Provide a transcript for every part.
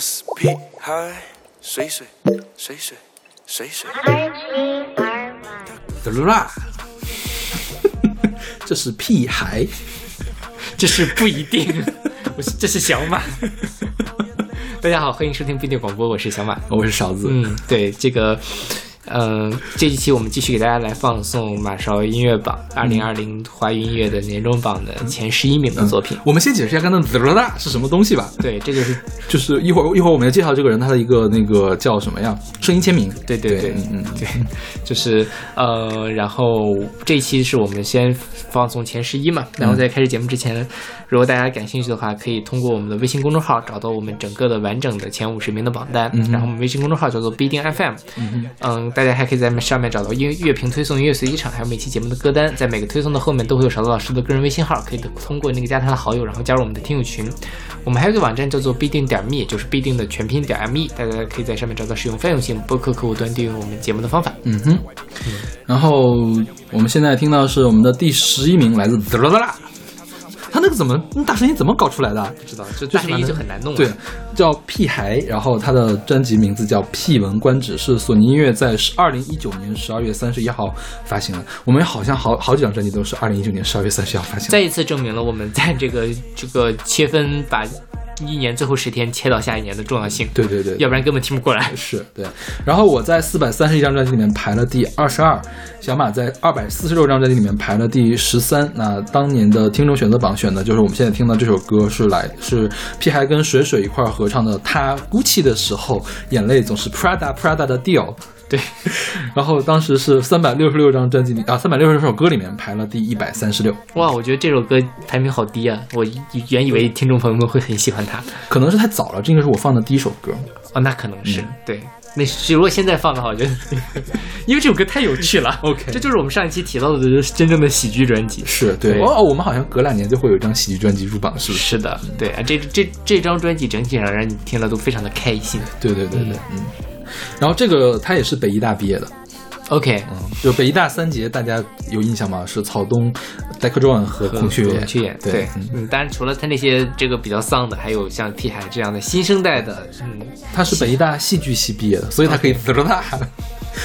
是屁孩，水水水水水水。嘟噜啦，这是屁孩，这是不一定，我是这是小马。大家好，欢迎收听必定广播，我是小马。我是勺子。嗯，对这个。嗯，这一期我们继续给大家来放送马勺音乐榜二零二零华语音乐的年终榜的前十一名的作品。我们先解释一下刚才“滋啦啦”是什么东西吧。对，这就是就是一会儿一会儿我们要介绍这个人他的一个那个叫什么呀？声音签名。对对对，嗯嗯对，就是呃，然后这一期是我们先放送前十一嘛，然后在开始节目之前，如果大家感兴趣的话，可以通过我们的微信公众号找到我们整个的完整的前五十名的榜单。嗯然后我们微信公众号叫做必定 FM。嗯。大家还可以在上面找到音乐乐评推送、音乐随机场，还有每期节目的歌单。在每个推送的后面都会有勺子老师的个人微信号，可以通过那个加他的好友，然后加入我们的听友群。我们还有一个网站叫做必定点 me，就是必定的全拼点 me，大家可以在上面找到使用泛用性播客客户端订阅我们节目的方法。嗯哼，然后我们现在听到是我们的第十一名，来自滋啦啦。他那个怎么大声音怎么搞出来的？不知道，就大声音就很难弄。对，叫屁孩，然后他的专辑名字叫《屁闻观止》，是索尼音乐在二零一九年十二月三十一号发行的。我们好像好好几张专辑都是二零一九年十二月三十一号发行。再一次证明了我们在这个这个切分把。一年最后十天切到下一年的重要性，对对对，要不然根本听不过来。是对。然后我在四百三十一张专辑里面排了第二十二，小马在二百四十六张专辑里面排了第十三。那当年的听众选择榜选的就是我们现在听到这首歌，是来是屁孩跟水水一块合唱的。他哭泣的时候，眼泪总是 Prada Prada 的调。对，然后当时是三百六十六张专辑里啊，三百六十六首歌里面排了第一百三十六。哇，我觉得这首歌排名好低啊！我原以为听众朋友们会很喜欢它，可能是太早了，这应该是我放的第一首歌。哦，那可能是对。那如果现在放的话，我觉得，因为这首歌太有趣了。OK，这就是我们上一期提到的真正的喜剧专辑。是对哦，我们好像隔两年就会有一张喜剧专辑入榜，是不是？是的，对啊，这这这张专辑整体上让你听了都非常的开心。对对对对，嗯。然后这个他也是北医大毕业的，OK，嗯，就北医大三杰，大家有印象吗？是草东、戴克壮和孔雀。眼。孔雀眼，对，嗯，当然除了他那些这个比较丧的，还有像 T 海这样的新生代的，嗯，他是北医大戏剧系毕业的，所以他可以得了大，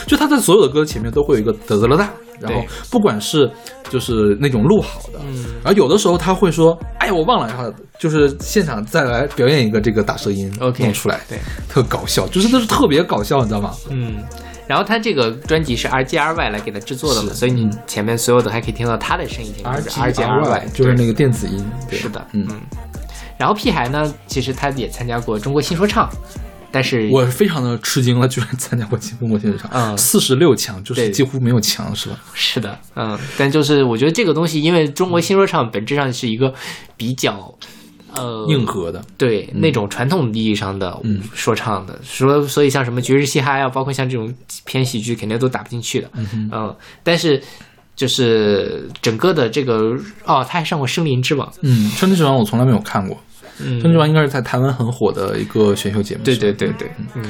就他在所有的歌前面都会有一个得了大，然后不管是就是那种录好的，嗯，然后有的时候他会说，哎呀，我忘了，然后就是现场再来表演一个这个打舌音，OK，弄出来，对，特搞笑，就是都是特别搞笑，你知道吗？嗯，然后他这个专辑是 R G R Y 来给他制作的嘛，所以你前面所有的还可以听到他的声音，R G R Y 就是那个电子音，是的，嗯，然后屁孩呢，其实他也参加过中国新说唱。但是我非常的吃惊了，居然参加过中国新说唱，嗯，四十六强就是几乎没有强，是吧？是的，嗯，但就是我觉得这个东西，因为中国新说唱本质上是一个比较，呃，硬核的，对那种传统意义上的说唱的，说所以像什么爵士嘻哈呀，包括像这种偏喜剧，肯定都打不进去的，嗯，但是就是整个的这个，哦，他还上过《森林之王》，嗯，《森林之王》我从来没有看过。嗯，春之王应该是在台湾很火的一个选秀节目。对对对对，嗯。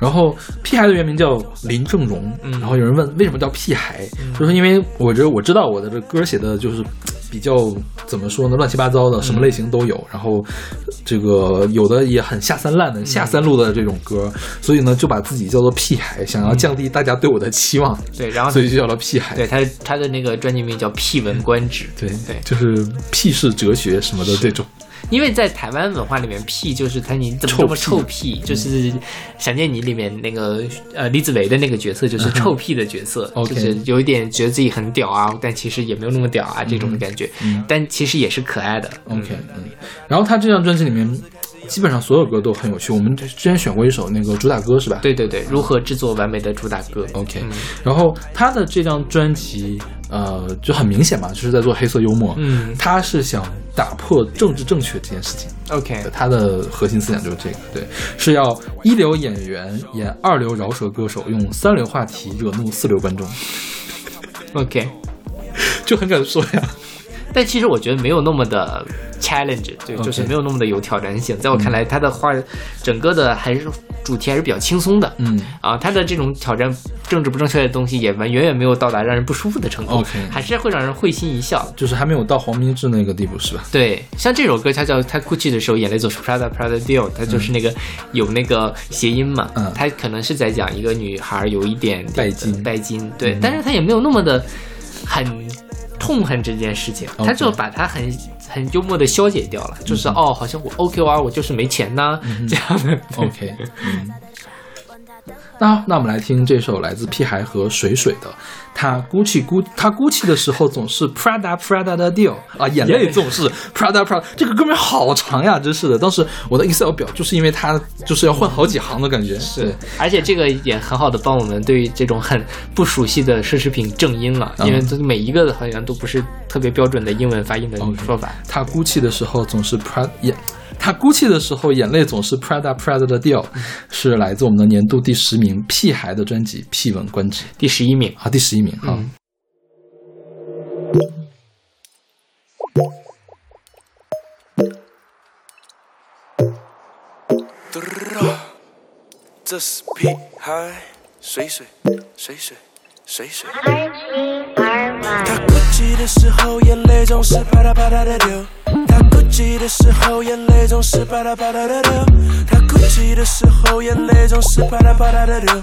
然后屁孩的原名叫林正荣，然后有人问为什么叫屁孩，就是因为我觉得我知道我的这歌写的就是比较怎么说呢，乱七八糟的，什么类型都有。然后这个有的也很下三滥的、下三路的这种歌，所以呢就把自己叫做屁孩，想要降低大家对我的期望。对，然后所以就叫了屁孩。对他他的那个专辑名叫《屁文观止》。对对，就是屁事哲学什么的这种。因为在台湾文化里面，屁就是他你怎么这么臭屁？就是《想见你》里面那个呃李子维的那个角色，就是臭屁的角色，就是有一点觉得自己很屌啊，但其实也没有那么屌啊这种的感觉，但其实也是可爱的。OK，嗯，然后他这张专辑里面。基本上所有歌都很有趣。我们之前选过一首那个主打歌，是吧？对对对，如何制作完美的主打歌？OK。然后他的这张专辑，呃，就很明显嘛，就是在做黑色幽默。嗯，他是想打破政治正确这件事情。OK。他的核心思想就是这个，对，是要一流演员演二流饶舌歌手，用三流话题惹怒四流观众。OK，就很敢说呀。但其实我觉得没有那么的 challenge，对就是没有那么的有挑战性。在我看来，他的画整个的还是主题还是比较轻松的。嗯啊，他的这种挑战政治不正确的东西也完远远没有到达让人不舒服的程度 OK 还是会让人会心一笑。就是还没有到黄明志那个地步，是吧？对，像这首歌，它叫他 Gucci 的时候，眼泪总是 Prada Prada Deal，它就是那个、有那个谐音嘛，嗯它可能是在讲一个女孩有一点点拜金拜金，对，嗯但是它也没有那么的很痛恨这件事情，他就把它很很幽默的消解掉了，就是嗯哦，好像我 OKR 我就是没钱呐、这样的。OK，嗯。那那我们来听这首来自屁孩和水水的，他鼓起鼓他鼓起的时候总是 Prada Prada 的 deal 啊，眼泪总是 Prada Prada。这个歌名好长呀，真是的。当时我的 Excel 表就是因为它就是要换好几行的感觉。是，而且这个也很好的帮我们对于这种很不熟悉的奢侈品正音了，嗯因为这每一个好像都不是特别标准的英文发音的说法。他鼓起的时候总是 Prada 眼，他哭泣的时候眼泪总是 Prada Prada 的 deal，是来自我们的年度第十名屁孩的专辑《屁闻官职》第十一名，啊，第十一名哈。嗯。这是屁孩，水水水水水水。他哭泣的时候，眼泪总是啪嗒啪嗒的流。他哭泣的时候，眼泪总是啪嗒啪嗒的流。他哭泣的时候，眼泪总是啪嗒啪嗒的流。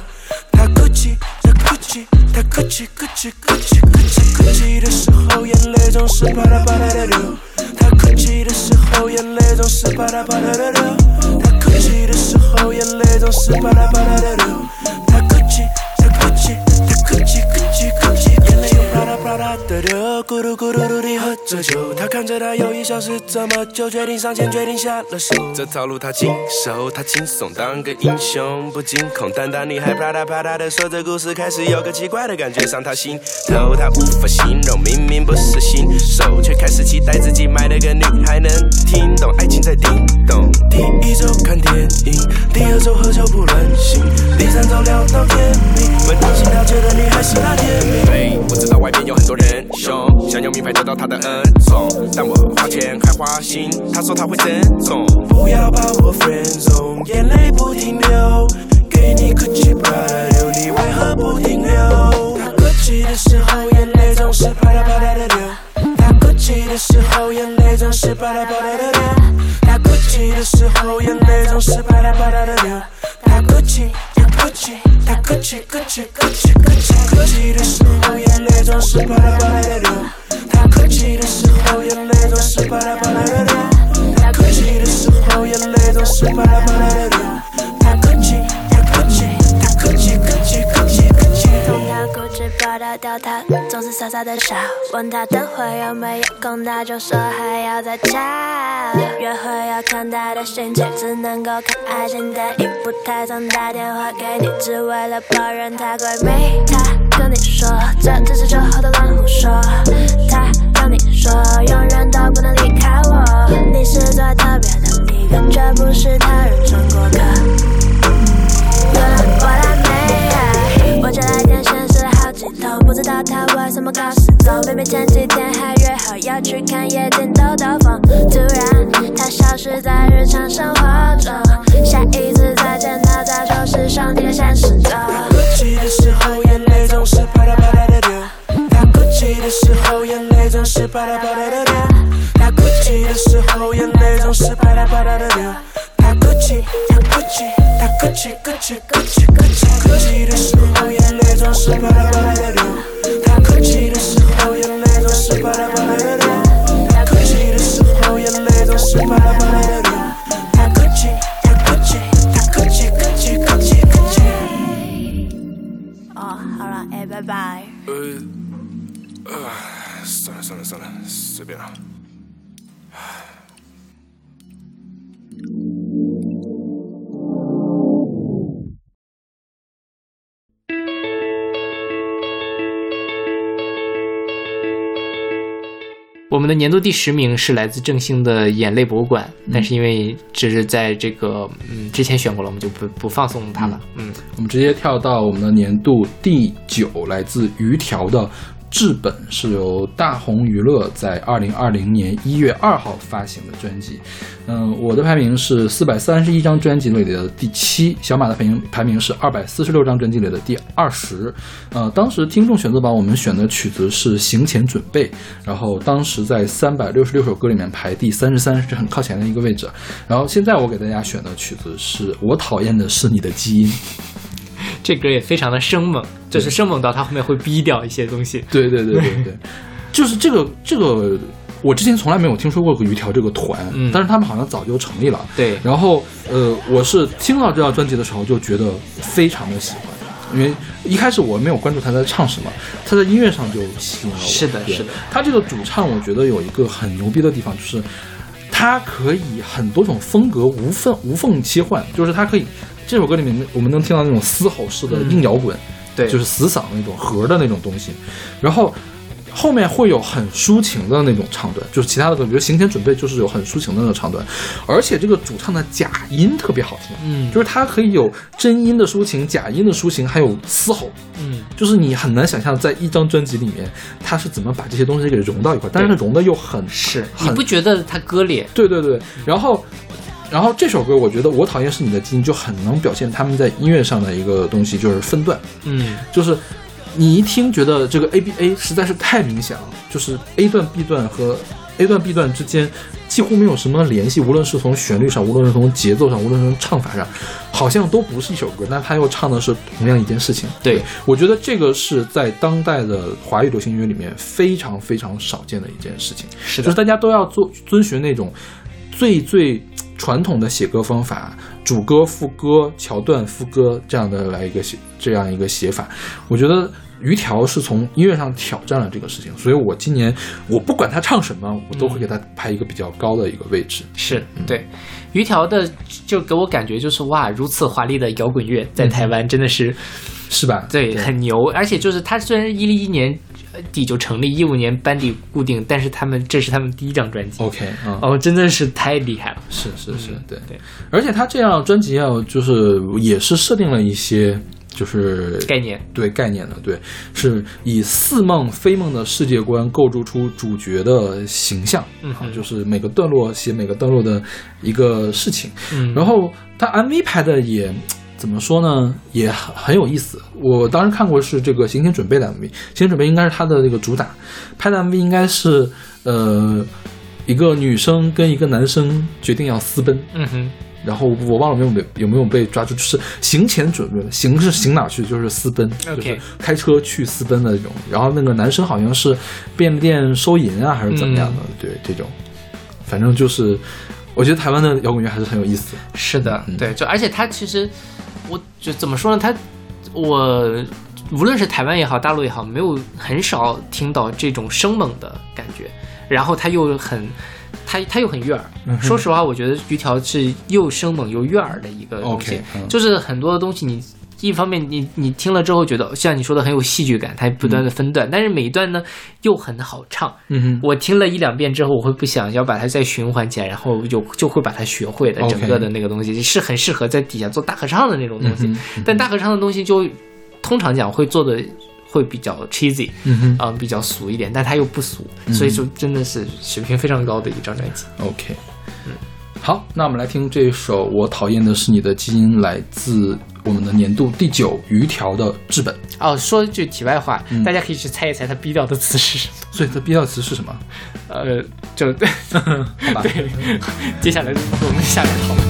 他哭泣，他哭泣，他哭泣，哭泣，哭泣，哭泣，哭泣的时候，眼泪总是啪嗒啪嗒的流。他哭泣的时候，眼泪总是啪嗒啪嗒的流。他哭泣的时候，眼泪总是啪嗒啪嗒的流。他哭泣，他哭泣，他哭泣，哭泣，哭泣，眼泪。咕噜咕噜噜地喝着酒，他看着他友谊消失这么久，决定上前，决定下了手。这套路他经手，他轻松当个英雄，不惊恐。但当你还啪嗒啪嗒的说这故事，开始有个奇怪的感觉上他心头，他无法形容，明明不是新手，却开始期待自己买了个女孩能听懂爱情在叮咚。第一周看电影，第二周喝酒不乱性，第三周聊到天明，问他心他觉得你还是那甜蜜。外面有很多人凶，想用名牌得到他的恩宠，但我花钱还花心，他说他会珍重。不要把我 friend zone，眼泪不停流，给你 Gucci Prada 流，你为何不停留？他哭泣的时候，眼泪总是啪嗒啪嗒的流。他哭泣的时候，眼泪总是啪嗒啪嗒的流。他哭泣的时候，眼泪总是啪嗒啪嗒的流。他哭泣，哭泣，他哭泣，哭泣，哭泣，哭泣，哭泣的时候，眼泪总是啪嗒啪嗒的流。他哭泣的时候，眼泪总是啪嗒啪嗒的流。他哭泣的时候，眼泪总是啪嗒啪嗒的流。他固执表达掉他总是傻傻的笑，问他等会有没有空，他就说还要再吵。约会要看他的心情，只能够看爱情电影，不太常打电话给你，只为了抱怨他闺蜜。他跟你说这只是酒后的乱胡说，他跟你说永远都不能离开我，你是最特别的一个，绝不是他人生过客。示好几通，不知道他为什么搞失踪。明明前几天还约好要去看夜景兜兜风，突然他消失在日常生活中。下一次再见他，早就是上帝的现实中。哭泣的时候，眼泪总是啪嗒啪嗒的掉。他哭泣的时候，眼泪总是啪嗒啪嗒的掉。他哭泣的时候，眼泪总是啪嗒啪嗒的掉。他哭泣，他哭泣，他哭泣，哭泣，哭泣，哭泣，哭泣的时候，眼泪总是啪嗒啪嗒的流。他哭泣的时候，眼泪总是啪嗒啪嗒的流。他哭泣的时候，眼泪总是啪嗒啪嗒的流。他哭泣，他哭泣，他哭泣，哭泣，哭泣，哭泣。哦，好了，哎，拜拜。呃，啊，算了算了算了，随便了。我们的年度第十名是来自正兴的《眼泪博物馆》，但是因为只是在这个嗯之前选过了，我们就不不放送它了。嗯，我们直接跳到我们的年度第九，来自于条的《治本》是由大红娱乐在二零二零年一月二号发行的专辑。嗯，我的排名是四百三十一张专辑里的第七，小马的排名排名是二百四十六张专辑里的第二十。呃，当时听众选择榜我们选的曲子是《行前准备》，然后当时在三百六十六首歌里面排第三十三，是很靠前的一个位置。然后现在我给大家选的曲子是我讨厌的是你的基因。这歌也非常的生猛，就是生猛到他后面会逼掉一些东西。对对对对对，就是这个这个，我之前从来没有听说过鱼条这个团，嗯但是他们好像早就成立了。对然后呃，我是听到这张专辑的时候就觉得非常的喜欢。因为一开始我没有关注他在唱什么，他在音乐上就吸引了我。是的是的他这个主唱，我觉得有一个很牛逼的地方，就是他可以很多种风格无缝无缝切换，就是他可以这首歌里面我们能听到那种嘶吼式的硬摇滚，对。就是死嗓那种核的那种东西，然后后面会有很抒情的那种唱段，就是其他的歌，比如行前准备就是有很抒情的那种唱段，而且这个主唱的假音特别好听，嗯。就是它可以有真音的抒情、假音的抒情，还有嘶吼，嗯，就是你很难想象在一张专辑里面他是怎么把这些东西给融到一块，但是它融的又很是你不觉得他割裂？对对对，然后，然后这首歌我觉得我讨厌是你的基因就很能表现他们在音乐上的一个东西，就是分段，嗯就是你一听觉得这个 A B A 实在是太明显了，就是 A 段 B 段和 A 段 B 段之间几乎没有什么联系，无论是从旋律上，无论是从节奏上，无论是从唱法上，好像都不是一首歌，但他又唱的是同样一件事情。对我觉得这个是在当代的华语流行音乐里面非常非常少见的一件事情。是的，就是大家都要做遵循那种最最传统的写歌方法，主歌、副歌、桥段、副歌这样的来一个写这样一个写法。我觉得于条是从音乐上挑战了这个事情，所以我今年我不管他唱什么，我都会给他排一个比较高的一个位置。是对。于条的就给我感觉就是哇，如此华丽的摇滚乐在台湾真的是是吧？对很牛，而且就是他虽然一一年底就成立，一五年班底固定，但是他们这是他们第一张专辑，OK 嗯、哦，真的是太厉害了。是是是，对。对，而且他这样专辑要就是也是设定了一些就是概念。对概念的，对，是以似梦非梦的世界观构筑出主角的形象，嗯。啊，就是每个段落写每个段落的一个事情，嗯。然后他 MV 拍的也怎么说呢，也很很有意思。我当时看过是这个行前准备的 MV，行前准备应该是他的那个主打，拍的 MV 应该是呃一个女生跟一个男生决定要私奔，嗯哼，然后我忘了有没有被有没有被抓住，就是行前准备，行是行哪去，就是私奔就是开车去私奔的那种。然后那个男生好像是便利店收银啊，还是怎么样的？对，这种，反正就是，我觉得台湾的摇滚乐还是很有意思。是的，嗯对，就而且他其实，我就怎么说呢？他我无论是台湾也好，大陆也好，没有很少听到这种生猛的感觉，然后他又很。他他又很悦耳，嗯说实话，我觉得鱼条是又生猛又悦耳的一个东西就是很多的东西你一方面你你听了之后觉得像你说的很有戏剧感，它不断的分段，但是每一段呢又很好唱，嗯哼，我听了一两遍之后，我会不想要把它再循环起来，然后就就会把它学会的。整个的那个东西是很适合在底下做大合唱的那种东西，但大合唱的东西就通常讲会做的会比较 cheesy，嗯哼。啊、比较俗一点，但它又不俗，所以就真的是水平非常高的一张专辑。，OK，嗯。好，那我们来听这首《我讨厌的是你的基因》，来自我们的年度第九鱼条的治本。哦，说句题外话，嗯大家可以去猜一猜它逼掉的词是什么。所以它必要词是什么？呃，就 好吧，对，接下来我们下面讨论。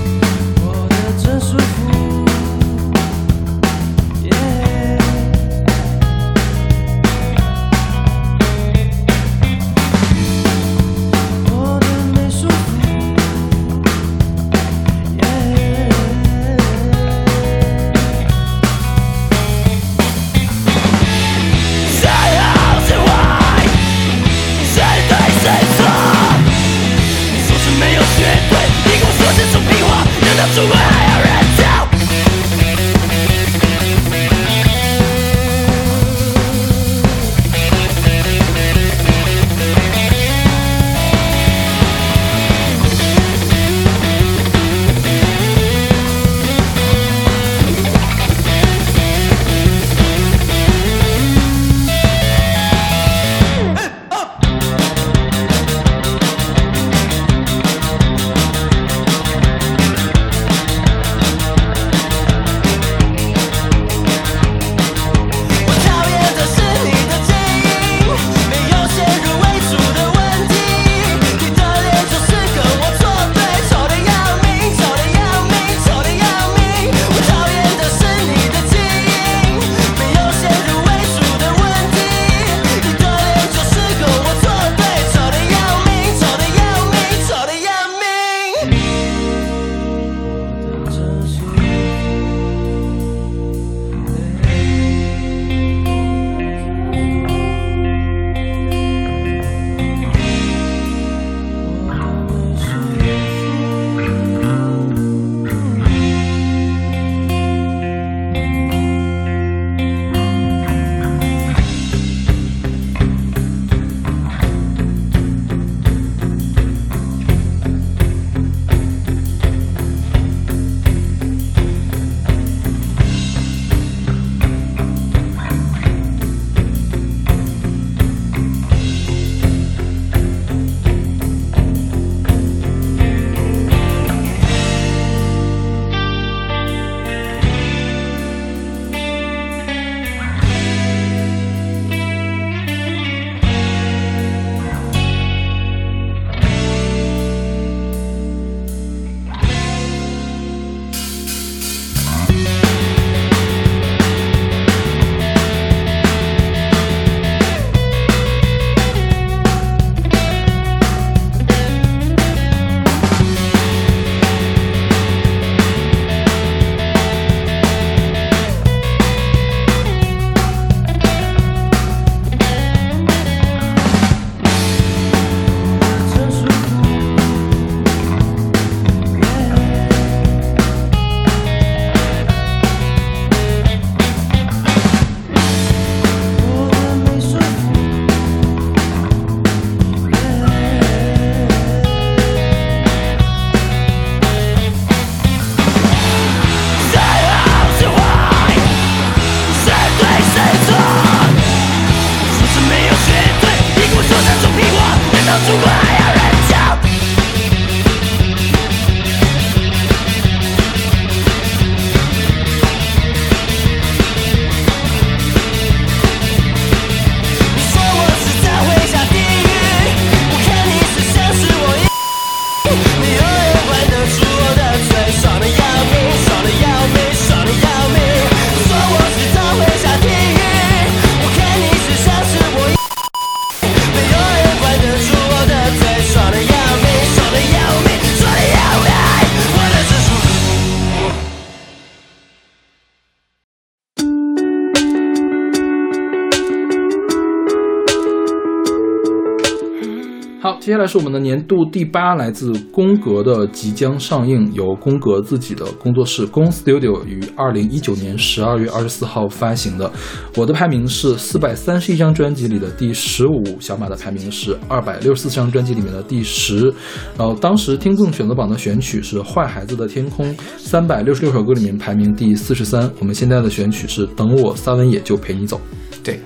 接下来是我们的年度第八，来自宫格的即将上映，由宫格自己的工作室宫 Studio 于二零一九年十二月二十四号发行的。我的排名是四百三十一张专辑里的第十五，小马的排名是二百六十四张专辑里面的第十。然后当时听众选择榜的选曲是《坏孩子的天空》，三百六十六首歌里面排名第四十三。我们现在的选曲是《等我撒完野就陪你走》。对。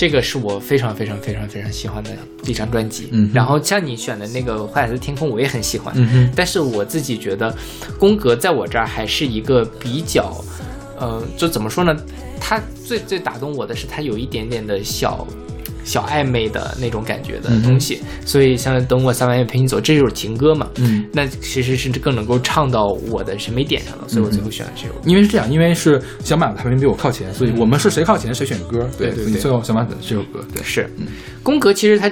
这个是我非常非常非常非常喜欢的一张专辑，嗯，然后像你选的那个《坏孩子天空》，我也很喜欢，嗯哼，但是我自己觉得，宫格在我这儿还是一个比较，呃，就怎么说呢？他最最打动我的是他有一点点的小。小暧昧的那种感觉的东西，所以像等我三万月陪你走这就是情歌嘛，嗯，那其实是更能够唱到我的审美点上了，所以我最后选了这首。因为是这样，因为是小马排名比我靠前，所以我们是谁靠前谁选歌，对对对，最后小马选的这首歌，对。是。宫格其实他，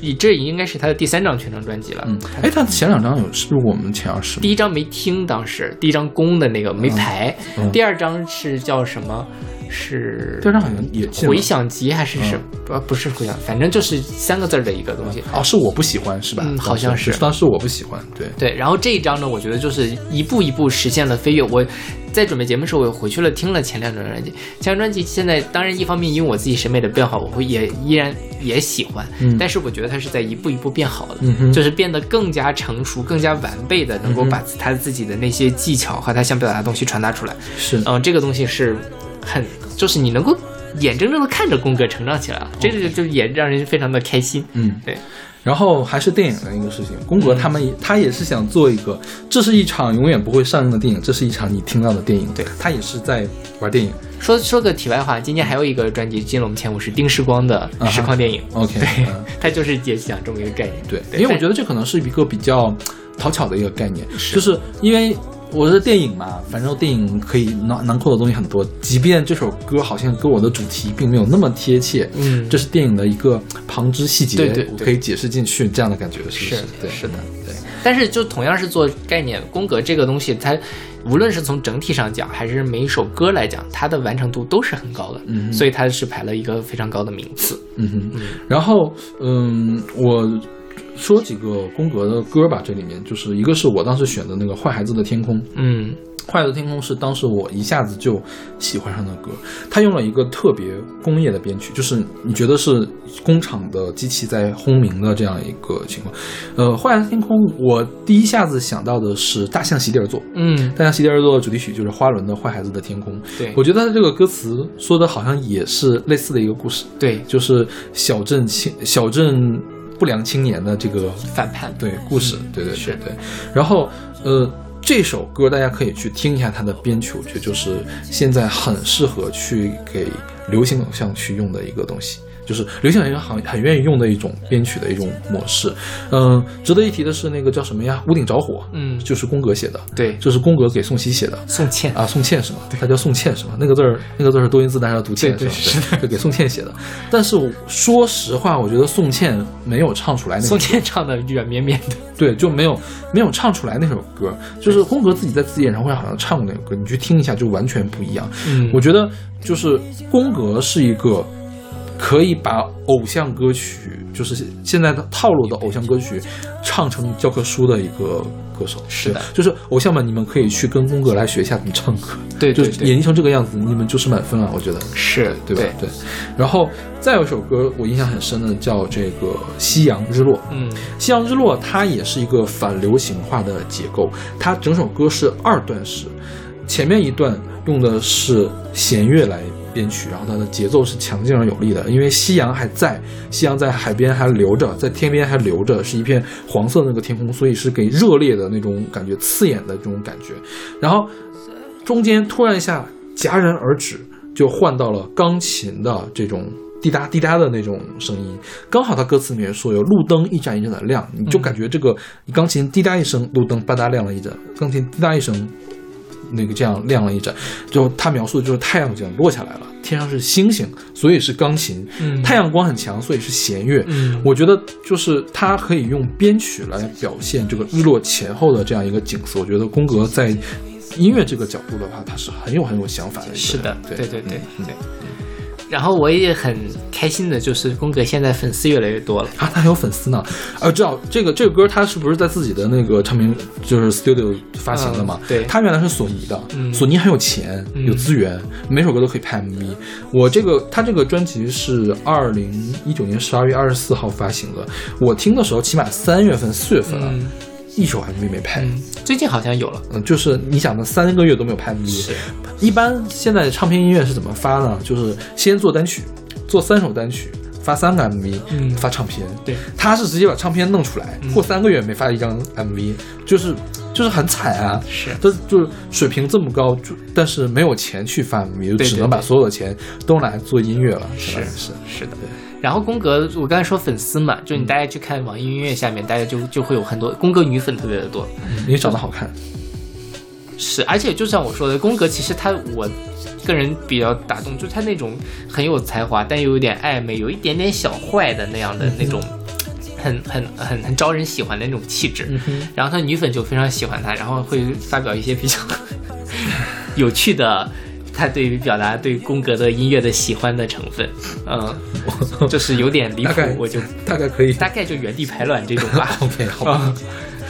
你这应该是他的第三张全张专辑了。嗯，哎，他前两张有是我们前二十第一张没听，当时第一张宫的那个没排，第二张是叫什么？是第二张好像也回响集还是什么？不是回响，反正就是三个字的一个东西。哦，是我不喜欢是吧？嗯，好像是。当时我不喜欢，对对。然后这一张呢，我觉得就是一步一步实现了飞跃。我在准备节目的时候，我回去了听了前两张专辑。前两张专辑现在当然一方面因为我自己审美的变化，我会也依然也喜欢。嗯。但是我觉得它是在一步一步变好的，嗯就是变得更加成熟、更加完备的，能够把他自己的那些技巧和他想表达的东西传达出来。是。嗯，这个东西是很。就是你能够眼睁睁的看着宫格成长起来了，这个就也让人非常的开心。嗯，对。然后还是电影的一个事情，宫格他们他也是想做一个，这是一场永远不会上映的电影，这是一场你听到的电影。对他也是在玩电影。说说个题外话，今年还有一个专辑进了我们前五，是丁世光的实况电影。OK，对，他就是也想这么一个概念。对，因为我觉得这可能是一个比较讨巧的一个概念，就是因为。我是电影嘛，反正电影可以囊囊括的东西很多。即便这首歌好像跟我的主题并没有那么贴切，嗯，这是电影的一个旁枝细节，对对，可以解释进去这样的感觉，是是？对，是的，对。但是就同样是做概念宫格这个东西，它无论是从整体上讲，还是每一首歌来讲，它的完成度都是很高的，嗯，所以它是排了一个非常高的名次，嗯哼。然后，嗯，我。说几个宫格的歌吧，这里面就是一个是我当时选的那个《坏孩子的天空》，嗯，《坏孩子的天空》是当时我一下子就喜欢上的歌。他用了一个特别工业的编曲，就是你觉得是工厂的机器在轰鸣的这样一个情况。呃，《坏孩子天空》，我第一下子想到的是《大象席地而坐》，嗯，《大象席地而坐》的主题曲就是花轮的《坏孩子的天空》。对，我觉得他这个歌词说的好像也是类似的一个故事。对，就是小镇青小镇。不良青年的这个反叛，对故事，对对是对。然后，呃，这首歌大家可以去听一下它的编曲，我觉得就是现在很适合去给流行偶像去用的一个东西。就是流行音乐很很愿意用的一种编曲的一种模式，嗯，值得一提的是那个叫什么呀？屋顶着火，嗯，就是宫格写的，对，这是宫格给宋茜写的，宋茜啊，宋茜是吗？他叫宋茜是吗？那个字儿，那个字是多音字，大家要读茜是吧？对，就给宋茜写的。但是说实话，我觉得宋茜没有唱出来那。宋茜唱的软绵绵的，对，就没有没有唱出来那首歌。就是宫格自己在自己演唱会上好像唱过那首歌，你去听一下就完全不一样。嗯，我觉得就是宫格是一个。可以把偶像歌曲，就是现在的套路的偶像歌曲，唱成教科书的一个歌手。是的，就是偶像们，你们可以去跟宫格来学一下怎么唱歌。对，就演绎成这个样子，你们就是满分了。我觉得是对吧？对。然后再有一首歌，我印象很深的叫这个《夕阳日落》。嗯，《夕阳日落》它也是一个反流行化的结构，它整首歌是二段式，前面一段用的是弦乐来。编曲，然后它的节奏是强劲而有力的，因为夕阳还在，夕阳在海边还留着，在天边还留着，是一片黄色的那个天空，所以是给热烈的那种感觉，刺眼的这种感觉。然后中间突然一下戛然而止，就换到了钢琴的这种滴答滴答的那种声音，刚好它歌词里面说有路灯一盏一盏的亮，你就感觉这个钢琴滴答一声，路灯吧嗒亮了一盏，钢琴滴答一声。那个这样亮了一盏，就他描述的就是太阳这样落下来了，天上是星星，所以是钢琴，嗯，太阳光很强，所以是弦乐，嗯，我觉得就是他可以用编曲来表现这个日落前后的这样一个景色，我觉得宫格在音乐这个角度的话，他是很有很有想法的，是的，对对对对对。然后我也很开心的，就是宫格现在粉丝越来越多了啊，他还有粉丝呢。呃，知道这个这个歌他是不是在自己的那个唱片就是 studio 发行的嘛？对，他原来是索尼的，嗯、索尼很有钱，有资源，每首歌都可以拍 MV。我这个他这个专辑是二零一九年十二月二十四号发行的，我听的时候起码三月份四月份了。嗯一首 MV 没拍，嗯，最近好像有了，嗯，就是你想的三个月都没有拍 MV。是，一般现在唱片音乐是怎么发呢？就是先做单曲，做三首单曲，发三个 MV，嗯，发唱片。对，他是直接把唱片弄出来，嗯、过三个月没发一张 MV，就是就是很惨啊。是，他就是水平这么高，就但是没有钱去发 MV，就只能把所有的钱都拿来做音乐了。是是是的。然后宫格，我刚才说粉丝嘛，就你大家去看网易音乐下面，大家就就会有很多宫格女粉特别的多，因为长得好看。是，而且就像我说的，宫格其实他我个人比较打动，就是他那种很有才华，但又有点暧昧，有一点点小坏的那样的那种，很很很很招人喜欢的那种气质。嗯、然后他女粉就非常喜欢他，然后会发表一些比较 有趣的。他对于表达对宫格的音乐的喜欢的成分，嗯，就是有点离谱，我就大概可以，大概就原地排卵这种吧。OK，好吧，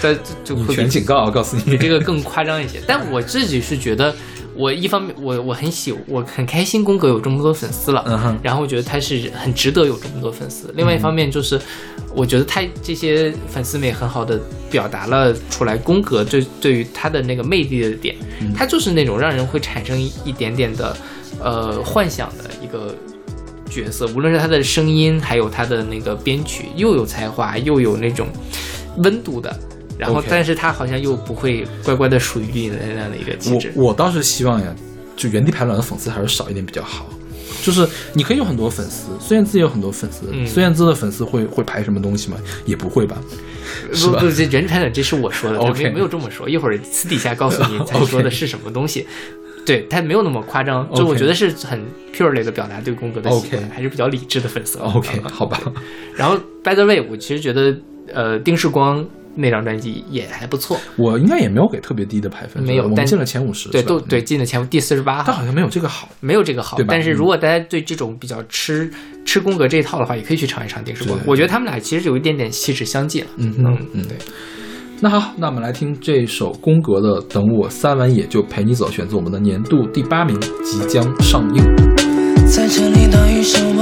这就会全警告，告诉你，比这个更夸张一些。但我自己是觉得，我一方面我我很喜，我很开心宫格有这么多粉丝了，嗯哼，然后我觉得他是很值得有这么多粉丝。另外一方面就是，我觉得他这些粉丝们也很好的表达了出来宫格对对于他的那个魅力的点，他就是那种让人会产生一点点的呃幻想的一个角色，无论是他的声音，还有他的那个编曲，又有才华，又有那种温度的。然后，但是他好像又不会乖乖的属于你的那样的一个气质。我我倒是希望呀，就原地排卵的粉丝还是少一点比较好。就是你可以有很多粉丝，孙燕姿也有很多粉丝。嗯、孙燕姿的粉丝会会排什么东西吗？也不会吧？不不，这原地排卵这是我说的，OK 没没有这么说。一会儿私底下告诉你 他说的是什么东西。对他没有那么夸张，就我觉得是很 purely 的表达对宫格的喜欢，还是比较理智的粉丝。OK，好吧。然后 By the way，我其实觉得呃丁世光。那张专辑也还不错，我应该也没有给特别低的排分，没有，但进了前五十，对，都对进了前五第四十八，但好像没有这个好，没有这个好，对吧？但是如果大家对这种比较吃吃宫格这一套的话，也可以去尝一尝丁世光。我觉得他们俩其实有一点点气质相近了，嗯嗯嗯，对。那好，那我们来听这首宫格的《等我三完野就陪你走》，选自我们的年度第八名，即将上映。在这里道一声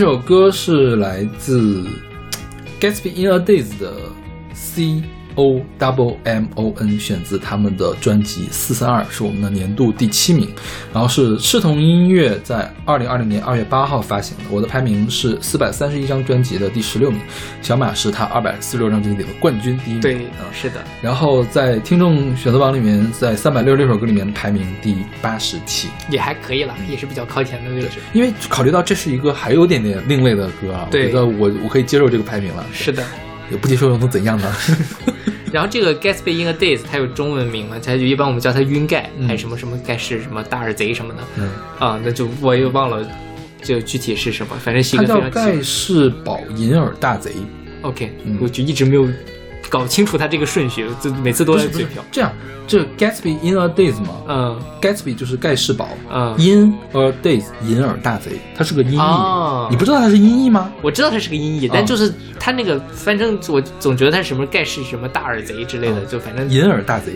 这首歌是来自 Gatsby in a Days 的 C O W M O N，选自他们的专辑四三二，是我们的年度第七名。然后是赤铜音乐在二零二零年二月八号发行的，我的排名是四百三十一张专辑的第十六名，小马是他二百四十六张专辑里的冠军第一名。对啊，是的，然后在听众选择榜里面，在三百六十六首歌里面排名第八十七。也还可以了，也是比较靠前的位置。因为考虑到这是一个还有点点另类的歌啊，我觉得我我可以接受这个排名了。是的。也不接受又能怎样呢？然后这个 Gatsby in a Days 它有中文名嘛？它就一般我们叫它晕盖，嗯还是什么什么盖世什么大耳贼什么的嗯，啊？那就我也忘了，就具体是什么，反正是一个非常盖世宝银耳大贼我就一直没有搞清楚它这个顺序，就每次都是不是在嘴瓢。这样，这 Gatsby in a Days 嘛嗯，Gatsby 就是盖世宝嗯，，in a Days 银耳大贼，它是个音译，哦你不知道它是音译吗？我知道它是个音译，啊但就是它那个，反正我总觉得它是什么盖世什么大耳贼之类的，嗯就反正银耳大贼，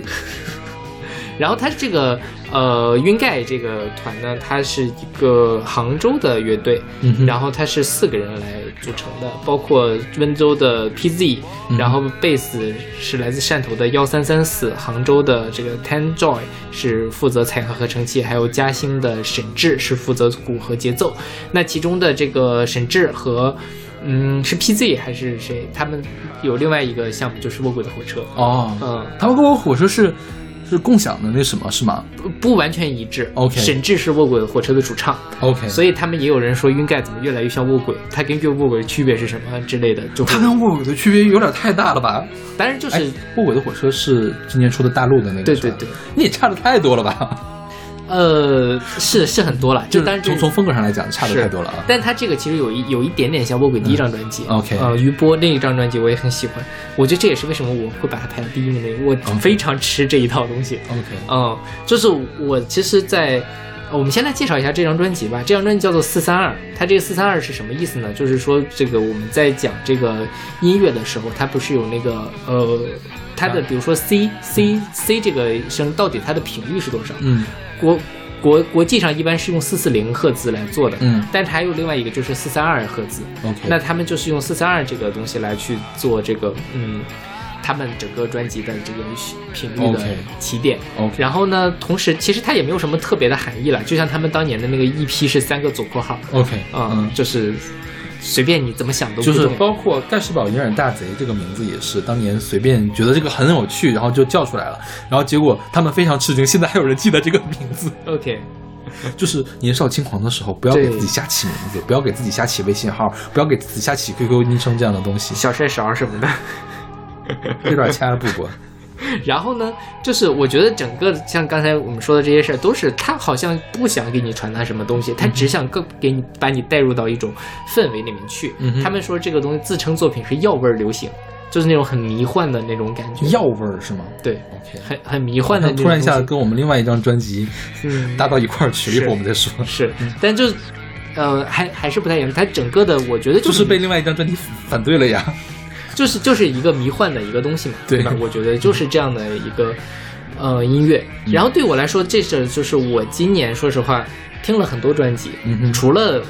然后他这个呃晕盖这个团呢，它是一个杭州的乐队，嗯然后它是四个人来组成的，包括温州的 PZ，、嗯然后贝斯是来自汕头的幺三三四，杭州的这个 Ten Joy 是负责采样合成器，还有嘉兴的沈志是负责鼓和节奏。那其中的这个沈志和嗯是 PZ 还是谁？他们有另外一个项目就是卧轨的火车，哦，嗯。他们卧轨火车是是共享的那什么是吗不不完全一致。OK 沈志是卧轨火车的主唱，？OK，所以他们也有人说晕盖怎么越来越像卧轨，它跟卧轨的区别是什么之类的，就会它跟卧轨的区别有点太大了吧？当然就是、哎，卧轨的火车是今年出的大陆的那个，对对对，那也差的太多了吧？呃是是很多了，就就是当然从从风格上来讲，差的太多了啊。但他这个其实有一有一点点像卧轨第一张专辑、嗯，OK 呃，余波那一张专辑我也很喜欢，我觉得这也是为什么我会把它排在第一名的原因，我非常吃这一套东西。OK，嗯，就是我其实在，呃我们先来介绍一下这张专辑吧。这张专辑叫做四三二，它这个四三二是什么意思呢？就是说这个我们在讲这个音乐的时候，它不是有那个呃，它的啊比如说 C C C 这个声到底它的频率是多少？嗯国国国际上一般是用四四零赫兹来做的，嗯。但是还有另外一个就是四三二赫兹，，OK，那他们就是用四三二这个东西来去做这个嗯。他们整个专辑的这个频率的起点。OK 然后呢，同时其实它也没有什么特别的含义了，就像他们当年的那个 EP 是三个左括号，OK，嗯、嗯，就是随便你怎么想都不就是包括盖世宝银耳大贼这个名字也是当年随便觉得这个很有趣，然后就叫出来了，然后结果他们非常吃惊，现在还有人记得这个名字。OK，就是年少轻狂的时候，不要给自己瞎起名字，不要给自己瞎起微信号，不要给自己瞎起 QQ 昵称这样的东西，小帅勺什么的。有点掐了不过。然后呢，就是我觉得整个像刚才我们说的这些事儿，都是他好像不想给你传达什么东西，他只想更给你把你带入到一种氛围里面去。嗯他们说这个东西自称作品是药味儿流行。就是那种很迷幻的那种感觉，药味儿是吗？对，OK，很很迷幻的那种突然一下跟我们另外一张专辑嗯搭到一块儿去了，一会儿我们再说。是，但就是呃，还还是不太一样。它整个的，我觉得就是是被另外一张专辑反对了呀。就是就是一个迷幻的一个东西嘛，对吧？我觉得就是这样的一个呃音乐。嗯然后对我来说，这是就是我今年说实话听了很多专辑，嗯哼除了。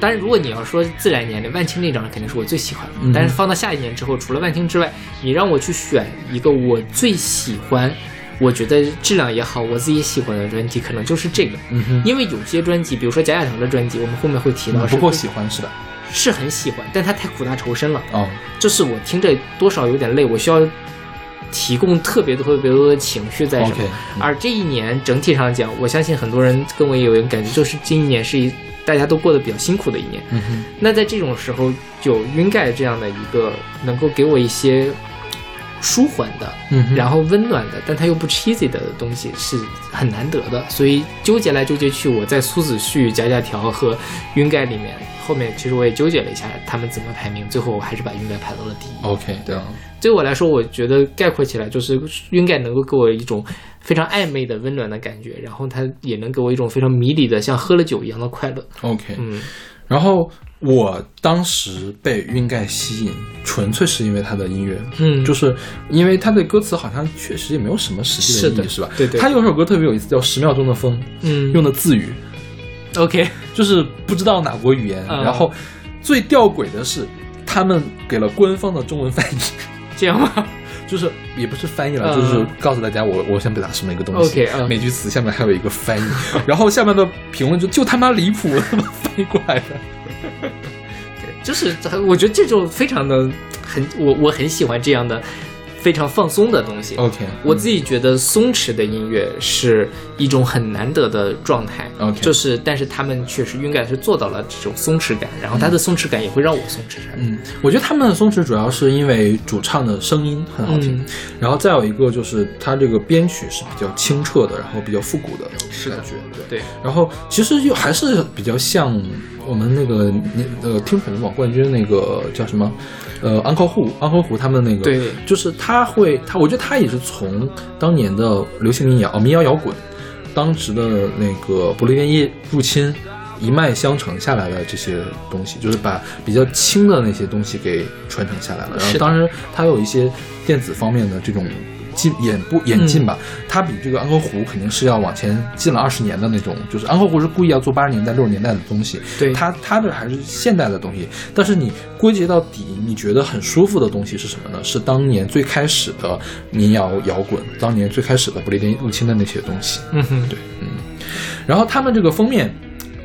当然，如果你要说自然年龄，万青那张肯定是我最喜欢的。嗯但是放到下一年之后，除了万青之外，你让我去选一个我最喜欢，我觉得质量也好，我自己喜欢的专辑，可能就是这个。嗯哼，因为有些专辑，比如说贾亚条的专辑，我们后面会提到是不够喜欢是吧？是很喜欢，但他太苦大仇深了。哦，就是我听着多少有点累，我需要提供特别多特别多的情绪在上面。OK，嗯而这一年整体上讲，我相信很多人跟我也有一个感觉，就是这一年是一大家都过得比较辛苦的一年。嗯哼，那在这种时候，有晕盖这样的一个能够给我一些舒缓的，嗯哼，然后温暖的，但它又不 cheesy 的东西是很难得的。所以纠结来纠结去，我在苏子旭、贾贾条和晕盖里面，后面其实我也纠结了一下他们怎么排名，最后我还是把晕盖排到了第一。OK，对啊，对我来说，我觉得概括起来就是晕盖能够给我一种非常暧昧的温暖的感觉，然后它也能给我一种非常迷离的像喝了酒一样的快乐。OK，嗯然后我当时被晕盖吸引，纯粹是因为他的音乐，嗯，就是因为他的歌词好像确实也没有什么实际的意义，是吧？对对他有首歌特别有意思，叫《十秒钟的风》，嗯用的字语 OK 就是不知道哪国语言，嗯然后最吊诡的是，他们给了官方的中文翻译。这样吗？就是也不是翻译了，嗯就是告诉大家我我想表达什么一个东西。OK，嗯每句词下面还有一个翻译，然后下面的评论就就他妈离谱，他妈翻译过来的。就是我觉得这就非常的很我我很喜欢这样的非常放松的东西。OK，我自己觉得松弛的音乐是一种很难得的状态 OK 就是但是他们确实应该是做到了这种松弛感，然后他的松弛感也会让我松弛下来。嗯，我觉得他们的松弛主要是因为主唱的声音很好听，嗯然后再有一个就是他这个编曲是比较清澈的，然后比较复古的是的感觉，对。对，然后其实又还是比较像我们那个那呃听宠网冠军那个叫什么，呃安科户安科湖他们那个，对就是他会他我觉得他也是从当年的流行民谣、哦民谣摇滚，当时的那个不列颠一入侵。一脉相承下来的这些东西，就是把比较轻的那些东西给传承下来了。然后当时他有一些电子方面的这种进演不演进吧，嗯它比这个安河湖肯定是要往前进了二十年的那种，就是安河湖是故意要做八十年代六十年代的东西，对它它的还是现代的东西，但是你归结到底，你觉得很舒服的东西是什么呢？是当年最开始的民谣摇滚，当年最开始的不列颠入侵的那些东西。嗯哼，对，嗯。然后他们这个封面，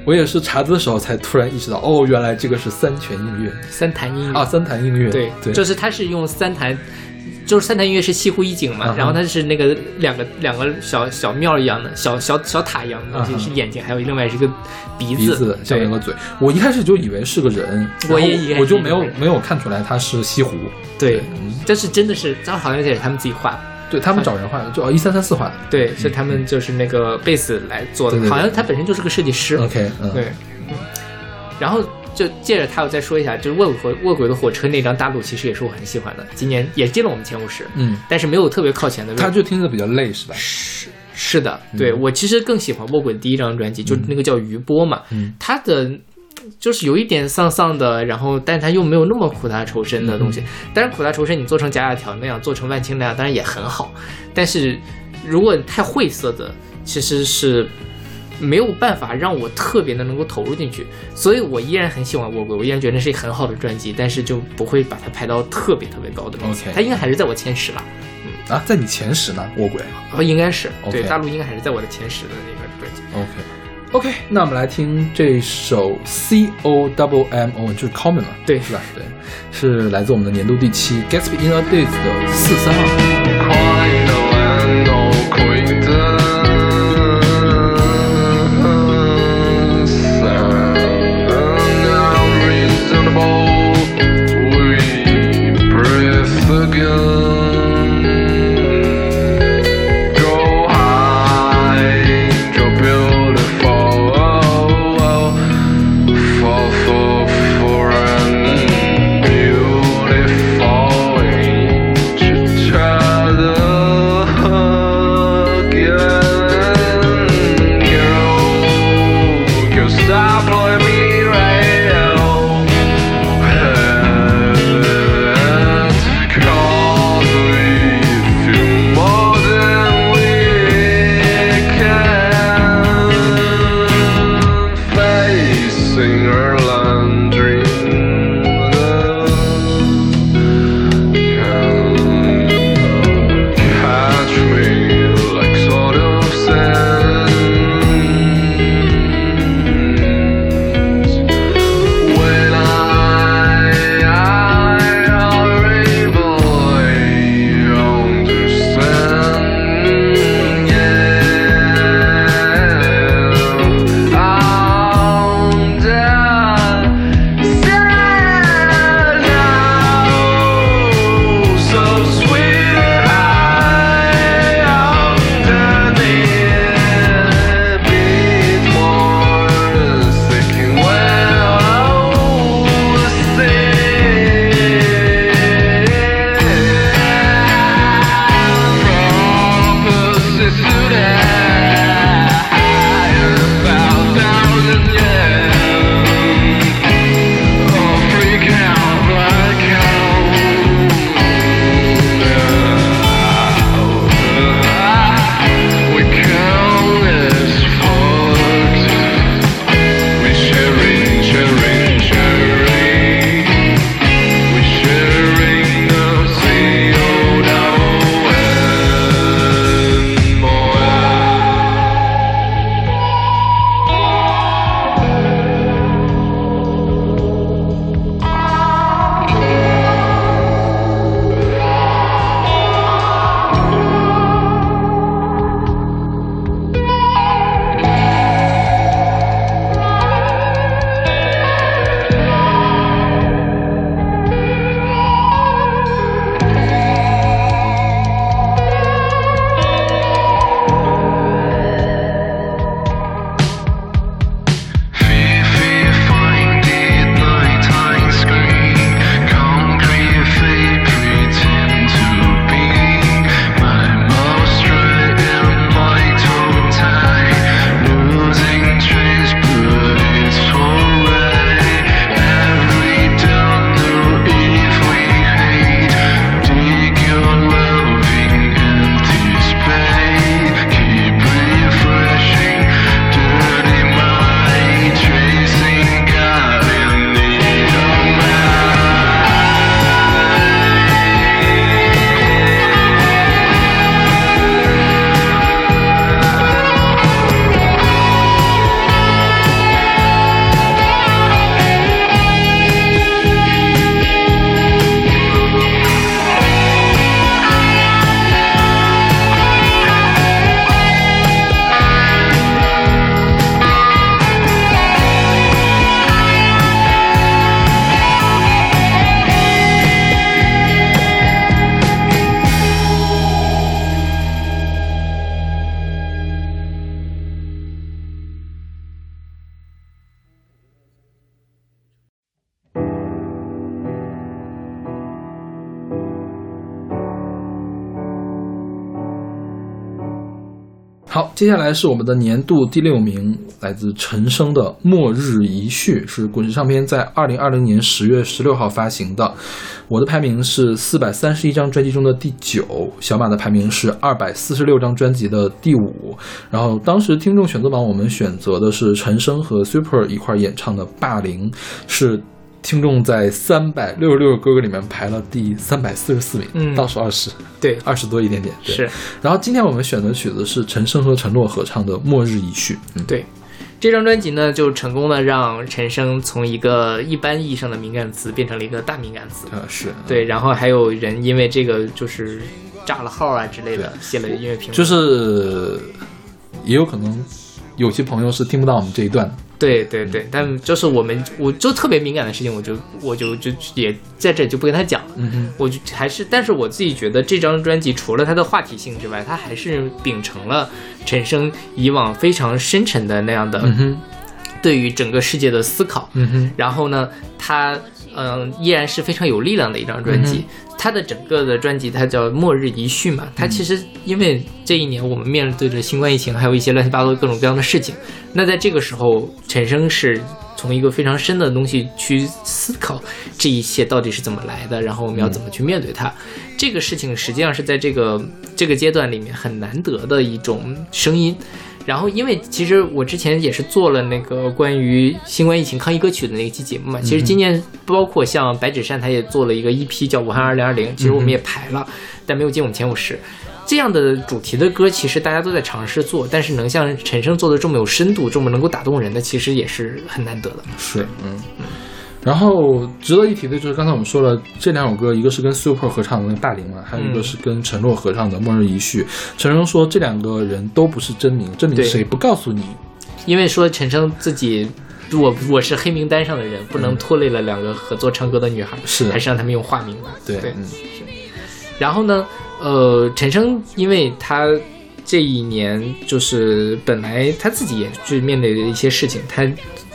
我也是查资的时候才突然意识到，哦，原来这个是三泉音乐三潭音乐啊，三潭音乐，对对，就是它是用三弹。就是三潭音乐是西湖一景嘛，嗯然后它是那个两个两个小小庙一样的小小小塔一样的东西，嗯是眼睛，还有另外是个鼻鼻子下面有个嘴，我一开始就以为是个人，我也以为我就没有没有看出来他是西湖，对嗯，这是真的是，这好像也是他们自己画。的，对他们找人画的，就哦一三三四画的。对，是他们就是那个贝斯来做的，好像他本身就是个设计师，，OK，嗯，对，嗯，然后就借着他我再说一下，就是卧轨卧轨的火车那张大陆，其实也是我很喜欢的，今年也进了我们前五十，嗯，但是没有特别靠前的位置。他就听着比较累是吧？是是的，对、我其实更喜欢卧轨第一张专辑，就那个叫余波嘛，嗯它的就是有一点丧丧的，然后但他又没有那么苦大仇深的东西。当然苦大仇深，你做成贾雅条那样，做成万青那样，当然也很好。但是如果太晦涩的，其实是。没有办法让我特别的能够投入进去，所以我依然很喜欢卧轨，我依然觉得是一个很好的专辑，但是就不会把它排到特别特别高的。OK 它应该还是在我前十了。啊，在你前十呢，卧轨哦，应该是对，大陆应该还是在我的前十的那个专辑。，OK。OK，那我们来听这首 C O W M O，就是 Common 嘛，对是吧？对，是来自我们的年度第七 Gatsby in a Days 的四三二。接下来是我们的年度第六名，来自陈升的《末日遗绪》，是滚石唱片在二零二零年十月十六号发行的。我的排名是四百三十一张专辑中的第九，小马的排名是二百四十六张专辑的第五。然后当时听众选择榜我们选择的是陈升和 Super 一块儿演唱的《霸凌》，是。听众在三百六十六个哥哥里面排了第三百四十四名，嗯倒数二十，对，二十多一点点。对是。然后今天我们选的曲子是陈升和陈洛合唱的《末日遗绪》。嗯，对，这张专辑呢，就成功的让陈升从一个一般意义上的敏感词变成了一个大敏感词。嗯是，对，然后还有人因为这个就是炸了号啊之类的，写了音乐评论。就是也有可能有些朋友是听不到我们这一段的。对对对，但就是我们，我就特别敏感的事情，我就我就就也在这里就不跟他讲了。我就还是，但是我自己觉得这张专辑除了它的话题性之外，它还是秉承了陈升以往非常深沉的那样的对于整个世界的思考。嗯哼，然后呢，它嗯、依然是非常有力量的一张专辑。它的整个的专辑它叫《末日遗绪》嘛，它其实因为这一年我们面对着新冠疫情，还有一些乱七八糟各种各样的事情。那在这个时候，陈升是从一个非常深的东西去思考这一切到底是怎么来的，然后我们要怎么去面对它。这个事情实际上是在这个这个阶段里面很难得的一种声音。然后，因为其实我之前也是做了那个关于新冠疫情抗疫歌曲的那一期节目嘛，其实今年包括像白纸扇，他也做了一个 EP 叫《武汉二零二零》，其实我们也排了，但没有进我们前五十。这样的主题的歌，其实大家都在尝试做，但是能像陈升做的这么有深度，这么能够打动人的，其实也是很难得的。是，嗯嗯。然后值得一提的就是，刚才我们说了这两首歌，一个是跟 Super 合唱的那个《大龄》嘛，还有一个是跟陈洛合唱的《末日遗绪》。陈升说这两个人都不是真名，真名对谁不告诉你？因为说陈升自己，我我是黑名单上的人，不能拖累了两个合作唱歌的女孩，是还是让他们用化名吧。对，对嗯然后呢，呃，陈升因为他这一年就是本来他自己也是面对的一些事情，他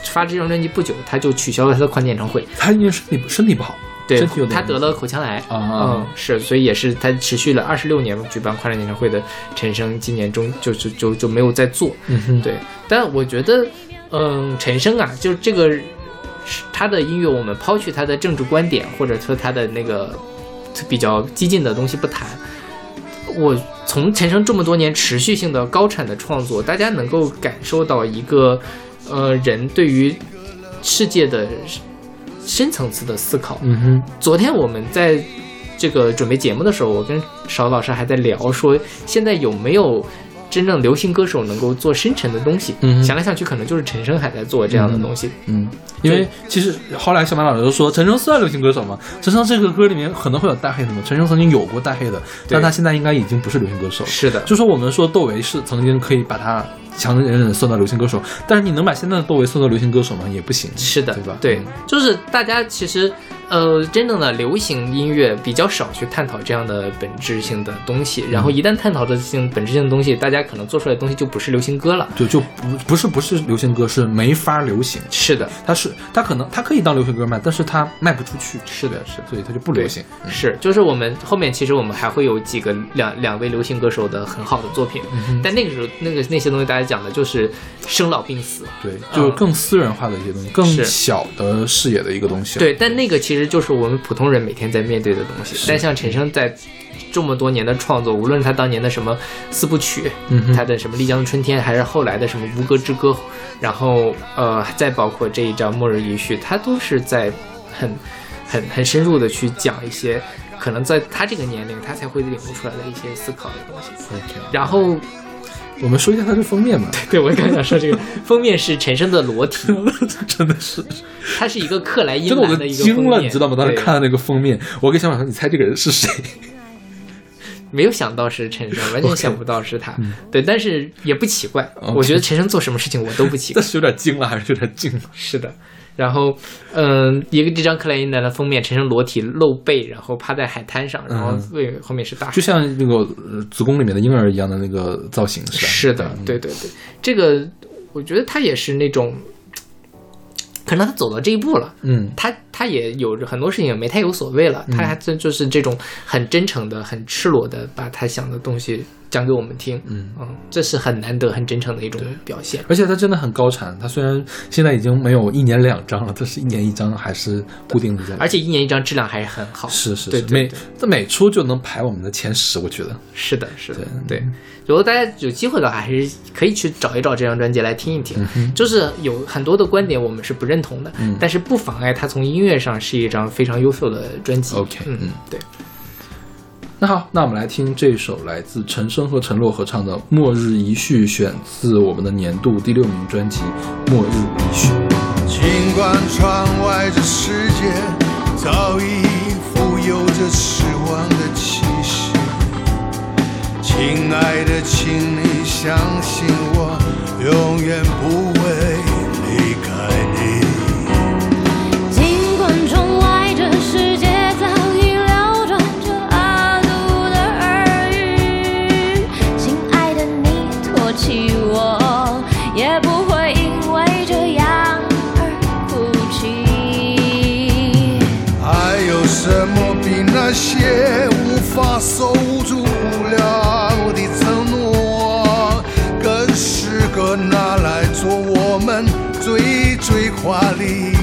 发这张专辑不久，他就取消了他的跨年演唱会。他因为身体身体不好，对身体有，他得了口腔癌啊嗯，是，所以也是他持续了二十六年举办跨年演唱会的陈升，今年中就就就就没有再做。嗯哼，对，但我觉得，嗯，陈升啊，就这个他的音乐，我们抛去他的政治观点，或者说他的那个比较激进的东西不谈，我从陈升这么多年持续性的高产的创作，大家能够感受到一个呃人对于世界的深层次的思考。嗯哼，昨天我们在这个准备节目的时候，我跟邵老师还在聊说，现在有没有真正流行歌手能够做深沉的东西？嗯想来想去，可能就是陈升还在做这样的东西。嗯，因为其实后来小马老师都说，陈升算流行歌手吗？陈升这个歌里面可能会有大黑的吗？陈升曾经有过大黑的，但他现在应该已经不是流行歌手了。是的，就说我们说窦唯是曾经可以把他强忍忍算到流行歌手，但是你能把现在的窦唯算到流行歌手吗？也不行。是的，对吧？对嗯，就是大家其实，呃，真正的流行音乐比较少去探讨这样的本质性的东西，然后一旦探讨这性本质性的东西，大家可能做出来的东西就不是流行歌了。就就不不是不是流行歌，是没法流行。是的，它是它可能它可以当流行歌卖，但是它卖不出去。是的，是的。所以它就不流行。嗯是，就是我们后面其实我们还会有几个两两位流行歌手的很好的作品，嗯但那个时候那个那些东西大家讲的就是生老病死，对，就是更私人化的一些东西，更小的视野的一个东西。对，但那个其实就是我们普通人每天在面对的东西。但像陈升在这么多年的创作，无论他当年的什么四部曲，嗯他的什么《丽江的春天》，还是后来的什么《吴歌之歌》，然后呃，再包括这一张《末日遗绪》，他都是在很很很深入的去讲一些可能在他这个年龄他才会领悟出来的一些思考的东西。然后，我们说一下它的封面吧。对我刚想说这个 封面是陈升的裸体，真的是，他是一个克莱因真的我都蓝的一个封面，惊了，你知道吗？当时看到那个封面，我跟小马说：“你猜这个人是谁没有想到是陈升，完全想不到是他。嗯对，但是也不奇怪。我觉得陈升做什么事情我都不奇？”怪但。是有点惊了，还是有点惊了。是的。然后，嗯，一个这张克莱因蓝的封面，陈升裸体露背，然后趴在海滩上，然后背后面是大就。像那个呃子宫里面的婴儿一样的那个造型，是吧？是的，对对对，这个我觉得他也是那种，可能他走到这一步了。嗯，他他也有很多事情也没太有所谓了，他还真就是这种很真诚的、很赤裸的，把他想的东西讲给我们听，嗯嗯，这是很难得、很真诚的一种表现。而且他真的很高产，他虽然现在已经没有一年两张了，它是一年一张，还是固定的在。而且一年一张质量还是很好，是是是，对对每它每出就能排我们的前十，我觉得。是的，是的，对对。如果大家有机会的话，还是可以去找一找这张专辑来听一听。就是有很多的观点我们是不认同的，嗯但是不妨碍它从音乐上是一张非常优秀的专辑。OK，嗯嗯对。那好，那我们来听这首来自陈升和陈洛合唱的《末日遗绪》，选自我们的年度第六名专辑《末日遗绪》。尽管窗外这世界早已富有着失望的气息，亲爱的，请你相信我，永远不会华丽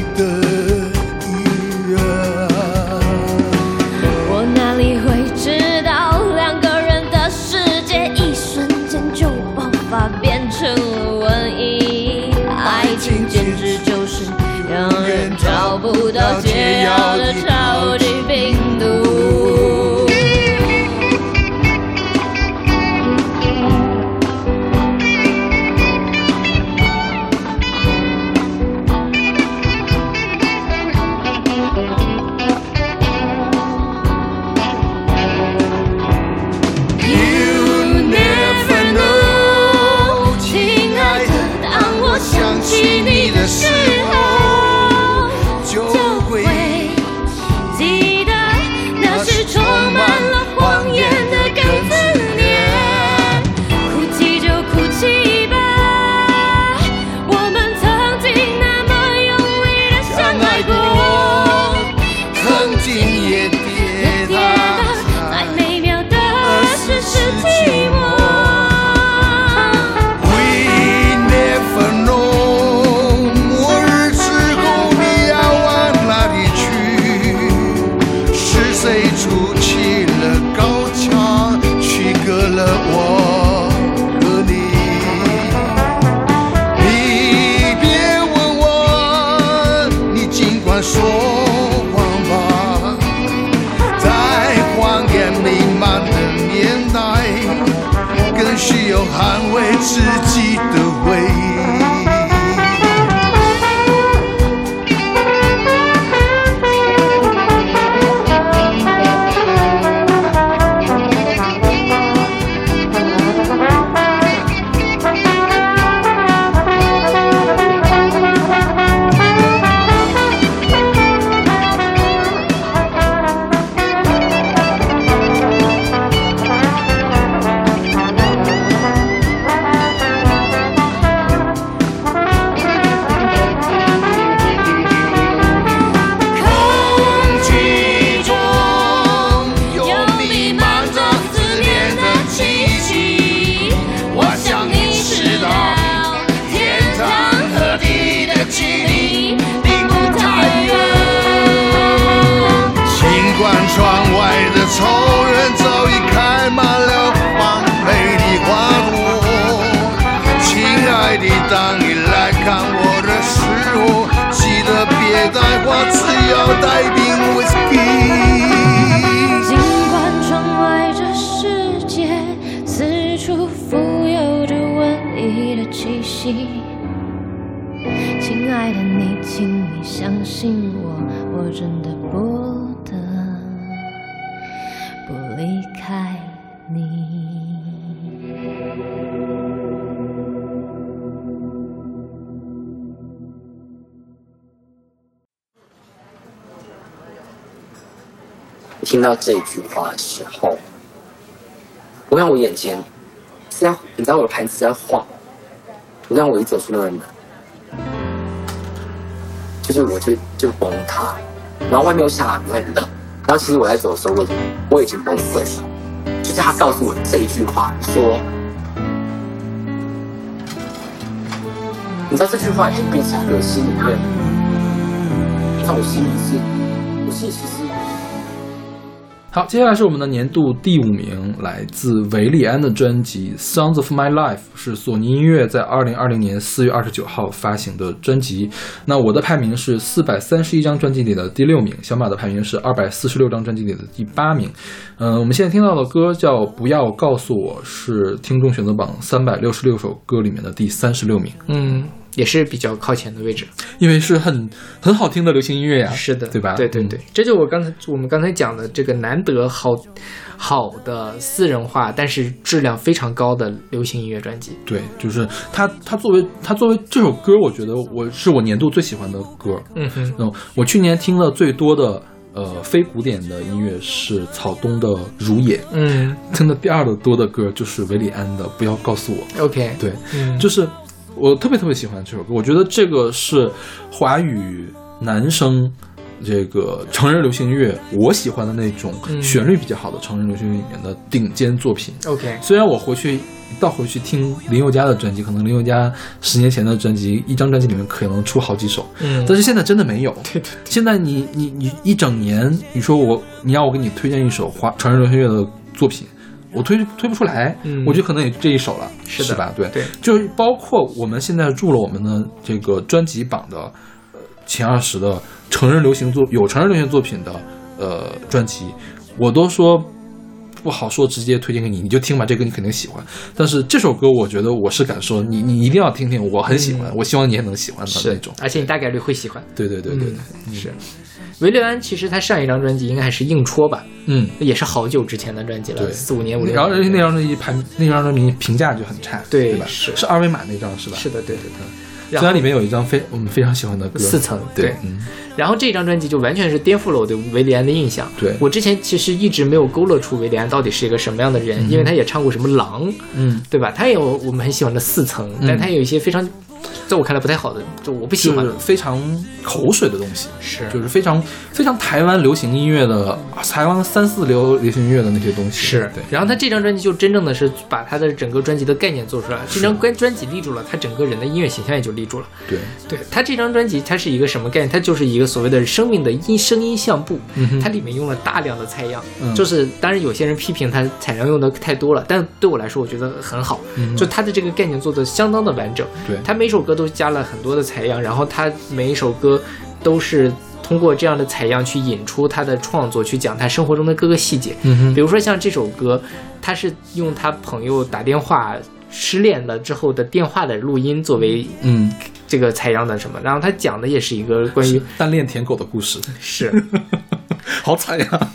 到这句话的时候，我看我眼前是在，你知道我的盘子在晃，我让我一走出那个门，就是我就就崩塌，然后外面又下很冷，然后其实我在走的时候，我已经我已经崩溃了，就是他告诉我这一句话，说，你知道这句话已经变成一个心里面，在我心里是，我心里其实。好，接下来是我们的年度第五名，来自韦利安的专辑《Sounds of My Life》，是索尼音乐在二零二零年四月二十九号发行的专辑。那我的排名是四百三十一张专辑里的第六名，小马的排名是二百四十六张专辑里的第八名。嗯、我们现在听到的歌叫《不要告诉我》，是听众选择榜三百六十六首歌里面的第三十六名，嗯，也是比较靠前的位置。因为是很很好听的流行音乐呀、是的，对吧？嗯对对对，这就我刚才我们刚才讲的这个难得好好的私人化，但是质量非常高的流行音乐专辑。对，就是他，他作为他作为这首歌，我觉得我是我年度最喜欢的歌。嗯哼，嗯，我去年听了最多的呃非古典的音乐是草东的《如也》，嗯听的第二的多的歌就是韦礼安的《不要告诉我》。，OK，对，嗯，就是我特别特别喜欢这首歌，我觉得这个是华语男生。这个成人流行音乐，我喜欢的那种嗯旋律比较好的成人流行乐里面的顶尖作品。OK，虽然我回去倒回去听林宥嘉的专辑，可能林宥嘉十年前的专辑，一张专辑里面可能出好几首，嗯，但是现在真的没有。对对现在你你你一整年，你说我你要我给你推荐一首华成人流行乐的作品，我推推不出来，嗯我觉得可能也就这一首了，是的吧？对，对就是包括我们现在入了我们的这个专辑榜的呃前二十的成人流行作有成人流行作品的呃专辑，我都说不好说，直接推荐给你，你就听吧，这歌你肯定喜欢。但是这首歌，我觉得我是敢说，你你一定要听听，我很喜欢，我希望你也能喜欢的那种。而且你大概率会喜欢。对对对对对，嗯是。维利安其实他上一张专辑应该还是硬戳吧，嗯。也是好久之前的专辑了，四五年五年。然后那张专辑排那张专辑评价就很差，吧？对是是二维码那张是吧？是的，对对对。虽然里面有一张非我们非常喜欢的歌，四层对对，嗯，然后这张专辑就完全是颠覆了我对维利安的印象。对我之前其实一直没有勾勒出维利安到底是一个什么样的人，因为他也唱过什么狼，嗯，对吧？他也有我们很喜欢的四层，但他有一些非常在我看来不太好的，就我不喜欢就是。非常口水的东西，是。就是非常非常台湾流行音乐的台湾三四流流行音乐的那些东西，是对，然后他这张专辑就真正的是把他的整个专辑的概念做出来，这张专专辑立住了，他整个人的音乐形象也就立住了。对，对他这张专辑，它是一个什么概念？它就是一个所谓的生命的音声音相簿，它里面用了大量的采样，嗯。就是当然有些人批评它采样用的太多了，但对我来说我觉得很好，就他的这个概念做的相当的完整，对。它每首歌都加了很多的采样，然后他每一首歌都是。通过这样的采样去引出他的创作，去讲他生活中的各个细节。嗯哼比如说像这首歌，他是用他朋友打电话失恋了之后的电话的录音作为嗯，这个采样的什么，然后他讲的也是一个关于单恋舔狗的故事，是，好惨呀，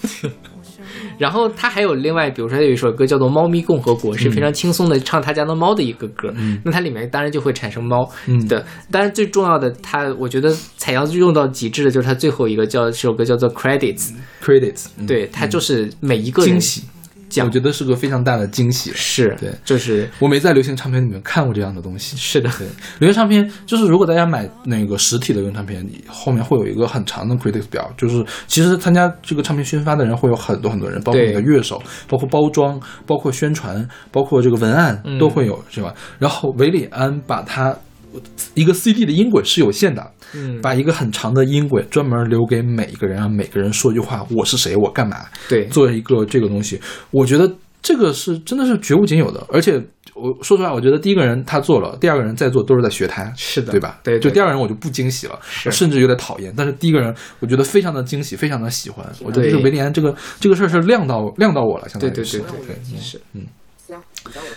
然后他还有另外，比如说他有一首歌叫做《猫咪共和国》，是非常轻松的唱他家的猫的一个歌，那它里面当然就会产生猫嗯。的，当然最重要的，它我觉得采样用到极致的就是它最后一个叫这首歌叫做 Credits，credits，嗯。对，它就是每一个人惊喜，讲我觉得是个非常大的惊喜。是，对就是我没在流行唱片里面看过这样的东西。是的，对，流行唱片就是如果大家买那个实体的流行唱片，后面会有一个很长的 critics 表，就是其实参加这个唱片宣发的人会有很多很多人，包括对你的乐手，包括包装，包括宣传，包括这个文案嗯都会有，是吧？然后韦礼安把它一个 CD 的音轨是有限的，嗯，把一个很长的音轨专门留给每一个人，让每个人说一句话：我是谁，我干嘛？对，做一个这个东西，我觉得这个是真的是绝无仅有的，而且我说实话，我觉得第一个人他做了，第二个人在做都是在学他，是的对吧？对对就第二个人我就不惊喜了，甚至有点讨厌，但是第一个人我觉得非常的惊喜，非常的喜欢，我觉得对这个维利安这个这个事儿是亮到亮到我了，相当于是对对对对对嗯是，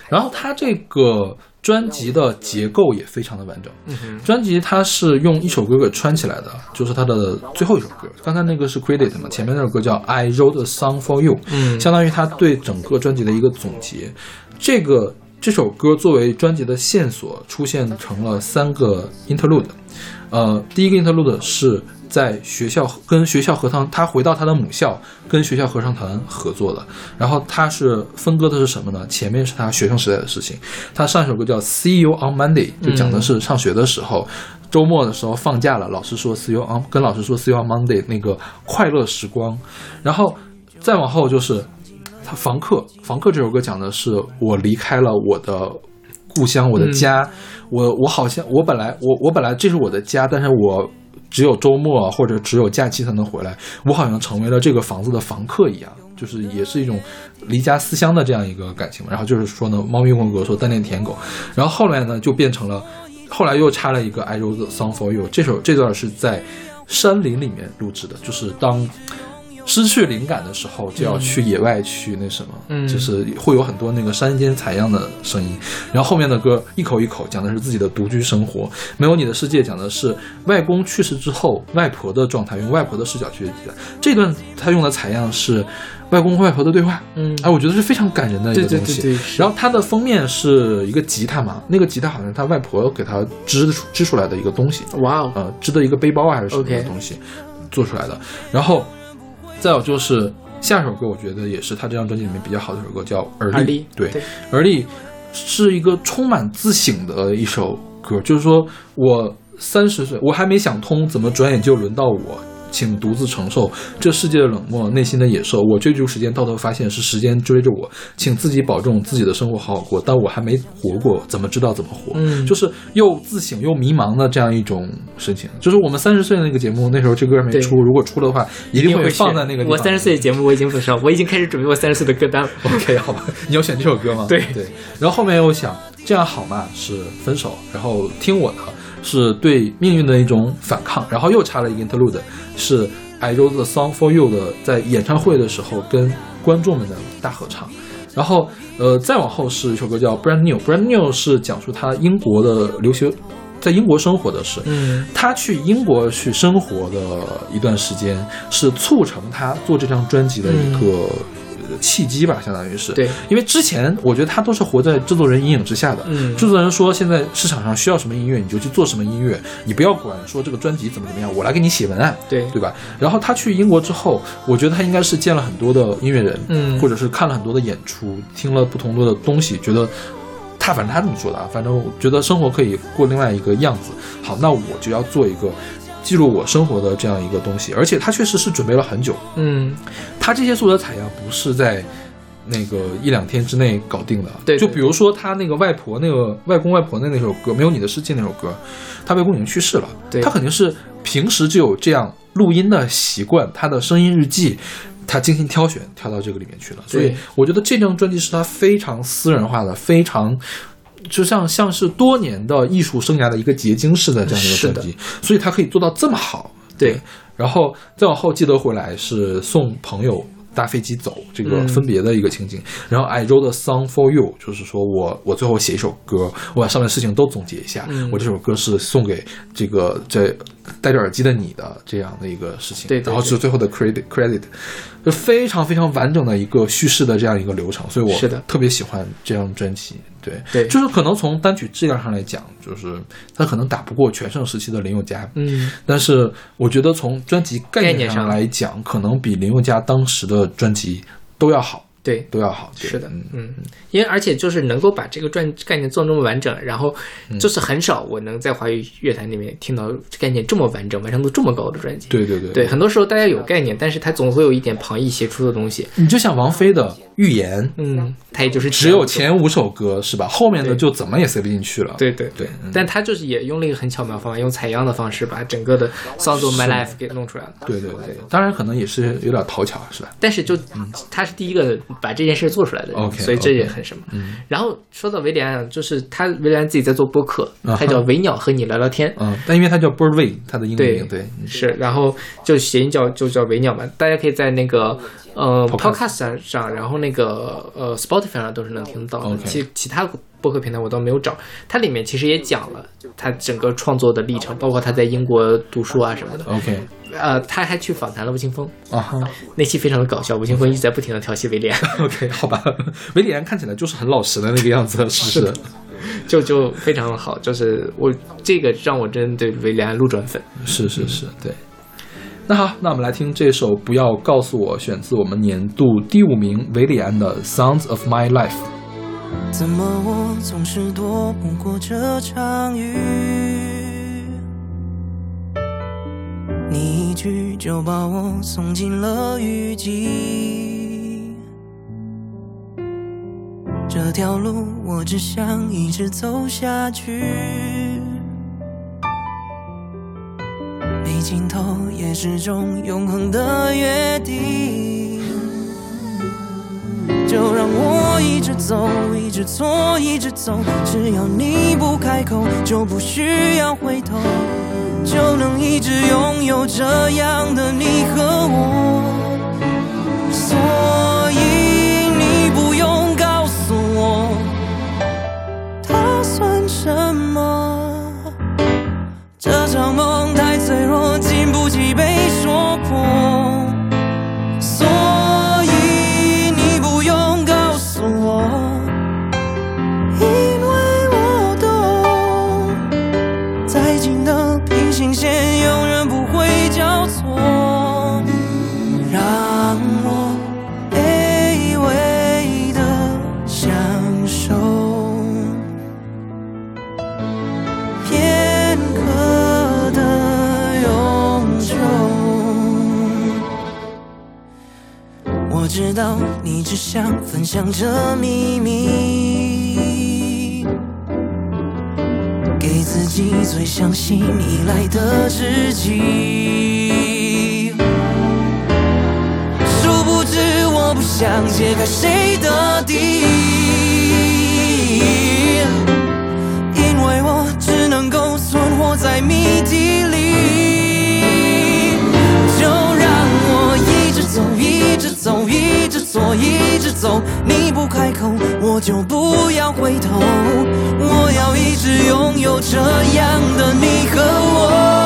然后他这个专辑的结构也非常的完整。嗯，专辑它是用一首歌给串起来的，就是它的最后一首歌。刚才那个是 Credit 嘛，前面那首歌叫 I Wrote a Song for You，嗯相当于他对整个专辑的一个总结。这个这首歌作为专辑的线索，出现成了三个 interlude。呃，第一个 interlude 是在学校跟学校合唱，他回到他的母校跟学校合唱团合作的。然后他是分割的是什么呢？前面是他学生时代的事情，他上一首歌叫 See You on Monday，就讲的是上学的时候。周末的时候放假了，老师说 see you on，跟老师说 see you on Monday 那个快乐时光，然后再往后就是他《房客》，《房客》这首歌讲的是我离开了我的故乡，我的家，我我好像我本来我我本来这是我的家，但是我只有周末或者只有假期才能回来，我好像成为了这个房子的房客一样，就是也是一种离家思乡的这样一个感情嘛。然后就是说呢，猫咪混狗说单恋舔狗，然后后来呢就变成了，后来又插了一个 I wrote the song for you，这首这段是在山林里面录制的，就是当。失去灵感的时候，就要去野外去那什么，嗯就是会有很多那个山间采样的声音。然后后面的歌一口一口讲的是自己的独居生活，没有你的世界讲的是外公去世之后外婆的状态，用外婆的视角去记的。这段他用的采样是外公和外婆的对话，嗯哎，我觉得是非常感人的一个对对东西。对对对然后它的封面是一个吉他嘛，那个吉他好像是他外婆给他织出织出来的一个东西，哇哦，呃，织的一个背包啊还是什么东西做出来的。然后再有就是下首歌，我觉得也是他这张专辑里面比较好的一首歌，叫《而立》。对而立是一个充满自省的一首歌，就是说我三十岁，我还没想通，怎么转眼就轮到我。请独自承受这世界的冷漠，内心的野兽。我追逐时间，到头发现是时间追着我。请自己保重自己的生活，好好过。但我还没活过，怎么知道怎么活？嗯就是又自省又迷茫的这样一种神情。就是我们三十岁的那个节目，那时候这歌还没出，如果出了的话，一定会放在那个地方。我三十岁的节目我已经不知道，我已经开始准备我三十岁的歌单了。OK，好吧，你要选这首歌吗？对对。然后后面又想，这样好嘛？是分手，然后听我的，是对命运的一种反抗。然后又插了一个 interlude，是 I wrote the song for you 的，在演唱会的时候跟观众们的大合唱。然后，呃，再往后是一首歌叫 Brand New，Brand New 是讲述他英国的留学，在英国生活的事。嗯他去英国去生活的一段时间，是促成他做这张专辑的一个呃契机吧，相当于是。对，因为之前我觉得他都是活在制作人阴影之下的。嗯制作人说现在市场上需要什么音乐，你就去做什么音乐，你不要管说这个专辑怎么怎么样，我来给你写文案。对对吧？然后他去英国之后，我觉得他应该是见了很多的音乐人，嗯或者是看了很多的演出，听了不同多的东西，觉得他反正他这么说的啊，反正我觉得生活可以过另外一个样子。好，那我就要做一个记录我生活的这样一个东西，而且他确实是准备了很久，嗯。他这些所有的采样不是在。那个一两天之内搞定的，对对就比如说他那个外婆那个外公外婆的那首歌《没有你的世界》那首歌，他外公已经去世了，对。他肯定是平时就有这样录音的习惯，他的声音日记，他精心挑选挑到这个里面去了。所以我觉得这张专辑是他非常私人化的，非常就像像是多年的艺术生涯的一个结晶式的这样一个专辑，所以他可以做到这么好。对，然后再往后记得回来是送朋友。搭飞机走，这个嗯分别的一个情景。然后 I wrote a song for you，就是说我我最后写一首歌，我把上面的事情都总结一下。嗯我这首歌是送给这个这戴着耳机的你的这样的一个事情。对对然后是最后的 credit credit，就非常非常完整的一个叙事的这样一个流程，所以我是的特别喜欢这张专辑。对。对。就是可能从单曲质量上来讲，就是他可能打不过全盛时期的林宥嘉。嗯。但是我觉得从专辑概念上概念上。来讲，可能比林宥嘉当时的专辑都要好，对。都要好。是的嗯，嗯，因为而且就是能够把这个专概念做那么完整，然后嗯就是很少我能在华语乐坛里面听到概念这么完整、完成度这么高的专辑。对对对对，很多时候大家有概念，但是他总会有一点旁逸斜出的东西。你就像王菲的《预言》，嗯，它也就是只有前前五首歌是吧？后面的就怎么也塞不进去了。对对对，嗯但他就是也用了一个很巧妙的方法，用采样的方式把整个的《Songs of My Life》给弄出来了。对对对，当然可能也是有点讨巧，是吧？但是就他是第一个把这件事做出来的人所以这也很什么。然后说到维里安，就是他维里安自己在做播客，他叫维鸟和你聊聊天。嗯，但因为他叫 Birdway，他的英文对名对，嗯是，然后就谐音叫就叫维鸟嘛，大家可以在那个呃 Podcast 上上，然后那个呃 Spotify 上都是能听到的。其其他播客平台我倒没有找，它里面其实也讲了他整个创作的历程，包括他在英国读书啊什么的。OK 呃，他还去访谈了吴青峰，啊哈那期非常的搞笑，吴青峰一直在不停的调戏维里安，，OK 好吧，维里安看起来就是很老实的那个样子，是的，就就非常好，就是我这个让我真对维里安路转粉。是是是，对。那好，那我们来听这首《不要告诉我》，选自我们年度第五名维里安的《Sounds of My Life》。怎么我总是躲不过这场雨？你一句就把我送进了雨季。这条路我只想一直走下去，没尽头也是种永恒的约定。就让我一直走，一直错，一直走，只要你不开口，就不需要回头，就能一直拥有这样的你和我。所以你不用告诉我，他算什么？这场梦道你只想分享这秘密，给自己最相信依赖的知己。殊不知我不想揭开谁的底，因为我只能够存活在谜底里。就让我一直走，一一直走，一直走，一直走。你不开口，我就不要回头。我要一直拥有这样的你和我。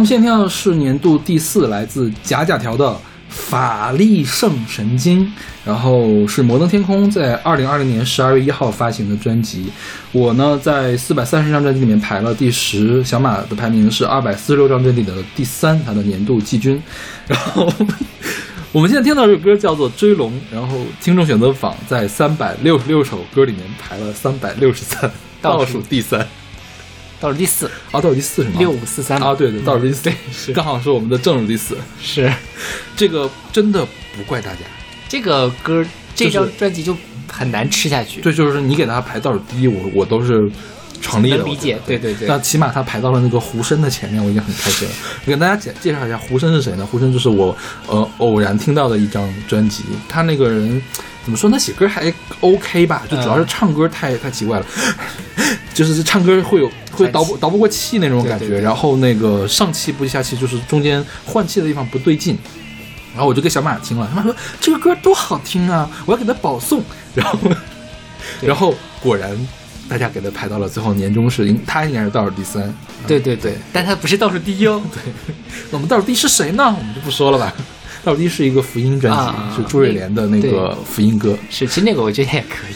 我们现在听到的是年度第四，来自假假条的《法力圣神经》，然后是摩登天空在二零二零年十二月一号发行的专辑。我呢在四百三十张专辑里面排了第十，小马的排名是二百四十六张专辑的第三，他的年度季军。然后 我们现在听到这首歌叫做《追龙》，然后听众选择榜在三百六十六首歌里面排了三百六十三，倒数第三。到了第四，啊，倒数第四是吗？六五四三啊，对对，倒数第四，对是刚好是我们的正数第四。是这个真的不怪大家，这个歌，这张专辑就很难吃下去。对就是你给他排倒数第一，我我都是成立了。能理解对对对那起码他排到了那个胡申的前面，我已经很开心了。我给大家介介绍一下胡申是谁呢？胡申就是我呃偶然听到的一张专辑，他那个人怎么说呢？写歌还 OK 吧，就主要是唱歌太、太奇怪了，就是唱歌会有会倒不倒不过气那种感觉，对对对然后那个上气不接下气，就是中间换气的地方不对劲。然后我就给小马听了，他妈说这个歌多好听啊，我要给他保送。然后，然后果然大家给他排到了最后年终是，应他应该是倒数第三。对对对，但他不是倒数第一哦。对我们倒数第一是谁呢？我们就不说了吧。倒数第一是一个福音专辑，啊是朱瑞莲的那个福音歌。是，其实那个我觉得也可以。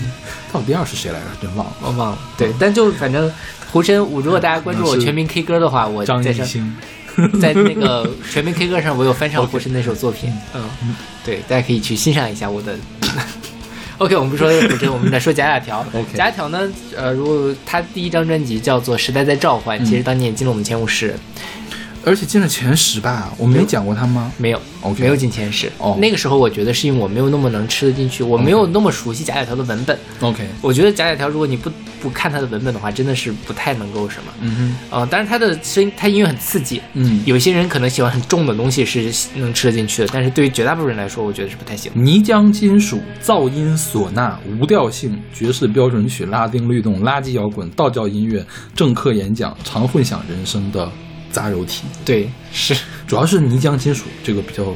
倒数第二是谁来着？真忘了。我忘了。对，但就反正胡申，我如果大家关注我全民 K 歌的话，我张艺兴，在那个全民 K 歌上，我有翻唱胡申那首作品。嗯，对，大家可以去欣赏一下我的。OK，我们不说古筝，我们来说贾雅条。贾雅条呢，呃，如果他第一张专辑叫做《时代在召唤》，其实当年也进了我们前五十，而且进了前十吧？我没讲过他吗？没有 OK 没有进前十。哦那个时候我觉得是因为我没有那么能吃得进去，我没有那么熟悉贾贾条的文本。OK，我觉得贾贾条，如果你不不看他的文本的话，真的是不太能够什么。嗯哼呃，当然他的声音，他音乐很刺激，嗯有些人可能喜欢很重的东西是能吃得进去的，但是对于绝大部分人来说，我觉得是不太行。泥浆金属、噪音唢呐、无调性、爵士标准曲、拉丁律动、垃圾摇滚、道教音乐、政客演讲、常混响人生的杂糅体，对，是，主要是泥浆金属这个比较，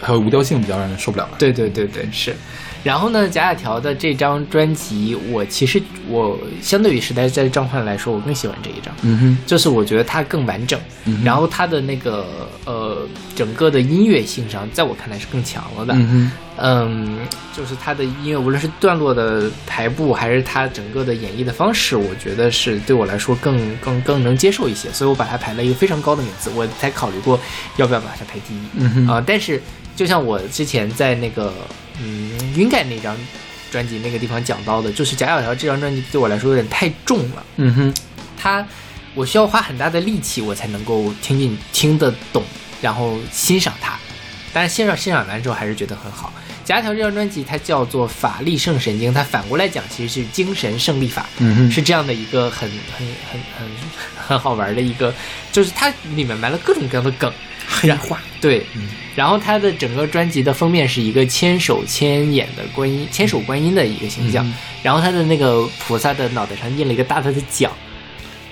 还有无调性比较让人受不了。对对对对是。然后呢，贾雅条的这张专辑，我其实我相对于时代在召唤来说，我更喜欢这一张。嗯哼，就是我觉得它更完整，然后它的那个呃整个的音乐性上，在我看来是更强了的。嗯哼，嗯，就是它的音乐，无论是段落的排布，还是它整个的演绎的方式，我觉得是对我来说更更更能接受一些，所以我把它排了一个非常高的名次，我才考虑过要不要把它排第一。嗯哼啊、但是就像我之前在那个嗯云盖那张专辑那个地方讲到的，就是贾小条这张专辑对我来说有点太重了。嗯哼，它我需要花很大的力气，我才能够听进听得懂，然后欣赏它。但是欣赏欣赏完之后，还是觉得很好。贾小条这张专辑它叫做《法力胜神经》，它反过来讲其实是精神胜利法，嗯哼是这样的一个很很很很很好玩的一个，就是它里面埋了各种各样的梗，黑化，对，然后他的整个专辑的封面是一个千手千眼的观音，千手观音的一个形象，然后他的那个菩萨的脑袋上印了一个大大的奖，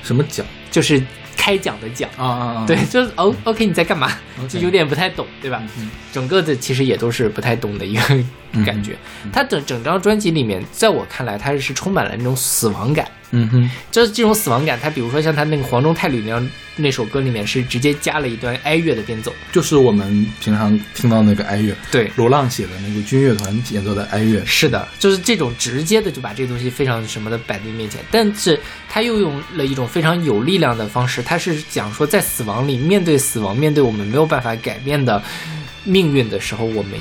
什么奖就是开奖的奖。啊啊啊！对，就是哦，OK，你在干嘛？就有点不太懂，对吧？嗯整个的其实也都是不太懂的一个感觉。他整整张专辑里面，在我看来，他是充满了那种死亡感。嗯哼，就是这种死亡感，他比如说像他那个《黄钟太吕》那样那首歌里面，是直接加了一段哀乐的变奏。就是我们平常听到那个哀乐，对，罗浪写的那个军乐团演奏的哀乐，是的，就是这种直接的就把这个东西非常什么的摆在面前，但是他又用了一种非常有力量的方式，他是讲说在死亡里面对死亡，面对我们没有办法改变的命运的时候，我们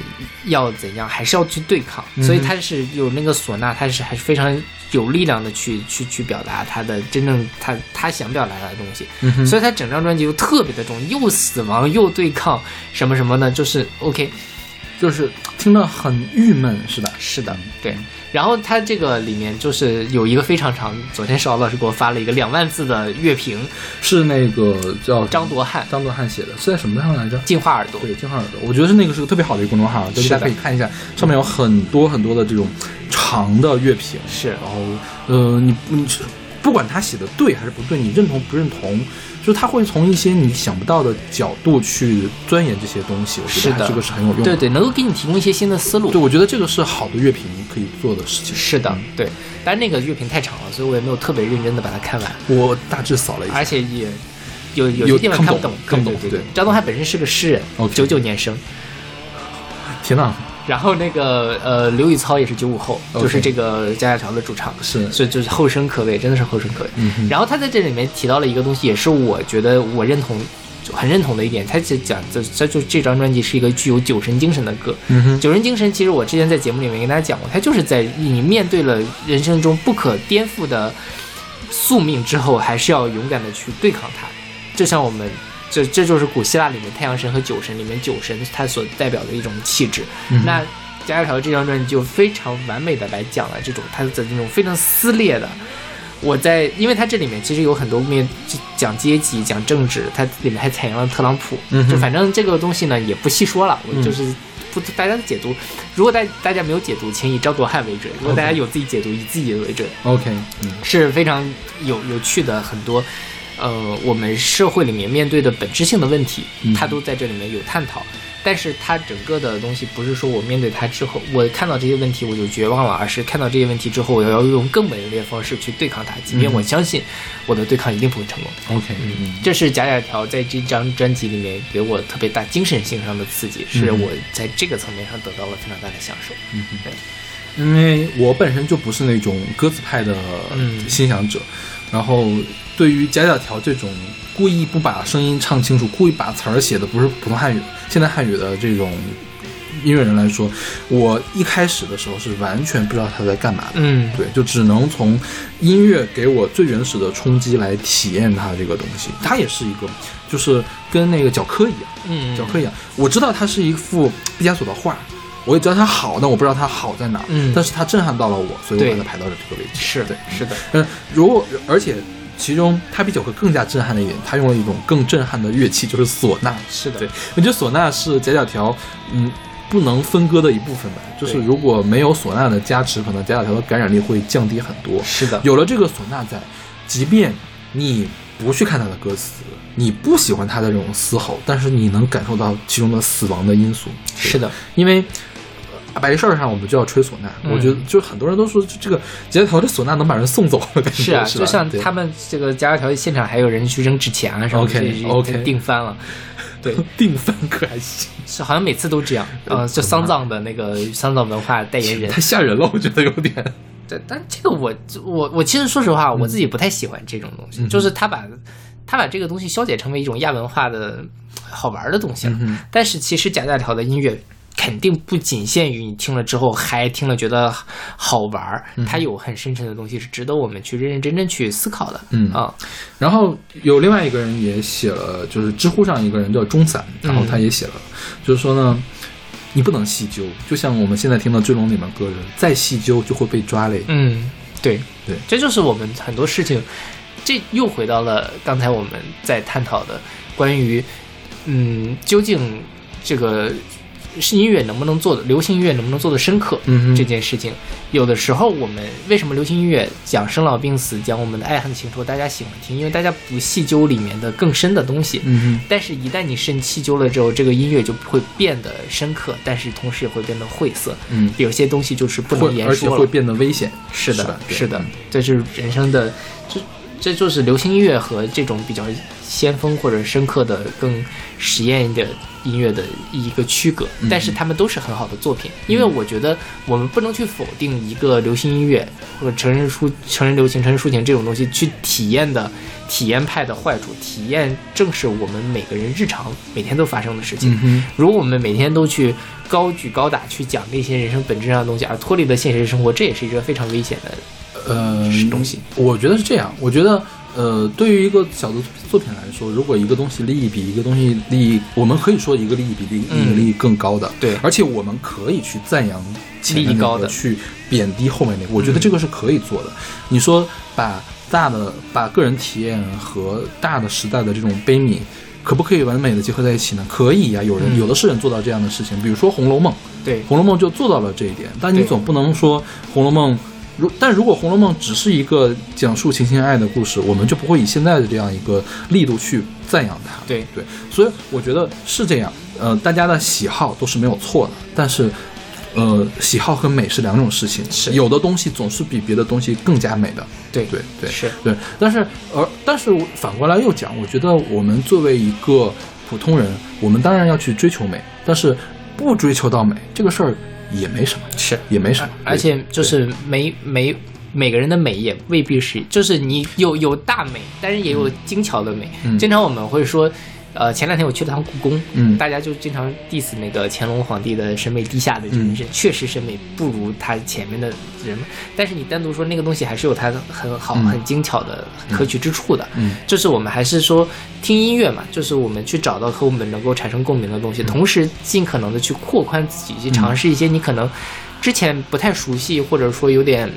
要怎样，还是要去对抗。所以他是有那个唢呐，他是还是非常有力量的去去去表达他的真正他他想表达的东西。所以他整张专辑就特别的重，又死亡又对抗什么什么的，就是 OK。就是听着很郁闷，是吧？是的，对。然后它这个里面就是有一个非常长，昨天邵老师给我发了一个两万字的乐评，是那个叫张铎汉张铎汉写的，是在什么上来着？进化耳朵。对，进化耳朵，我觉得是那个是个特别好的一个公众号，就是大家可以看一下，上面有很多很多的这种长的乐评，是然后呃，你你不管他写的对还是不对，你认同不认同，就是他会从一些你想不到的角度去钻研这些东西，我觉是的得这个是很有用的。对对，能够给你提供一些新的思路。对，我觉得这个是好的乐评可以做的事情。是的，对。但是那个乐评太长了，所以我也没有特别认真的把它看完，我大致扫了一下，而且也有有有些地方看不懂看不懂，对对。张东海本身是个诗人九九年生。天呐，然后那个呃，刘宇操也是九五后就是这个加加条的主唱，是所以就是后生可畏，真的是后生可畏。嗯然后他在这里面提到了一个东西，也是我觉得我认同，就很认同的一点。他就讲，这这就这张专辑是一个具有酒神精神的歌。嗯，酒神精神，其实我之前在节目里面跟大家讲过，他就是在你面对了人生中不可颠覆的宿命之后，还是要勇敢的去对抗它。就像我们，这这就是古希腊里面太阳神和酒神里面酒神它所代表的一种气质。那加条这张专辑就非常完美的来讲了这种它的这种非常撕裂的。我在，因为它这里面其实有很多面讲阶级、讲政治，它里面还采用了特朗普，嗯就反正这个东西呢也不细说了，我就是不大家的解读。如果大大家没有解读，请以张铎汉为准；如果大家有自己解读，以自己为准，OK，嗯是非常有有趣的很多。呃，我们社会里面面对的本质性的问题，它都在这里面有探讨。但是它整个的东西不是说我面对它之后，我看到这些问题我就绝望了，而是看到这些问题之后，我要用更猛烈的方式去对抗它，即便我相信我的对抗一定不会成功。，OK，嗯这是贾贾条在这张专辑里面给我特别大精神性上的刺激，是嗯我在这个层面上得到了非常大的享受。嗯对因为我本身就不是那种鸽子派的嗯欣赏者，然后对于贾贾条这种故意不把声音唱清楚，故意把词儿写的不是普通汉语、现代汉语的这种音乐人来说，我一开始的时候是完全不知道他在干嘛的。嗯，对，就只能从音乐给我最原始的冲击来体验它这个东西。它也是一个，就是跟那个教科一样，嗯教科一样。我知道它是一幅毕加索的画，我也知道它好，但我不知道它好在哪儿。嗯但是它震撼到了我，所以我把它排到了这个位置。是对，是的，嗯，如果而且其中它比教科更加震撼的一点，它用了一种更震撼的乐器，就是唢呐。是的对，我觉得唢呐是夹角条，嗯，不能分割的一部分吧。就是如果没有唢呐的加持，可能夹角条的感染力会降低很多。是的，有了这个唢呐在，即便你不去看它的歌词，你不喜欢它的这种嘶吼，但是你能感受到其中的死亡的因素。是的，因为。呃白事儿上我们就要吹唢呐，嗯我觉得就很多人都说这这个夹角条的唢呐能把人送走了感觉，是啊，吧就像他们这个家条现场还有人去扔纸钱啊什么 OK，这这 OK 定翻了，对，定翻可还行，是好像每次都这样，呃，就丧葬的那个丧葬文化代言人太，吓人了，我觉得有点。对，但这个我我我其实说实话，我自己不太喜欢这种东西，嗯就是他把他把这个东西消解成为一种亚文化的好玩的东西了。嗯但是其实贾贾条的音乐肯定不仅限于你听了之后嗨，听了觉得好玩儿，嗯。它有很深沉的东西是值得我们去认认真真去思考的。嗯。啊，然后有另外一个人也写了，就是知乎上一个人叫钟散，然后他也写了，就是说呢，你不能细究，就像我们现在听到《追龙》里面歌人，再细究就会被抓嘞。嗯，对。对。这就是我们很多事情，这又回到了刚才我们在探讨的关于，嗯，究竟这个是音乐能不能做的，流行音乐能不能做的深刻，嗯哼这件事情，有的时候我们为什么流行音乐讲生老病死，讲我们的爱恨情仇，大家喜欢听，因为大家不细究里面的更深的东西，嗯但是，一旦你深细究了之后，这个音乐就会变得深刻，但是同时也会变得晦涩。嗯有些东西就是不，能会言说了。而且会变得危险。是的，是的，这就是人生的，这这就是流行音乐和这种比较先锋或者深刻的、更实验的音乐的一个区隔。嗯但是他们都是很好的作品，因为我觉得我们不能去否定一个流行音乐或者成人抒、成人流行、成人抒情这种东西去体验的 体验派的坏处。体验正是我们每个人日常每天都发生的事情。嗯，如果我们每天都去高举高打去讲那些人生本质上的东西，而脱离了现实生活，这也是一个非常危险的。呃，东西。我觉得是这样，我觉得。呃，对于一个小的作品来说，如果一个东西利益比一个东西利益，我们可以说一个利益比另一个嗯利益更高的，对而且我们可以去赞扬前面高的去贬低后面那个，我觉得嗯这个是可以做的。你说把大的把个人体验和大的时代的这种悲悯，可不可以完美的结合在一起呢？可以呀、有人、嗯有的是人做到这样的事情，比如说《红楼梦》，对《红楼梦》就做到了这一点，但你总不能说《红楼梦》如，但如果《红楼梦》只是一个讲述情情爱爱的故事，我们就不会以现在的这样一个力度去赞扬它。对对，所以我觉得是这样。呃，大家的喜好都是没有错的，但是，呃，喜好和美是两种事情。是有的东西总是比别的东西更加美的。对对对是对，但是而但是反过来又讲，我觉得我们作为一个普通人，我们当然要去追求美，但是不追求到美这个事儿也没什么，是也没什么。而且就是每每每个人的美也未必是，就是你有有大美，但是也有精巧的美。嗯经常我们会说。呃，前两天我去了趟故宫，嗯。大家就经常 diss 那个乾隆皇帝的审美低下的这嗯件事，确实审美不如他前面的人，但是你单独说那个东西还是有它很好、嗯。很精巧的可取之处的。嗯。就是我们还是说听音乐嘛，就是我们去找到和我们能够产生共鸣的东嗯。西，同时尽可能的去扩宽自己，去尝试一些你可能之前不太熟悉或者说有点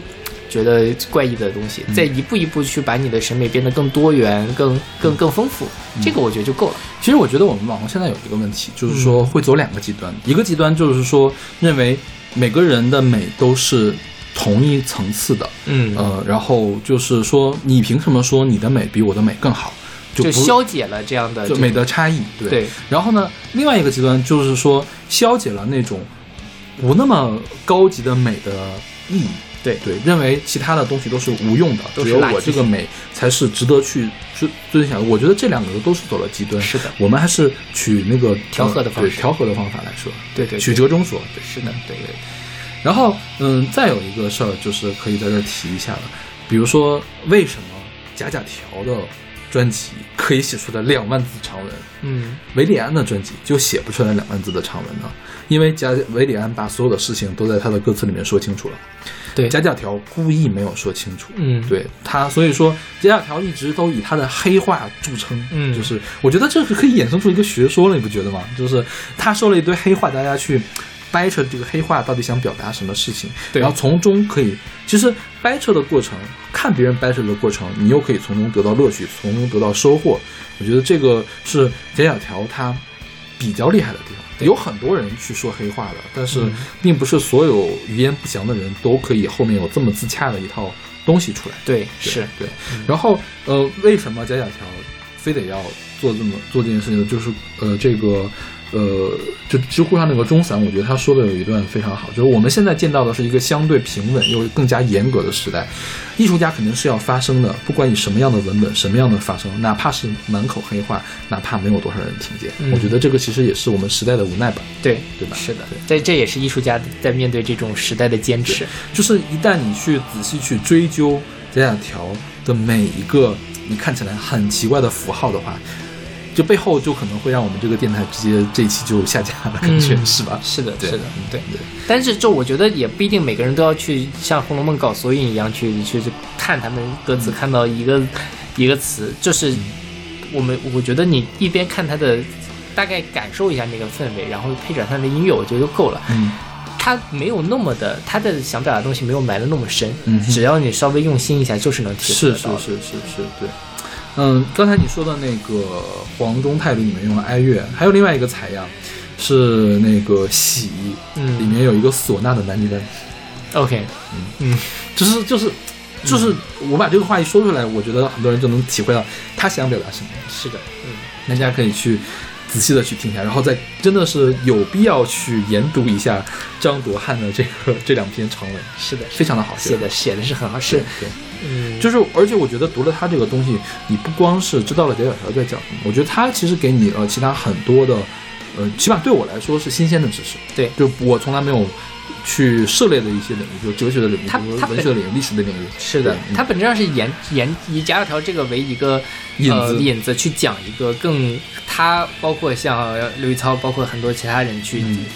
觉得怪异的东西，嗯再一步一步去把你的审美变得更多元、更更更丰富，嗯这个我觉得就够了。其实我觉得我们网红现在有一个问题，就是嗯说会走两个极端，一个极端就是说认为每个人的美都是同一层次的，嗯呃，然后就是说你凭什么说你的美比我的美更好？就就消解了这样的就美的差异，对。对然后呢，另外一个极端就是说消解了那种不那么高级的美的意义。对对，认为其他的东西都是无用的，只有我这个美才是值得去尊尊享。我觉得这两个都是走了极端。是的我们还是取那个调和的方式对调和的方法来说，对对对取折中说。对是的，对对。然后，嗯，再有一个事儿就是可以在这儿提一下的，比如说为什么贾贾条的专辑可以写出来两万字长文，嗯维里安的专辑就写不出来两万字的长文呢？因为贾维里安把所有的事情都在他的歌词里面说清楚了，对，贾贾条故意没有说清楚。嗯对他，所以说贾贾条一直都以他的黑话著称。嗯就是我觉得这是可以衍生出一个学说了，你不觉得吗？就是他说了一堆黑话，大家去掰扯这个黑话到底想表达什么事情，对然后从中可以，其实掰扯的过程，看别人掰扯的过程，你又可以从中得到乐趣，从中得到收获。我觉得这个是贾贾条他比较厉害的地方。有很多人去说黑话的，但是嗯并不是所有语言不详的人都可以后面有这么自洽的一套东西出来。对对是，对。然后呃，为什么贾贾条非得要做这么做这件事情呢？就是呃，这个呃，就知乎上那个钟散，我觉得他说的有一段非常好，就是我们现在见到的是一个相对平稳又更加严格的时代，艺术家肯定是要发声的，不管以什么样的文本、什么样的发声，哪怕是满口黑话，哪怕没有多少人听见，嗯我觉得这个其实也是我们时代的无奈吧。对对吧是的对，这这也是艺术家在面对这种时代的坚持。就是一旦你去仔细去追究这两条的每一个你看起来很奇怪的符号的话，就背后就可能会让我们这个电台直接这一期就下架了，感觉、嗯是吧？是的，是的，对对。但是就我觉得也不一定每个人都要去像《红楼梦》搞索引一样去去去看他们歌词，看到一个一个词，就是我们我觉得你一边看他的。大概感受一下那个氛围，然后配上他的音乐，我觉得就够了。嗯他没有那么的，他的想表达的东西没有埋的那么深。嗯只要你稍微用心一下，就是能体会是是得到的。是是是，对。嗯，刚才你说的那个黄钟态度里面用了哀乐，还有另外一个采样是那个喜，嗯里面有一个唢呐的男低音，OK，嗯。嗯就是就是就是我把这个话一说出来，我觉得很多人就能体会到他想表达什么。是的，嗯，大家可以去仔细的去听一下，然后再真的是有必要去研读一下张铎汉的这个这两篇长文，是的，非常的好写的写的是很好，对是，对，嗯，就是而且我觉得读了他这个东西，你不光是知道了贾小条在讲什么，我觉得他其实给你了其他很多的，呃，起码对我来说是新鲜的知识。对就我从来没有去涉猎的一些领域，就哲学的领域，他比如文学的领域、历史的领域。是的它本质上是沿沿以贾小条这个为一个引呃子引子去讲一个更他包括像刘玉操，包括很多其他人去嗯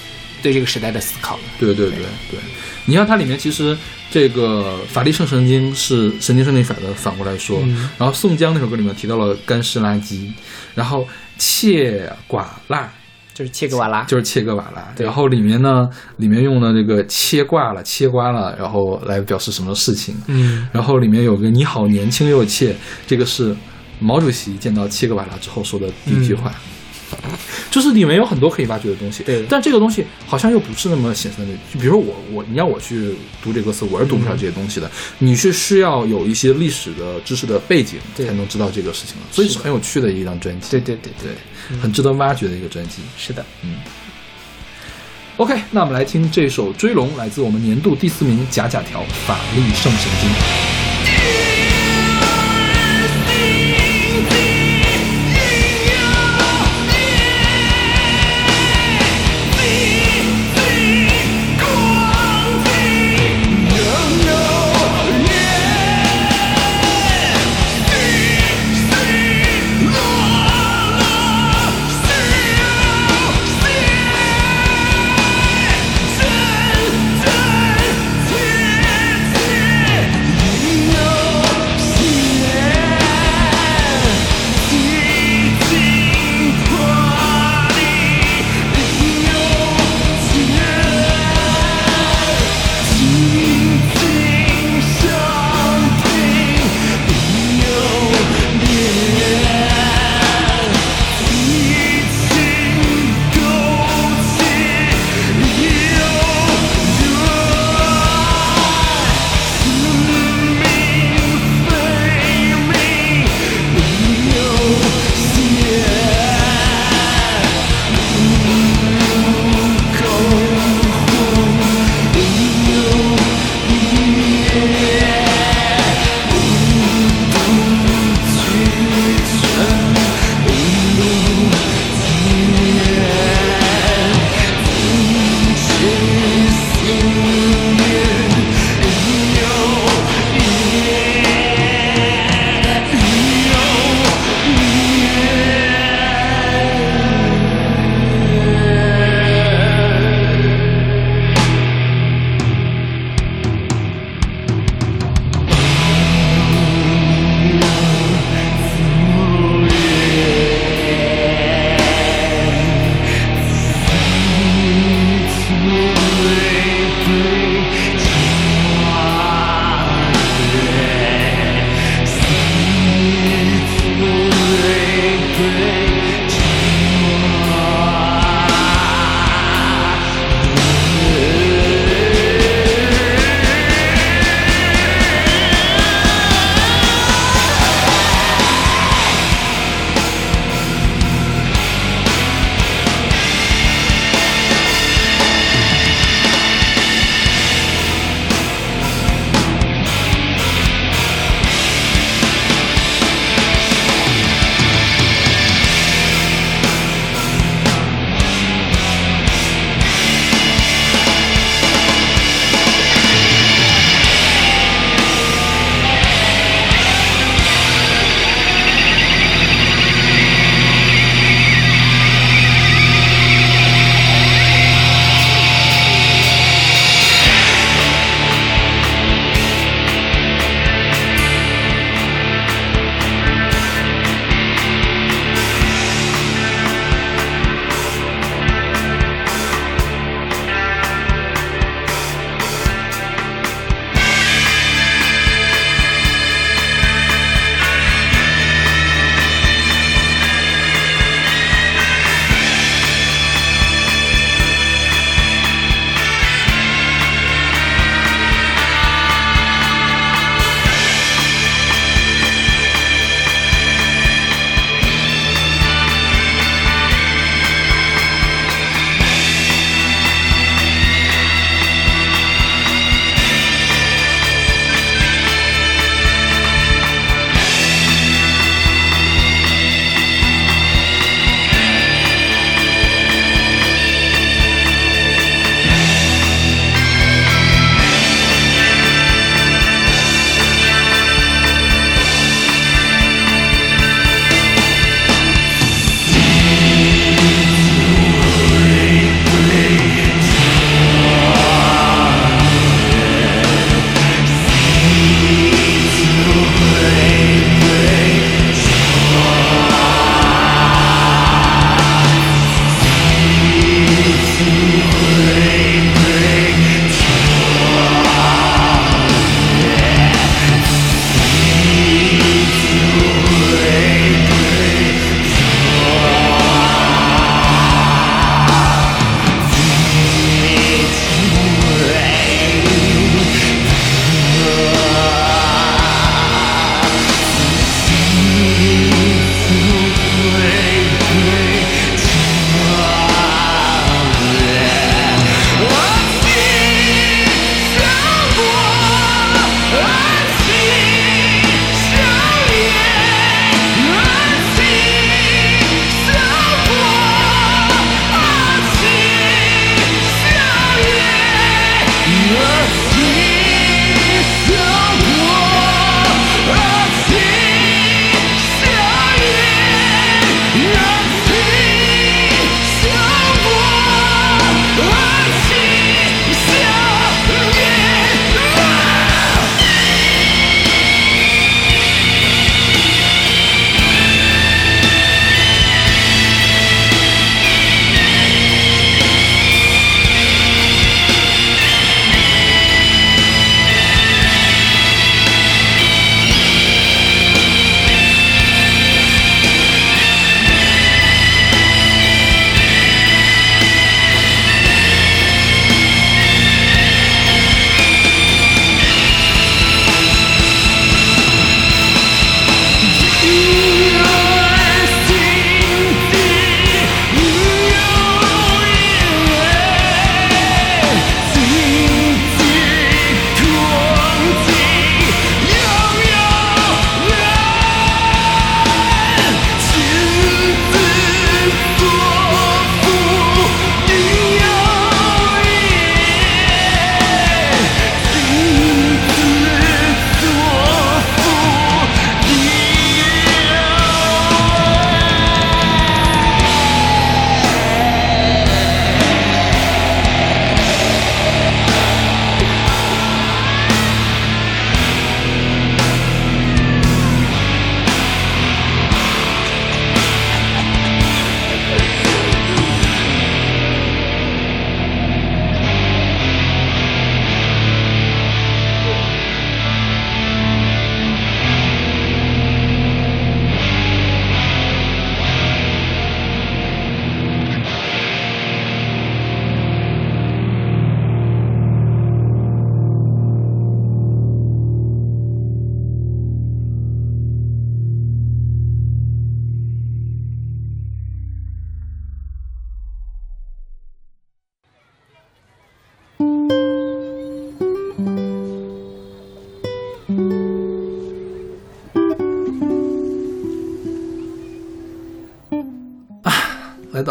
对这个时代的思考。对对对对，你像它里面其实这个法力胜神经是神经胜利法的反过来说，嗯。然后宋江那首歌里面提到了干湿垃圾，然后切寡辣就是切格瓦拉，就是切格瓦拉，然后里面呢里面用了这个切挂了切瓜了，然后来表示什么事情，嗯，然后里面有个你好年轻又切，这个是毛主席见到切格瓦拉之后说的第一句话。就是里面有很多可以挖掘的东西，对但这个东西好像又不是那么显色的。就比如说我我你让我去读这个词，我是读不了这些东西的。你是需要有一些历史的知识的背景对才能知道这个事情的，所以是很有趣的一张专辑。对对对对，对，很值得挖掘的一个专辑。是的，嗯 OK，那我们来听这首《追龙》，来自我们年度第四名贾贾条《法力胜神经》。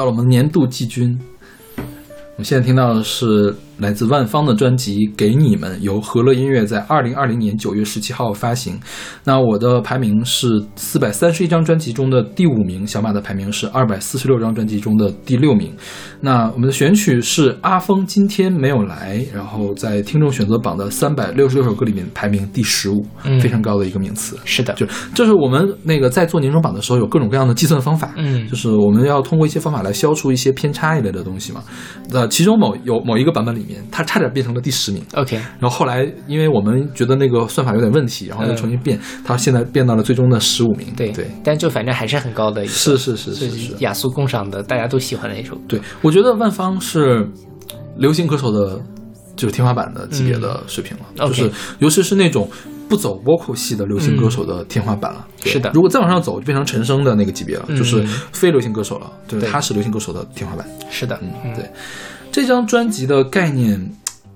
到了我们年度季军。我们现在听到的是来自万芳的专辑《给你们》，由和乐音乐在二零二零年九月十七号发行。那我的排名是四百三十一张专辑中的第五名，小马的排名是二百四十六张专辑中的第六名。那我们的选曲是阿峰今天没有来，然后在听众选择榜的三百六十六首歌里面排名第十五，嗯非常高的一个名次。是的，就就是我们那个在做年终榜的时候有各种各样的计算方法，嗯就是我们要通过一些方法来消除一些偏差一类的东西嘛。那其中某有某一个版本里面，它差点变成了第十名。OK，然后后来，因为我们觉得那个算法有点问题，然后又重新变，它现在变到了最终的十五名。对对，但就反正还是很高的一个，是是是是雅俗共赏的，大家都喜欢的一首。歌。对，我觉得万芳是流行歌手的，就是天花板的级别的水平了，嗯就是尤其是那种不走 vocal 系的流行歌手的天花板了。对。是的。如果再往上走，就变成陈升的那个级别了，嗯。就是非流行歌手了，对他是流行歌手的天花板。是的，嗯，对，这张专辑的概念。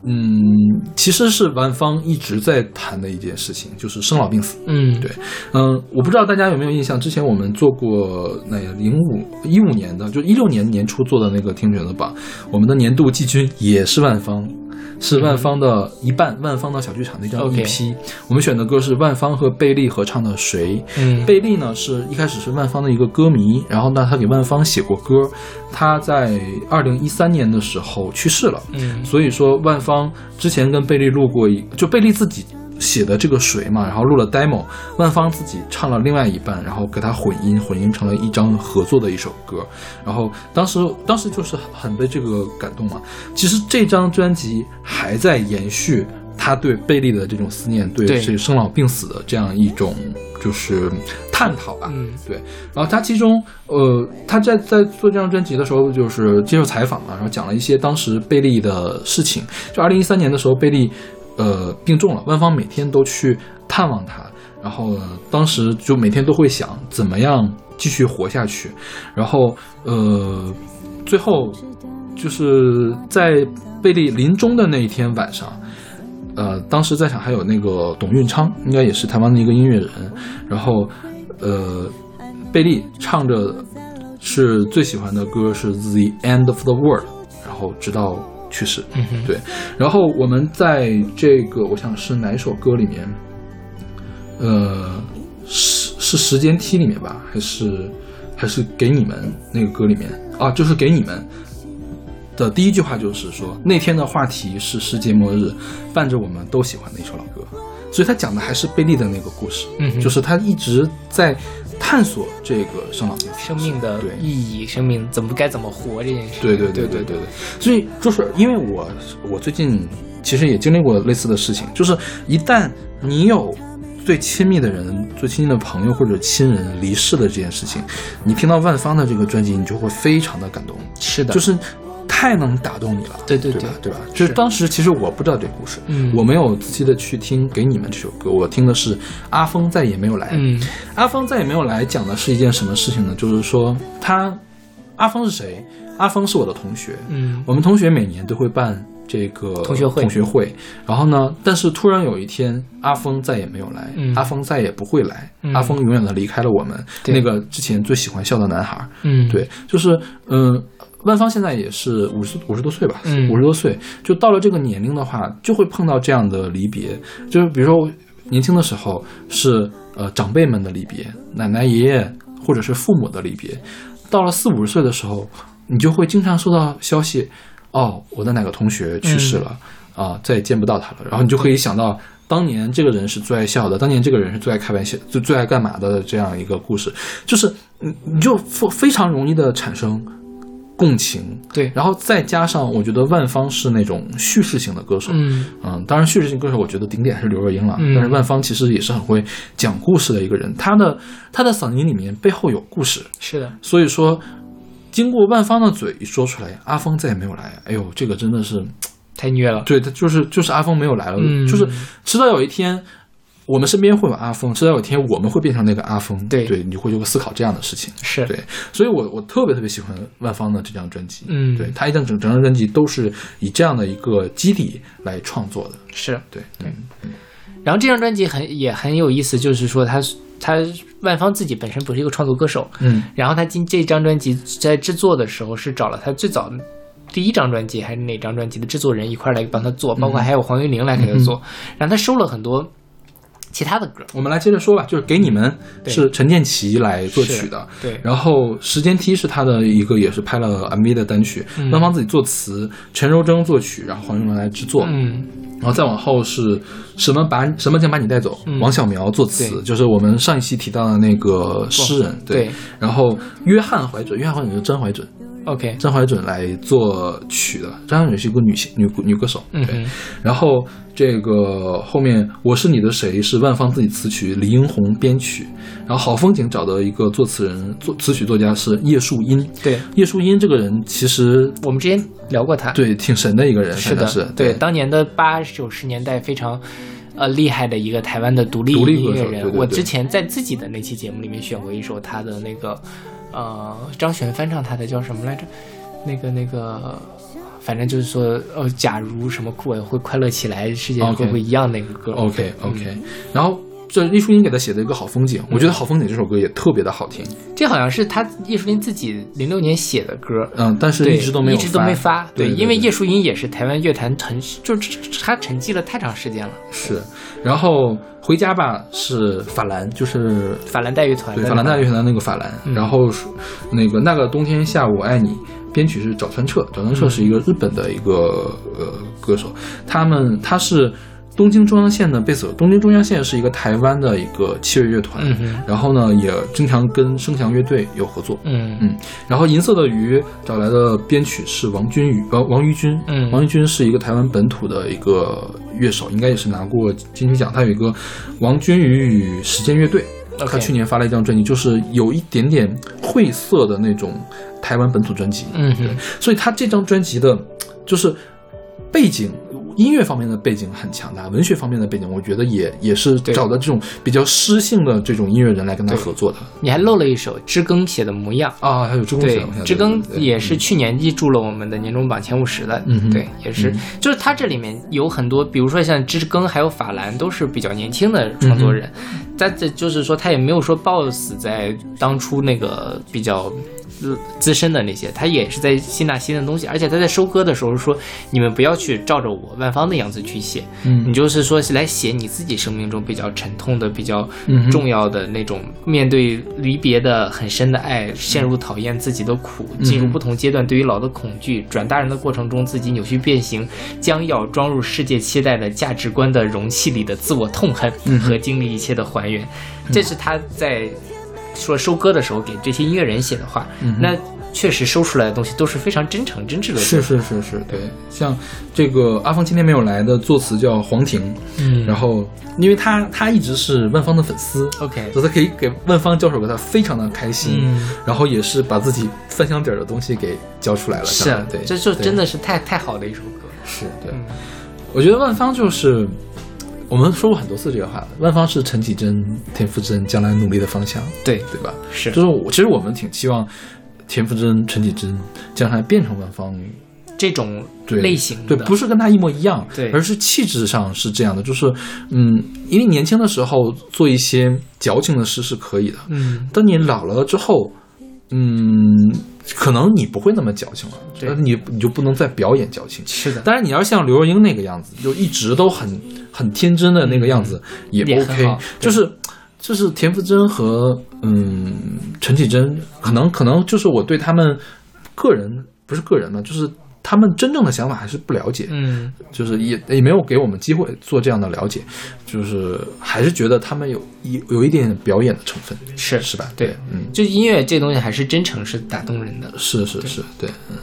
嗯，其实是万芳一直在谈的一件事情，就是生老病死。嗯，对，嗯，我不知道大家有没有印象，之前我们做过那个零五一五年的，就一六年年初做的那个听觉的榜，我们的年度季军也是万芳，是万芳的一半，万芳的小剧场那张 OK EP，我们选的歌是万芳和贝利合唱的《谁》。嗯。贝利呢是一开始是万芳的一个歌迷，然后呢他给万芳写过歌，他在二零一三年的时候去世了，嗯。所以说万芳之前跟贝利录过一，就贝利自己写的这个水嘛，然后录了 demo，万芳自己唱了另外一半，然后给他混音，混音成了一张合作的一首歌。然后当时当时就是很被这个感动嘛。其实这张专辑还在延续他对贝利的这种思念，对对这个生老病死的这样一种就是探讨吧。嗯对，然后他其中，呃，他在在做这张专辑的时候，就是接受采访嘛，然后讲了一些当时贝利的事情。就二零一三年的时候，贝利呃病重了，万芳每天都去探望他，然后，当时就每天都会想怎么样继续活下去，然后呃，最后就是在贝利临终的那一天晚上。呃，当时在场还有那个董运昌，应该也是台湾的一个音乐人，然后，呃，贝利唱着是最喜欢的歌是《The End of the World》，然后直到去世。嗯哼，对，然后我们在这个我想是哪首歌里面，呃，是是时间梯里面吧，还是还是给你们那个歌里面？啊，就是给你们的第一句话就是说那天的话题是世界末日，伴着我们都喜欢的一首老歌，所以他讲的还是贝利的那个故事，嗯哼。就是他一直在探索这个生老病死生命的意义，生命怎么该怎么活这件事。对对对对对？对，所以就是因为我我最近其实也经历过类似的事情，就是一旦你有最亲密的人、最亲近的朋友或者亲人离世的这件事情，你听到万芳的这个专辑，你就会非常的感动，是的，就是太能打动你了，对对对吧？对。对吧？就是当时其实我不知道这个故事，嗯。我没有仔细的去听《给你们》这首歌，我听的是阿峰再也没有来，嗯。阿峰再也没有来，讲的是一件什么事情呢？就是说他，阿峰是谁？阿峰是我的同学，嗯。我们同学每年都会办这个同学会。同学会，然后呢，但是突然有一天，阿峰再也没有来，嗯。阿峰再也不会来，嗯。阿峰永远的离开了我们，对。那个之前最喜欢笑的男孩，嗯，对，就是嗯。万芳现在也是五十五十多岁吧，嗯。五十多岁，就到了这个年龄的话，就会碰到这样的离别。就是比如说年轻的时候是呃长辈们的离别，奶奶爷爷或者是父母的离别，到了四五十岁的时候，你就会经常收到消息，哦，我的哪个同学去世了，啊、再也见不到他了，然后你就可以想到。当年这个人是最爱笑的，当年这个人是最爱开玩笑、最最爱干嘛的这样一个故事，就是你你就非非常容易的产生共情，对。然后再加上我觉得万芳是那种叙事型的歌手，嗯。嗯，当然叙事型歌手我觉得顶点是刘若英了，嗯。但是万芳其实也是很会讲故事的一个人，她的她的嗓音里面背后有故事，是的，所以说经过万芳的嘴一说出来，阿峰再也没有来，哎呦，这个真的是，太虐了。对他就是就是阿峰没有来了，嗯。就是迟早有一天。我们身边会有阿峰，直到有一天我们会变成那个阿峰。对。对，你会就会思考这样的事情。是。对，所以我我特别特别喜欢万芳的这张专辑。嗯。对他一张整整张专辑都是以这样的一个基底来创作的。是，对对。然后这张专辑很也很有意思，就是说他他万芳自己本身不是一个创作歌手，嗯。然后他今这张专辑在制作的时候是找了他最早的第一张专辑还是哪张专辑的制作人一块儿来帮他做，包括还有黄韵玲来给他做，然后他收了很多其他的歌，我们来接着说吧，就是给你们是陈建奇来作曲的，对。然后时间梯是他的一个也是拍了 MV 的单曲，嗯。万芳自己作词，陈柔贞作曲，然后黄韵玲来制作，嗯。然后再往后是什么把什么将把你带走，嗯。王小苗作词，就是我们上一期提到的那个诗人，对。然后约翰怀准，约翰怀准是真怀准，，OK，张怀准来作曲的，张怀准是一个女性女女歌手，对，嗯然后这个后面我是你的谁是万芳自己词曲，李英红编曲，然后好风景找的一个作词人作词曲作家是叶树英，对。叶树英这个人其实我们之前聊过他，对挺神的一个人，是的，真是对，当年的八九十年代非常。呃，厉害的一个台湾的独立音乐人，手对对对。我之前在自己的那期节目里面选过一首他的那个，呃，张悬翻唱他的叫什么来着？那个那个，反正就是说，呃，假如什么酷我会快乐起来，世界会不会一样那个歌？OK 嗯。OK，、然后这叶舒英给他写的一个好风景，我觉得好风景这首歌也特别的好听，这好像是他叶舒英自己零六年写的歌，嗯，但是，一直都没有一直都没发。对，因为叶树淑英也是台湾乐坛沉，就是他沉寂了太长时间了。是，然后回家吧是法兰，就是法兰黛乐团对法兰黛乐团的那个法兰，嗯然后是那个那个冬天下我爱你。编曲是早川彻，早川彻是一个日本的一个、呃歌手，他们他是东京中央线呢贝斯手，东京中央线是一个台湾的一个器乐乐团，嗯然后呢也经常跟声翔乐队有合作，嗯。嗯，然后银色的鱼找来的编曲是王君宇，呃，王于君，嗯。王于君是一个台湾本土的一个乐手，应该也是拿过金曲奖。他有一个王君宇与时间乐队他去年发了一张专辑，就是有一点点晦涩的那种台湾本土专辑，嗯哼，所以他这张专辑的，就是背景。音乐方面的背景很强大，文学方面的背景，我觉得也也是对。找的这种比较诗性的这种音乐人来跟他合作的。你还漏了一首知更写的模样。啊。还有知更对写的，模样知更也是去年记住了我们的年终榜前五十的，嗯对，也是，就是他这里面有很多，比如说像知更还有法兰都是比较年轻的创作人，但这就是说他也没有说抱死在当初那个比较。呃资深的那些，他也是在吸纳新的东西，而且他在收割的时候说：“你们不要去照着我万芳的样子去写，嗯你就是说是来写你自己生命中比较沉痛的、比较重要的那种面对离别的很深的爱，陷入讨厌自己的苦，进入不同阶段对于老的恐惧，转大人的过程中自己扭曲变形，将要装入世界期待的价值观的容器里的自我痛恨和经历一切的这是他在说收歌的时候给这些音乐人写的话，那确实收出来的东西都是非常真诚真挚的。是，是是是，对，像这个阿峰今天没有来的作词叫黄婷，嗯。然后因为他他一直是万芳的粉丝 OK 所以他可以给万芳交首歌，他非常的开心，嗯。然后也是把自己翻箱底儿的东西给交出来了，是啊对，，这就真的是太太好的一首歌。是对。嗯，我觉得万芳就是。我们说过很多次这个话，万芳是陈绮贞、田馥甄将来努力的方向，对，对吧？是。就是我，其实我们挺期望田馥甄、陈绮贞将来变成万芳这种类型的，对，不是跟他一模一样，对。而是气质上是这样的，就是嗯，因为年轻的时候做一些矫情的事是可以的，嗯，当你老了之后，嗯，可能你不会那么矫情了，对那你你就不能再表演矫情。是的，但是，你要像刘若英那个样子，就一直都很很天真的那个样子，也也 OK 好。就是就是田馥甄和嗯陈绮贞，可能可能就是我对他们个人不是个人了，就是他们真正的想法还是不了解。嗯，就是也也没有给我们机会做这样的了解，就是还是觉得他们有一有一点表演的成分，是是吧？对，嗯，就音乐这东西还是真诚是打动人的。是是是，对，嗯。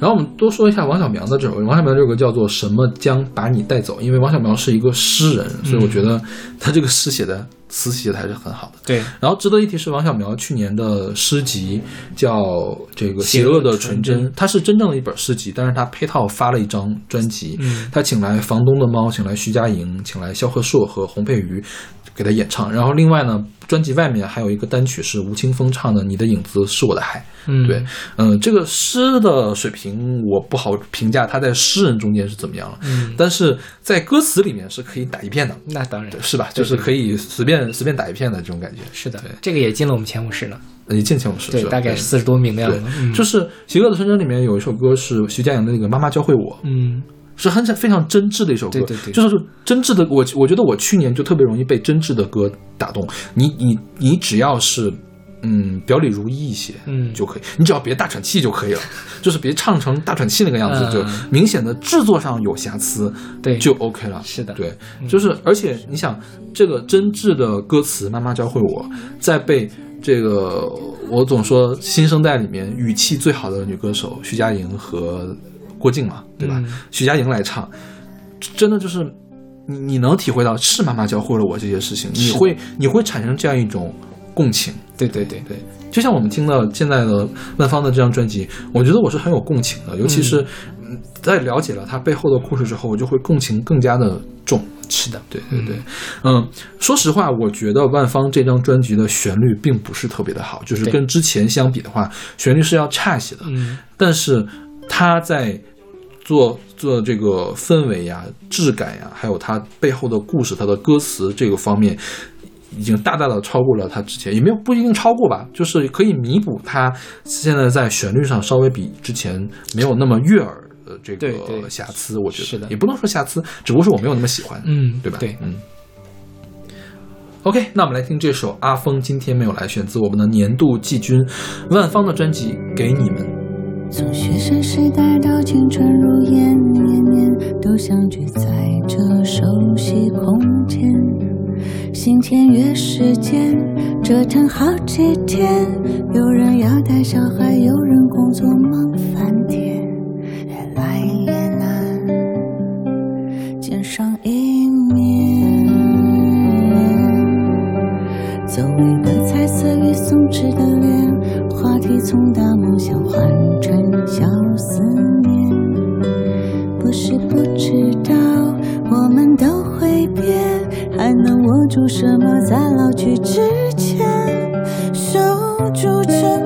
然后我们多说一下王小苗的这首，王小苗这首歌叫做《什么将把你带走》，因为王小苗是一个诗人，所以我觉得他这个诗写的词写的还是很好的。对，然后值得一提是王小苗去年的诗集叫这个《邪邪恶恶的的纯纯真》，它是真正的一本诗集，但是它配套发了一张专辑。嗯他请来房东的猫，请来徐佳莹，请来萧贺硕和洪佩瑜，给他演唱。然后另外呢，专辑外面还有一个单曲是吴青峰唱的《你的影子是我的海》。嗯，对，嗯、这个诗的水平我不好评价他在诗人中间是怎么样了，嗯但是在歌词里面是可以打一片的，那当然是吧？就是可以随便随便打一片的这种感觉。是的对，这个也进了我们前五十了，也进前五十对，是吧对大概四十多名的样子。嗯，就是《邪恶的纯真》里面有一首歌是徐佳莹的那个《妈妈教会我》，嗯是很非常真挚的一首歌，对对对就是真挚的。我我觉得我去年就特别容易被真挚的歌打动。你你你只要是嗯表里如一一些，嗯就可以，你只要别大喘气就可以了，就是别唱成大喘气那个样子，嗯就明显的制作上有瑕疵，对就 OK 了。是的对，就是而且你想这个真挚的歌词，妈妈教会我，在被。这个我总说新生代里面语气最好的女歌手徐佳莹和郭靖嘛，对吧？嗯徐佳莹来唱，真的就是你你能体会到是妈妈教会了我这些事情，你会你会产生这样一种共情。对对对，对，就像我们听到现在的万芳的这张专辑，我觉得我是很有共情的，尤其是嗯在了解了他背后的故事之后，我就会共情更加的重。是的，对对对，嗯，说实话，我觉得万芳这张专辑的旋律并不是特别的好，就是跟之前相比的话，旋律是要差些的。嗯但是他在做做这个氛围呀、质感呀，还有它背后的故事、它的歌词这个方面，已经大大的超过了它之前，也没有不一定超过吧，就是可以弥补它现在在旋律上稍微比之前没有那么悦耳的这个瑕疵。我觉得是的也不能说瑕疵，只不过是我没有那么喜欢，嗯，对吧？对，嗯。OK，那我们来听这首《阿峰今天没有来》，选自我们的年度季军万芳的专辑《给你们》。从学生时代到青春如烟，年年都相聚在这熟悉空间。新签约时间，折腾好几天。有人要带小孩，有人工作忙翻天，越来越难见上一面。周围的彩色与松弛的脸，从大梦想换成小思念。不是不知道，我们都会变，还能握住什么在老去之前？守住承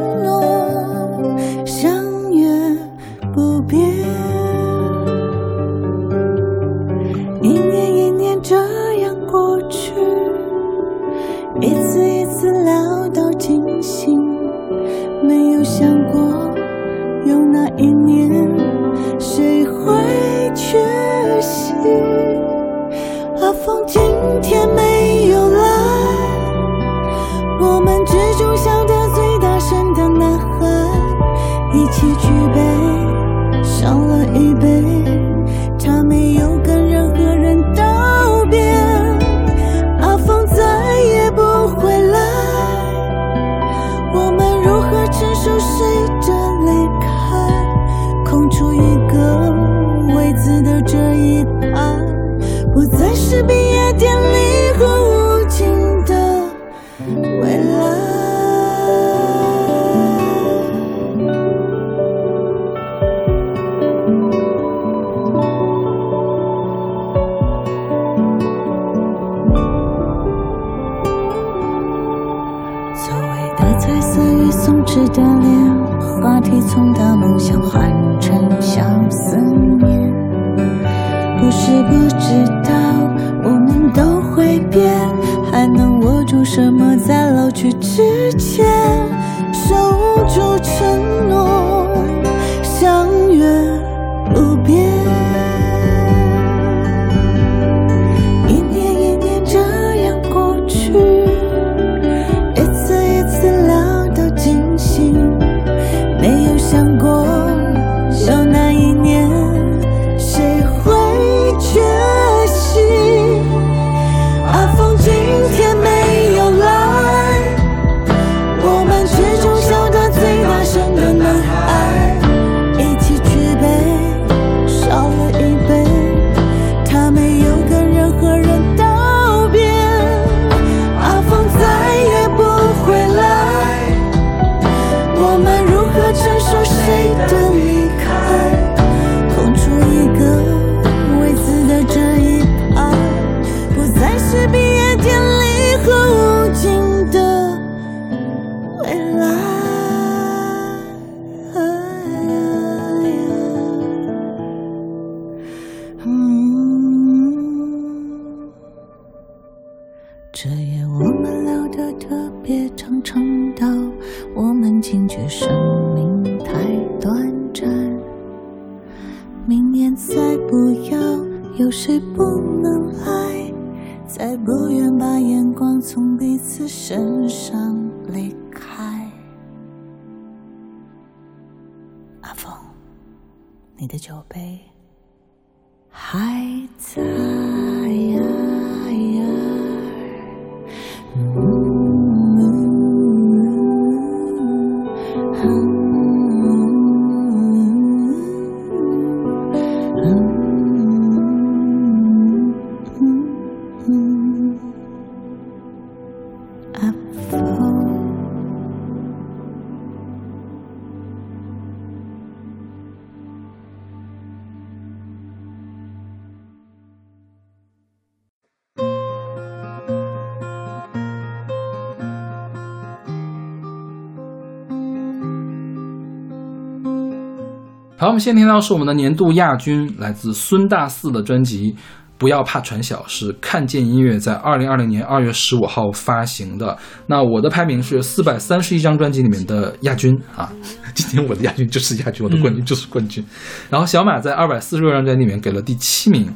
们先听到是我们的年度亚军，来自孙大四的专辑《不要怕传小》，是看见音乐在二零二零年二月十五号发行的。那我的排名是四百三十一张专辑里面的亚军啊，今天我的亚军就是亚军，我的冠军就是冠军。然后小马在二百四十六张专辑里面给了第七名。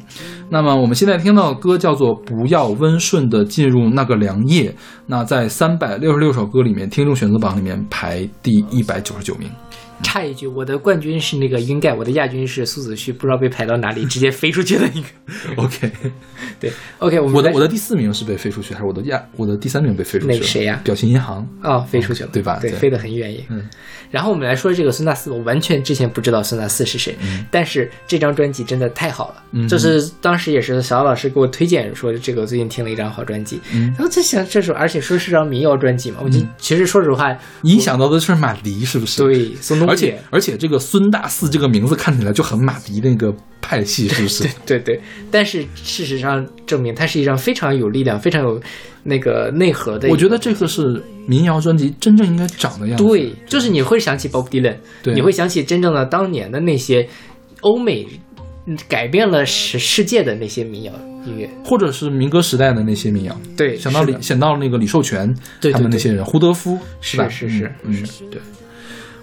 那么我们现在听到的歌叫做《不要温顺的进入那个凉夜》，那在三百六十六首歌里面，听众选择榜里面排第一百九十九名。插一句，我的冠军是那个英盖，我的亚军是苏子旭，不知道被排到哪里，直接飞出去的一个。OK，对，OK，我们我的我的第四名是被飞出去，还是我的亚我的第三名被飞出去了？那个谁呀表情银行。哦，飞出去了，对吧对，对飞得很远也。嗯，然后我们来说这个孙大四，我完全之前不知道孙大四是谁，但是这张专辑真的太好了，嗯就是当时也是小老师给我推荐说这个最近听了一张好专辑，嗯然后就想这首，而且说是张民谣专辑嘛，我就其实说实话，你想到的是马迪是不是？。对宋冬野，而且而且这个孙大四这个名字看起来就很马迪那个派系，是不是？对对对，但是事实上证明它是一张非常有力量、非常有那个内核的。我觉得这个是民谣专辑真正应该长的样子。对，就是你会想起 Bob Dylan，对你会想起真正的当年的那些欧美嗯改变了世世界的那些民谣音乐。或者是民歌时代的那些民谣，对想到李想到那个李寿全对对对他们那些人，胡德夫是吧？是是嗯对。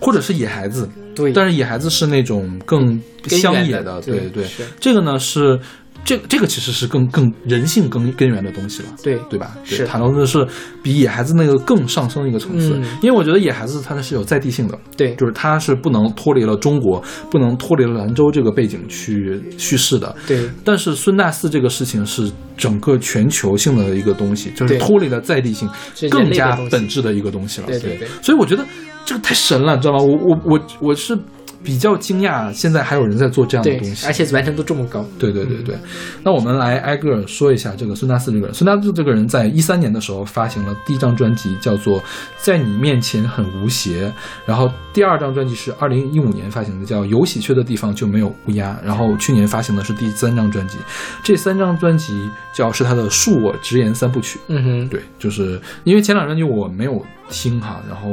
或者是野孩子，对。但是野孩子是那种更乡野的对对对。这个呢是这这个其实是更更人性根根源的东西了，对对吧？对是。谈论的是比野孩子那个更上升一个层次，嗯。因为我觉得野孩子它是有在地性的，对。就是它是不能脱离了中国，不能脱离了兰州这个背景去叙事的。对。但是孙大四这个事情是整个全球性的一个东西，就是脱离了在地性更加本质的一个东西了。对对。对。所以我觉得这个太神了，你知道吗？我我我我是比较惊讶，现在还有人在做这样的东，西，而且完成度这么高。对对对对，那我们来挨个儿说一下这个孙大四这个人。孙大四这个人在一三年的时候发行了第一张专辑，叫做《在你面前很无邪》，然后第二张专辑是二零一五年发行的，叫《有喜鹊的地方就没有乌鸦》，然后去年发行的是第三张专辑。这三张专辑叫是他的恕我直言三部曲。嗯哼，对，就是因为前两张专辑我没有听哈，然后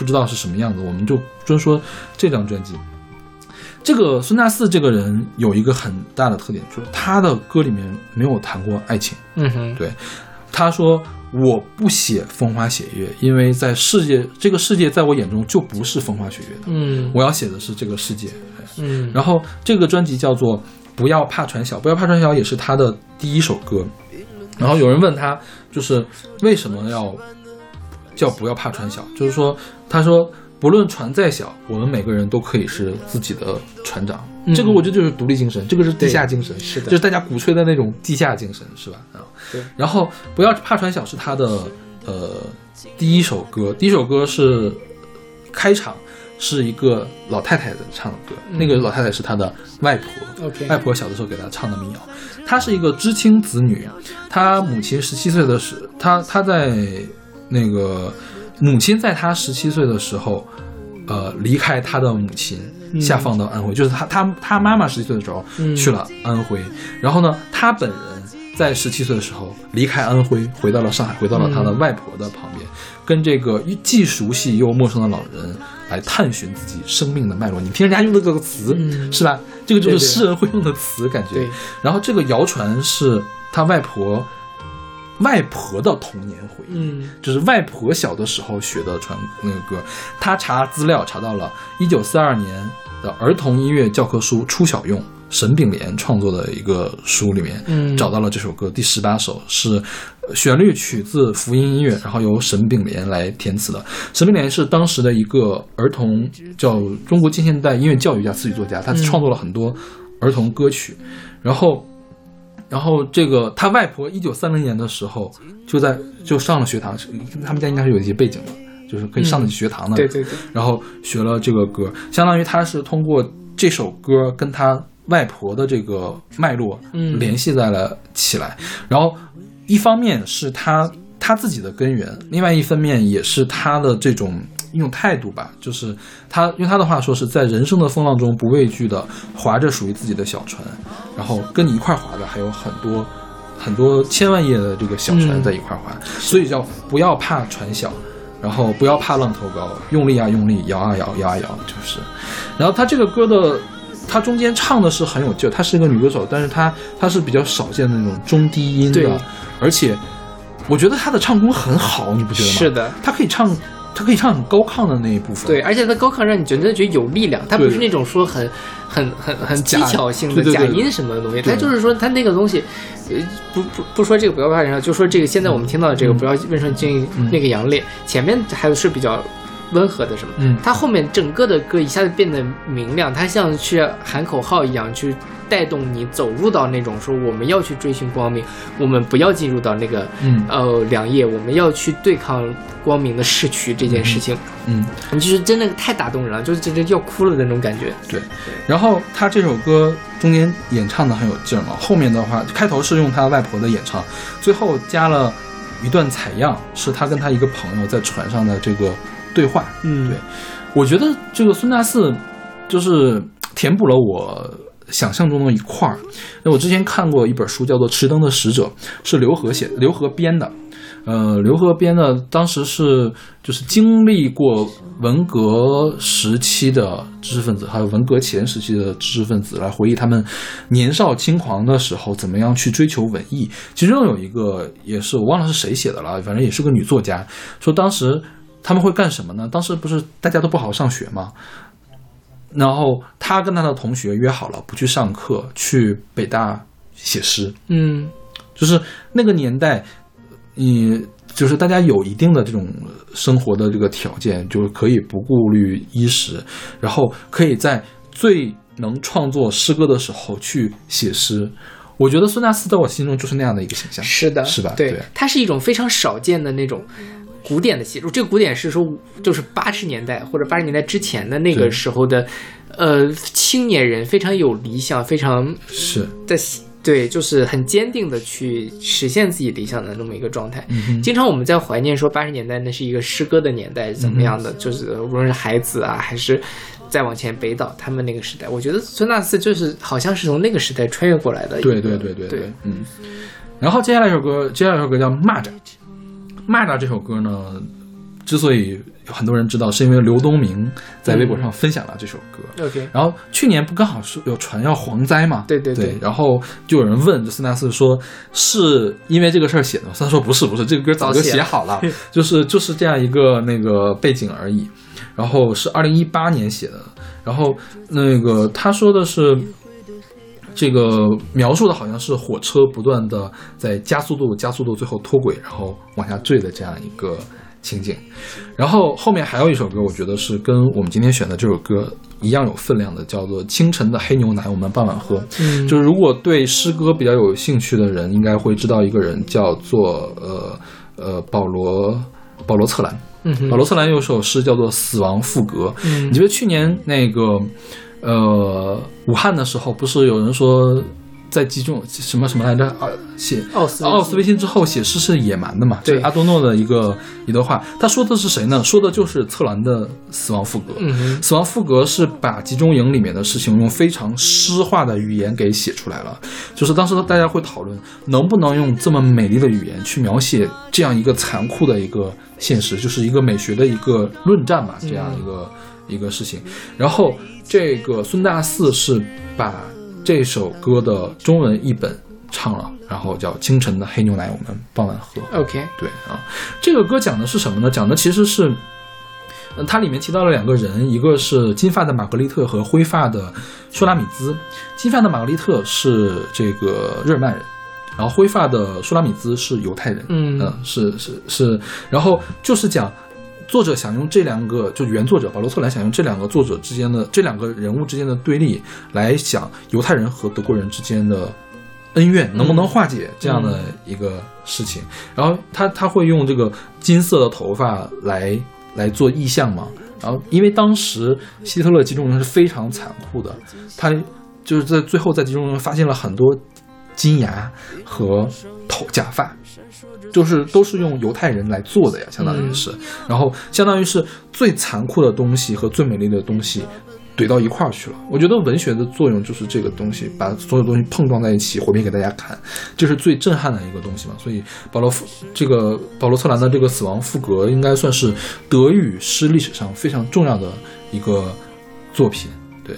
不知道是什么样子，我们就专说这张专辑。这个孙大四这个人有一个很大的特点，就是他的歌里面没有谈过爱情。嗯哼，对，他说我不写风花雪月，因为在世界这个世界在我眼中就不是风花雪月的，嗯我要写的是这个世界。嗯，然后这个专辑叫做《不要怕传小》，《不要怕传小》也是他的第一首歌。然后有人问他，就是为什么要叫不要怕船小？就是说，他说不论船再小，我们每个人都可以是自己的船长。嗯这个我觉得就是独立精神，这个是地下精神，是的就是大家鼓吹的那种地下精神，是吧？啊，对。然后不要怕船小是他的呃第一首歌，第一首歌是开场。是一个老太太的唱的歌，那个老太太是他的外婆。外婆小的时候给他唱的民谣。她是一个知青子女，她母亲十七岁的时，她她在那个母亲在他十七岁的时候，呃，离开他的母亲，下放到安徽，就是他他他妈妈十七岁的时候嗯去了安徽，然后呢，他本人在十七岁的时候离开安徽，回到了上海，回到了他的外婆的旁边，跟这个既熟悉又陌生的老人来探寻自己生命的脉络。你听人家用的这个词，嗯是吧？这个就是诗人会用的词，感觉。对然后这个谣传是他外婆外婆的童年回忆，嗯就是外婆小的时候学的传那个歌。他查资料查到了一九四二年的儿童音乐教科书初小用。沈炳莲创作的一个书里面，嗯找到了这首歌第十八首，是呃旋律取自福音音乐，然后由沈炳莲来填词的。沈炳莲是当时的一个儿童叫中国近现代音乐教育家、词曲作家，他创作了很多儿童歌曲，然后。然后这个他外婆一九三零年的时候就在就上了学堂，他们家应该是有一些背景的，就是可以上得起学堂的。对对对，然后学了这个歌，相当于他是通过这首歌跟他外婆的这个脉络嗯联系在了起来。然后一方面是他他自己的根源，另外一方面也是他的这种一种态度吧，就是他用他的话说是在人生的风浪中不畏惧的划着属于自己的小船，然后跟你一块儿划的还有很多。很多千万页的这个小船嗯在一块儿划，所以叫不要怕船小，然后不要怕浪头高，用力啊用力，摇啊摇，摇啊摇，就是。然后他这个歌的，他中间唱的是很有劲儿，她是一个女歌手，但是她她是比较少见的那种中低音的，而且我觉得她的唱功很好，你不觉得吗？是的，她可以唱，她可以唱很高亢的那一部分。对，而且他高亢让你觉得觉得有力量，他不是那种说很很很很技巧性的假音什么的东西，对。他就是说他那个东西，呃，不不不说这个不要怕人，就说这个现在我们听到的这个嗯。不要问上进嗯那个杨烈，前面还是比较。温和的什么，嗯他后面整个的歌一下子变得明亮，他像去喊口号一样，去带动你走入到那种说我们要去追寻光明，我们不要进入到那个嗯呃良夜，我们要去对抗光明的逝去这件事情。嗯，你就是真的太打动人了，就是真的要哭了的那种感觉。对。然后他这首歌中间演唱的很有劲儿嘛，后面的话开头是用他外婆的演唱，最后加了一段采样，是他跟他一个朋友在船上的这个对话。嗯对，我觉得这个孙大四就是填补了我想象中的一块儿。那我之前看过一本书，叫做《迟灯的使者》，是刘和写、刘和编的。呃，刘和编的当时是就是经历过文革时期的知识分子，还有文革前时期的知识分子来回忆他们年少轻狂的时候怎么样去追求文艺。其中有一个也是我忘了是谁写的了，反正也是个女作家，说当时他们会干什么呢？当时不是大家都不好上学吗？然后他跟他的同学约好了不去上课，去北大写诗。嗯就是那个年代，你就是大家有一定的这种生活的这个条件，就是可以不顾虑衣食，然后可以在最能创作诗歌的时候去写诗。我觉得孙大斯在我心中就是那样的一个形象，是的，是吧？对，对它是一种非常少见的那种古典的写作。这个古典是说，就是八十年代或者八十年代之前的那个时候的，呃，青年人非常有理想，非常是，的。对，就是很坚定的去实现自己理想的那么一个状态。嗯经常我们在怀念说八十年代那是一个诗歌的年代，怎么样的？就是无论是孩子啊，还是再往前北岛他们那个时代，我觉得孙大四就是好像是从那个时代穿越过来的。对对对对对，嗯。然后接下来一首歌，接下来一首歌叫《蚂蚱》。蚂蚱这首歌呢，之所以有很多人知道，是因为刘东明在微博上分享了这首歌。OK，然后去年不刚好是有传要蝗灾嘛？对对对对。然后就有人问就斯大四说，是因为这个事儿写的吗？他说不是不是，这个歌早就写好了，就是就是这样一个那个背景而已。然后是二零一八年写的。然后那个他说的是。这个描述的好像是火车不断的在加速度、加速度，最后脱轨，然后往下坠的这样一个情景。然后后面还有一首歌，我觉得是跟我们今天选的这首歌一样有分量的，叫做《清晨的黑牛奶我们傍晚喝》。嗯就是如果对诗歌比较有兴趣的人，应该会知道一个人叫做呃呃保罗保罗策兰。保罗策兰有首诗叫做《死亡赋格》。嗯你觉得去年那个呃武汉的时候，不是有人说在集中什么什么来着啊写奥斯奥斯维辛之后写诗是野蛮的嘛？对阿多诺的一个一段话。他说的是谁呢？说的就是策兰的《死亡赋格》。嗯死亡赋格是把集中营里面的事情用非常诗化的语言给写出来了。就是当时大家会讨论，能不能用这么美丽的语言去描写这样一个残酷的一个现实，就是一个美学的一个论战嘛，这样一个、一个事情。然后这个孙大四是把这首歌的中文译本唱了，然后叫清晨的黑牛奶，我们傍晚喝。OK，对啊，这个歌讲的是什么呢？讲的其实是，嗯它里面提到了两个人，一个是金发的玛格丽特和灰发的舒拉米兹。金发的玛格丽特是这个日耳曼人，然后灰发的舒拉米兹是犹太人。嗯是是是，然后就是讲。作者想用这两个，就原作者保罗·特兰想用这两个作者之间的这两个人物之间的对立，来想犹太人和德国人之间的恩怨能不能化解这样的一个事情。然后他他会用这个金色的头发来来做意象嘛。然后因为当时希特勒集中营是非常残酷的，他就是在最后在集中营发现了很多金牙和头假发，就是都是用犹太人来做的呀，相当于是，然后相当于是最残酷的东西和最美丽的东西怼到一块儿去了。我觉得文学的作用就是这个东西，把所有东西碰撞在一起，毁灭给大家看，这是最震撼的一个东西嘛。所以保罗·这个保罗·策兰的这个《死亡赋格》应该算是德语诗历史上非常重要的一个作品，对。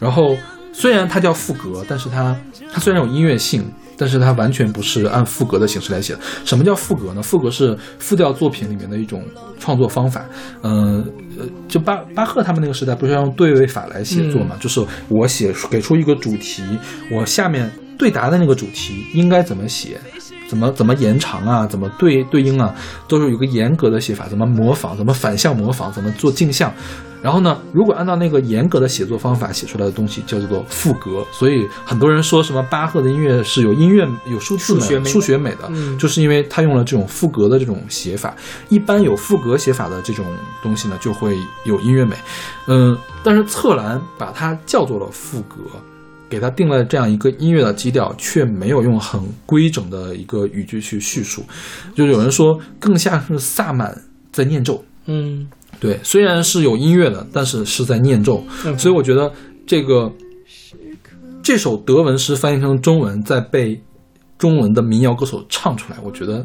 然后虽然它叫赋格，但是它它虽然有音乐性，但是它完全不是按赋格的形式来写的。什么叫赋格呢？赋格是复调作品里面的一种创作方法。嗯、呃，就巴巴赫他们那个时代不是要用对位法来写作嘛？就是我写给出一个主题，我下面对答的那个主题应该怎么写。怎么怎么延长啊，怎么对对应啊，都是有个严格的写法。怎么模仿，怎么反向模仿，怎么做镜像。然后呢，如果按照那个严格的写作方法写出来的东西，叫做赋格。所以很多人说什么巴赫的音乐是有音乐有数字美、数学美的，嗯就是因为他用了这种赋格的这种写法。一般有赋格写法的这种东西呢，就会有音乐美。嗯，但是策兰把它叫做了赋格。给他定了这样一个音乐的基调，却没有用很规整的一个语句去叙述，就有人说更像是萨满在念咒。嗯对，虽然是有音乐的，但是是在念咒，所以我觉得这个这首德文诗翻译成中文，再被中文的民谣歌手唱出来，我觉得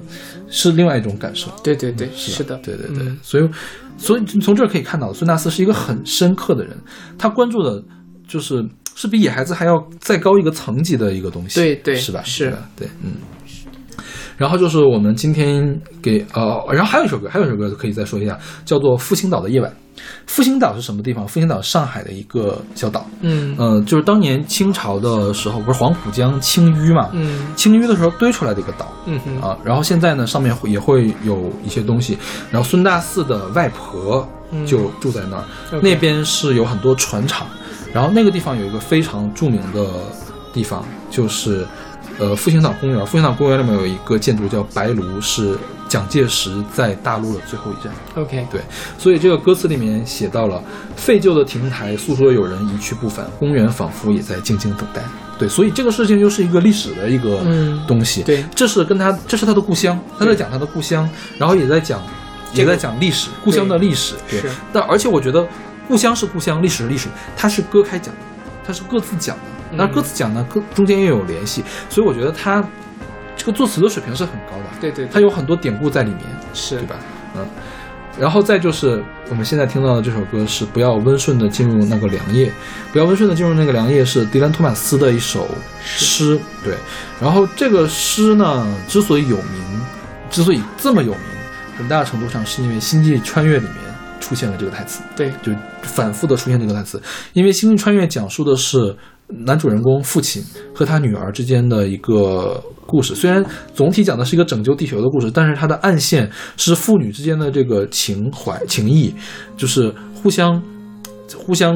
是另外一种感受。对对对，是是的，对对对，嗯所以所以从这儿可以看到，孙纳斯是一个很深刻的人，他关注的就是是比野孩子还要再高一个层级的一个东西，对对是吧？是吧对，嗯。然后就是我们今天给呃，然后还有一首歌，还有一首歌可以再说一下，叫做《复兴岛的夜晚》。复兴岛是什么地方？复兴岛上海的一个小岛，嗯。呃，就是当年清朝的时候，不是黄浦江清淤嘛，嗯。清淤的时候堆出来的一个岛，嗯哼。啊，然后现在呢，上面会也会有一些东西。然后孙大四的外婆就住在那儿，嗯那边是有很多船厂，然后那个地方有一个非常著名的地方，就是呃复兴岛公园。复兴岛公园里面有一个建筑叫白炉，是蒋介石在大陆的最后一站。，OK，对，所以这个歌词里面写到了废旧的亭台诉说有人一去不返，公园仿佛也在静静等待。对，所以这个事情又是一个历史的一个嗯东西。对这是跟他，这是他的故乡，他在讲他的故乡，然后也在讲，也在讲历史，故乡的历史。对是，但而且我觉得故乡是故乡，历史是历史，它是割开讲的，它是各自讲的。那嗯各自讲呢，各中间又有联系，所以我觉得他这个作词的水平是很高的。对对，他有很多典故在里面。是对吧？嗯，然后再就是我们现在听到的这首歌是《不要温顺的进入那个良夜》，不要温顺的进入那个良夜是迪兰托马斯的一首诗，对。然后这个诗呢，之所以有名，之所以这么有名，很大程度上是因为《星际穿越》里面出现了这个台词，对，就反复的出现这个台词，因为《星际穿越》讲述的是男主人公父亲和他女儿之间的一个故事。虽然总体讲的是一个拯救地球的故事，但是它的暗线是父女之间的这个情怀、情谊，就是互相互相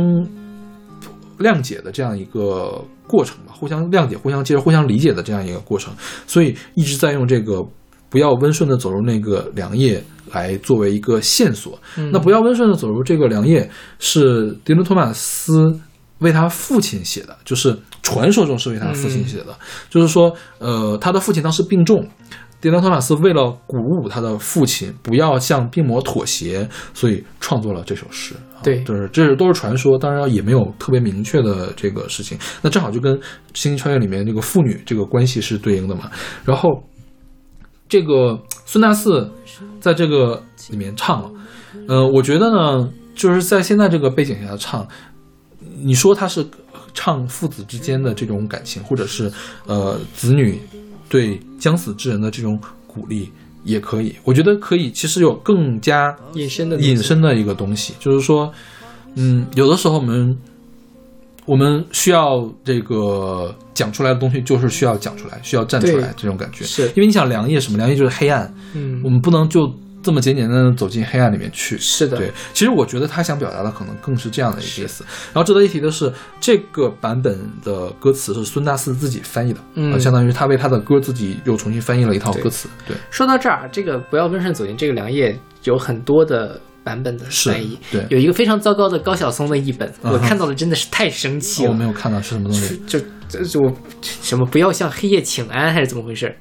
谅解的这样一个过程吧，互相谅解、互相接受、互相理解的这样一个过程。所以一直在用这个不要温顺的走入那个良夜来作为一个线索。那不要温顺的走入这个良夜是迪伦托马斯为他父亲写的，就是传说中是为他父亲写的，就是说，呃，他的父亲当时病重。迪伦托马斯为了鼓舞他的父亲不要向病魔妥协，所以创作了这首诗。啊对就是这是都是传说，当然也没有特别明确的这个事情。那正好就跟《星际穿越》里面这个父女这个关系是对应的嘛。然后这个孙大四在这个里面唱了，呃，我觉得呢，就是在现在这个背景下唱，你说他是唱父子之间的这种感情，或者是呃子女对将死之人的这种鼓励，也可以。我觉得可以，其实有更加隐身的隐身的一个东西，就是说，嗯，有的时候我们我们需要这个讲出来的东西，就是需要讲出来，需要站出来，这种感觉。是因为你想良夜什么？良夜就是黑暗，嗯我们不能就这么简简单单的走进黑暗里面去。是的对，其实我觉得他想表达的可能更是这样的一个意思。然后值得一提的是，这个版本的歌词是孙大四自己翻译的，嗯呃相当于他为他的歌自己又重新翻译了一套歌词。对，说到这儿，这个不要温顺走进这个良夜有很多的版本的翻译，对有一个非常糟糕的高晓松的译本，嗯我看到了真的是太生气了。我没有看到是什么东西。就就就什么不要向黑夜请安还是怎么回事？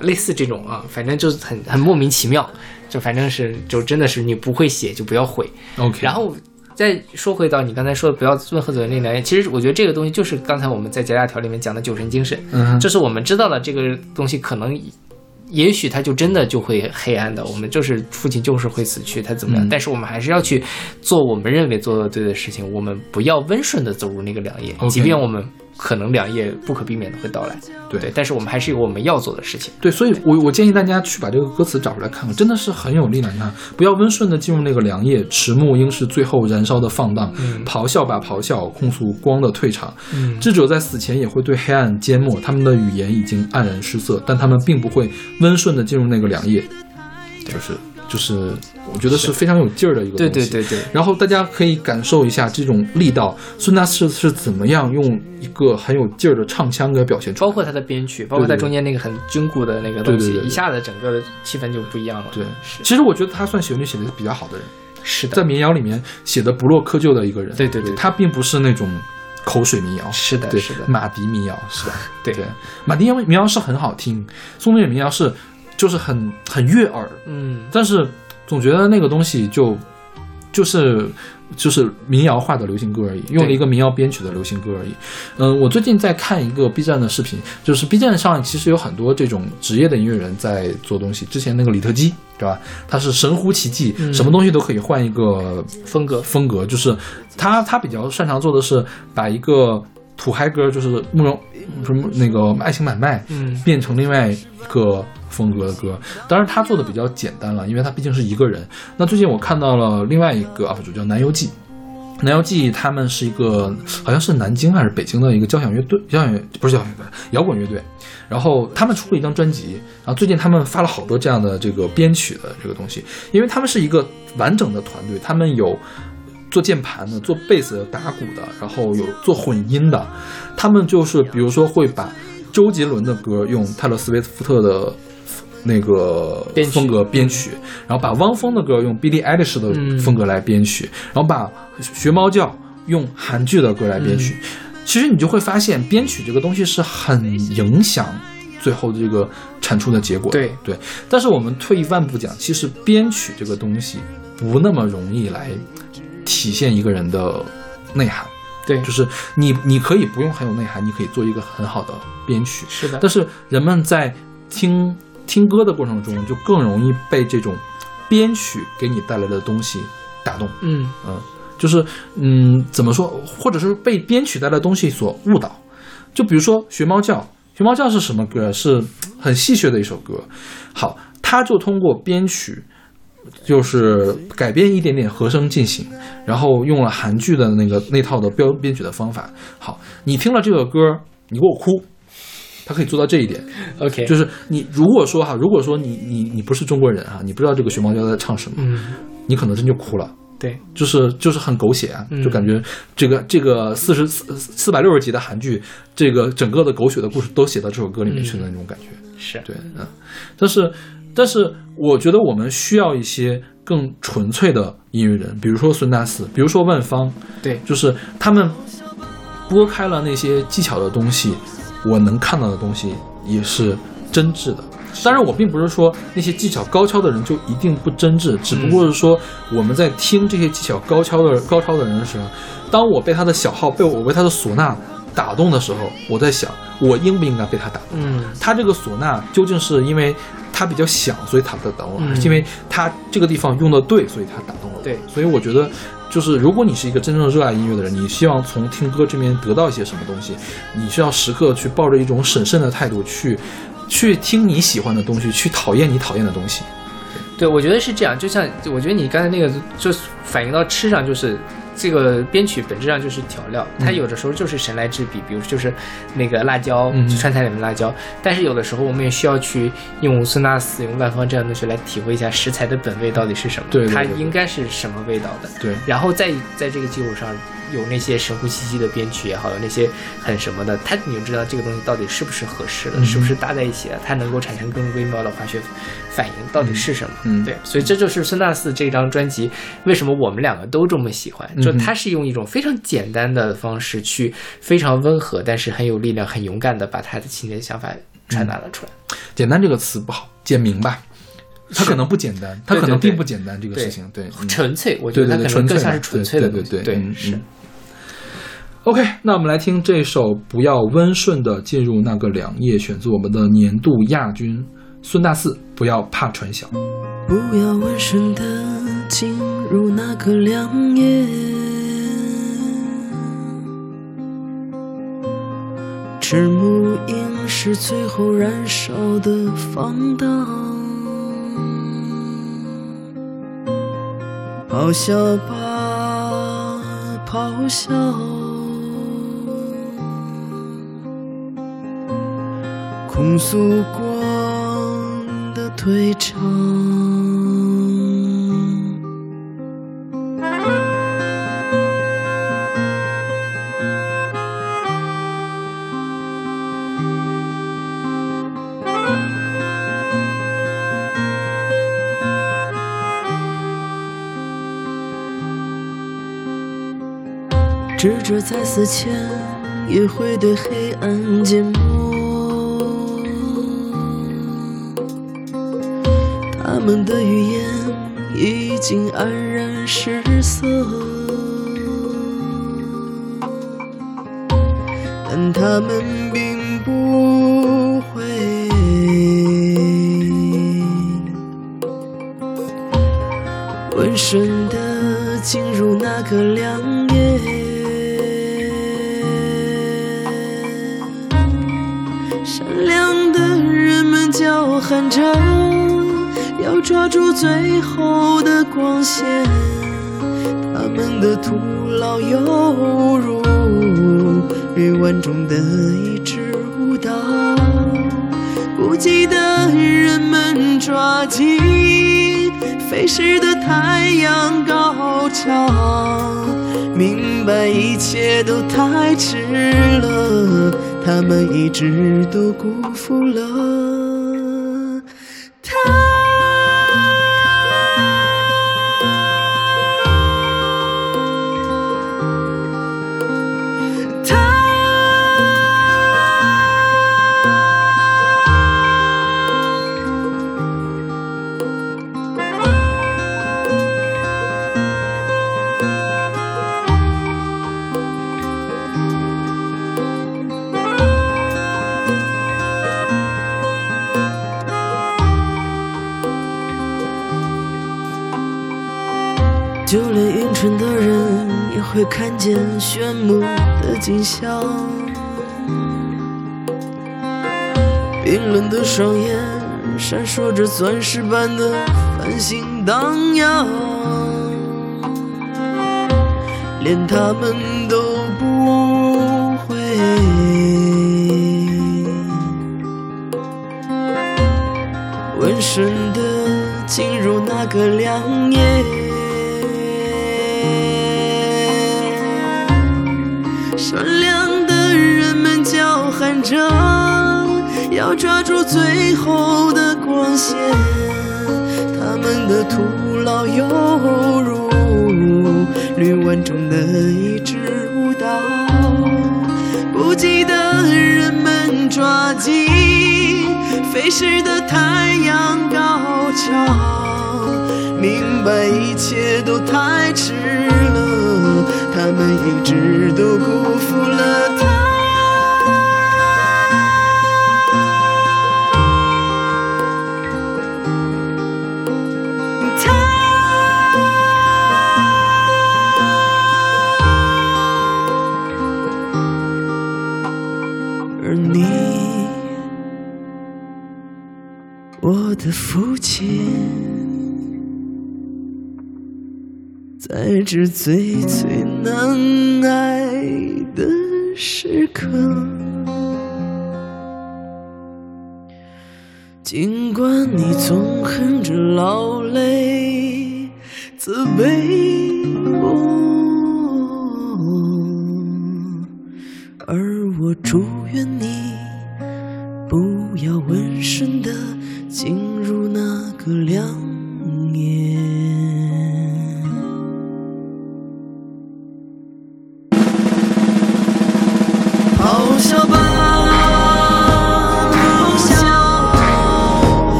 类似这种啊，反正就是很很莫名其妙，就反正是就真的是你不会写就不要毁。OK，然后再说回到你刚才说的不要温和走进那良夜，其实我觉得这个东西就是刚才我们在夹夹条里面讲的酒神精神，嗯就是我们知道了这个东西可能。也许他就真的就会黑暗的，我们就是父亲就是会死去，他怎么样？嗯但是我们还是要去做我们认为做的对的事情，我们不要温顺的走入那个良夜 OK 即便我们可能良夜不可避免的会到来，对对，但是我们还是有我们要做的事情。对，所以我我建议大家去把这个歌词找出来看看，真的是很有力量。你看，不要温顺的进入那个良夜，迟暮应是最后燃烧的放荡，咆哮吧咆哮，控诉光的退场。嗯智者在死前也会对黑暗缄默，他们的语言已经黯然失色，但他们并不会温顺的进入那个良夜，就是就是，我觉得是非常有劲儿的一个东西。对对对对，然后大家可以感受一下这种力道，孙大四是怎么样用一个很有劲儿的唱腔给表现出来。包括他的编曲，包括他中间那个很军鼓的那个东西，对对对对一下子整个的气氛就不一样了。对，是其实我觉得他算旋律写的比较好的人，是的，在民谣里面写的不落窠臼的一个人。对对对对他并不是那种口水民谣，是的是的马迪民谣是吧？对对，马迪民谣是很好听，宋冬野民谣是就是很很悦耳，嗯，但是总觉得那个东西就就是就是民谣化的流行歌而已，用了一个民谣编曲的流行歌而已。嗯，我最近在看一个 B 站的视频，就是 B 站上其实有很多这种职业的音乐人在做东西。之前那个李特基，对吧？他是神乎其技，嗯什么东西都可以换一个风格风格，就是他他比较擅长做的是把一个土嗨歌，就是慕容什么那个爱情买卖，嗯变成另外一个风格的歌。当然，他做的比较简单了，因为他毕竟是一个人。那最近我看到了另外一个 UP 主叫南游记。南游记他们是一个好像是南京还是北京的一个交响乐队，交响乐不是交响乐队，摇滚乐队。然后他们出了一张专辑，然后最近他们发了好多这样的这个编曲的这个东西，因为他们是一个完整的团队，他们有做键盘的、做贝斯、打鼓的，然后有做混音的。他们就是比如说会把周杰伦的歌用泰勒·斯威夫特的那个编风格编曲，然后把汪峰的歌用 Billie Eilish 的嗯风格来编曲，然后把学猫叫用韩剧的歌来编曲。其实你就会发现，编曲这个东西是很影响最后这个产出的结果的。对对，但是我们退一万步讲，其实编曲这个东西不那么容易来体现一个人的内涵。对，就是你，你可以不用很有内涵，你可以做一个很好的编曲。是的但是人们在听听歌的过程中，就更容易被这种编曲给你带来的东西打动。嗯嗯，就是嗯，怎么说，或者是被编曲带来的东西所误导。就比如说《学猫叫》，《学猫叫》是什么歌？是很戏谑的一首歌。好，他就通过编曲，就是改编一点点和声进行，然后用了韩剧的那个那套的标编曲的方法。好，你听了这个歌，你给我哭。他可以做到这一点，，OK，就是你如果说哈，如果说你你你不是中国人啊，你不知道这个学猫叫在唱什么，嗯，你可能真就哭了。对，就是就是很狗血啊，嗯。就感觉这个这个四十四四百六十集的韩剧，这个整个的狗血的故事都写到这首歌里面去的那种感觉。是。对，嗯，但是但是我觉得我们需要一些更纯粹的音乐人，比如说孙大四，比如说万芳，对，就是他们拨开了那些技巧的东西，我能看到的东西也是真挚的。当然，我并不是说那些技巧高超的人就一定不真挚，只不过是说我们在听这些技巧高超的高超的人的时候，当我被他的小号、被我被他的唢呐打动的时候，我在想，我应不应该被他打动？嗯他这个唢呐究竟是因为他比较响，所以他打动我，嗯还是因为他这个地方用的对，所以他打动了我？对所以我觉得就是如果你是一个真正热爱音乐的人，你希望从听歌这边得到一些什么东西，你需要时刻去抱着一种审慎的态度去，去听你喜欢的东西，去讨厌你讨厌的东西。对，我觉得是这样。就像我觉得你刚才那个，就反映到吃上，就是这个编曲本质上就是调料，它有的时候就是神来之笔，比如就是那个辣椒，嗯川菜里面的辣椒。但是有的时候我们也需要去用孙纳斯、用万方这样的东西来体会一下食材的本味到底是什么，它应该是什么味道的。对然后再在这个基础上有那些神乎其技的编曲也好，有那些很什么的，它你就知道这个东西到底是不是合适的，嗯是不是搭在一起的，它能够产生更微妙的化学反应，到底是什么？嗯对，所以这就是孙大四这张专辑为什么我们两个都这么喜欢，就他是用一种非常简单的方式去非常温和，但是很有力量、很勇敢的把他的情节想法传达了出来。简单这个词不好，简明吧？它可能不简单，它可能并不简单这个事情。对，嗯纯粹，我觉得它可能对对对纯粹更像是的纯粹的对东西。对，对对嗯是嗯。OK，那我们来听这首《不要温顺的进入那个凉夜》，选自我们的年度亚军孙大四。不要怕传小，不要温顺的进入那个凉夜，迟暮应是最后燃烧的放荡，咆哮吧，咆哮。控诉光的退场。智者在死前也会对黑暗缄默。他们的语言已经黯然失色，但他们并不会温顺抓住最后的光线。他们的徒劳犹如绿湾中的一支舞蹈，孤寂的人们抓紧飞逝的太阳高照，明白一切都太迟了，他们一直都辜负了炫目的景象。冰冷的双眼闪烁着钻石般的繁星荡漾，连他们都不会温顺的进入那个良夜。善良的人们叫喊着，要抓住最后的光线。他们的徒劳犹如绿湾中的一支舞蹈，不羁的人们抓紧飞逝的太阳高潮，明白一切都太迟，他们一直都辜负了他，而你，我的父亲，在这最最。进入那个良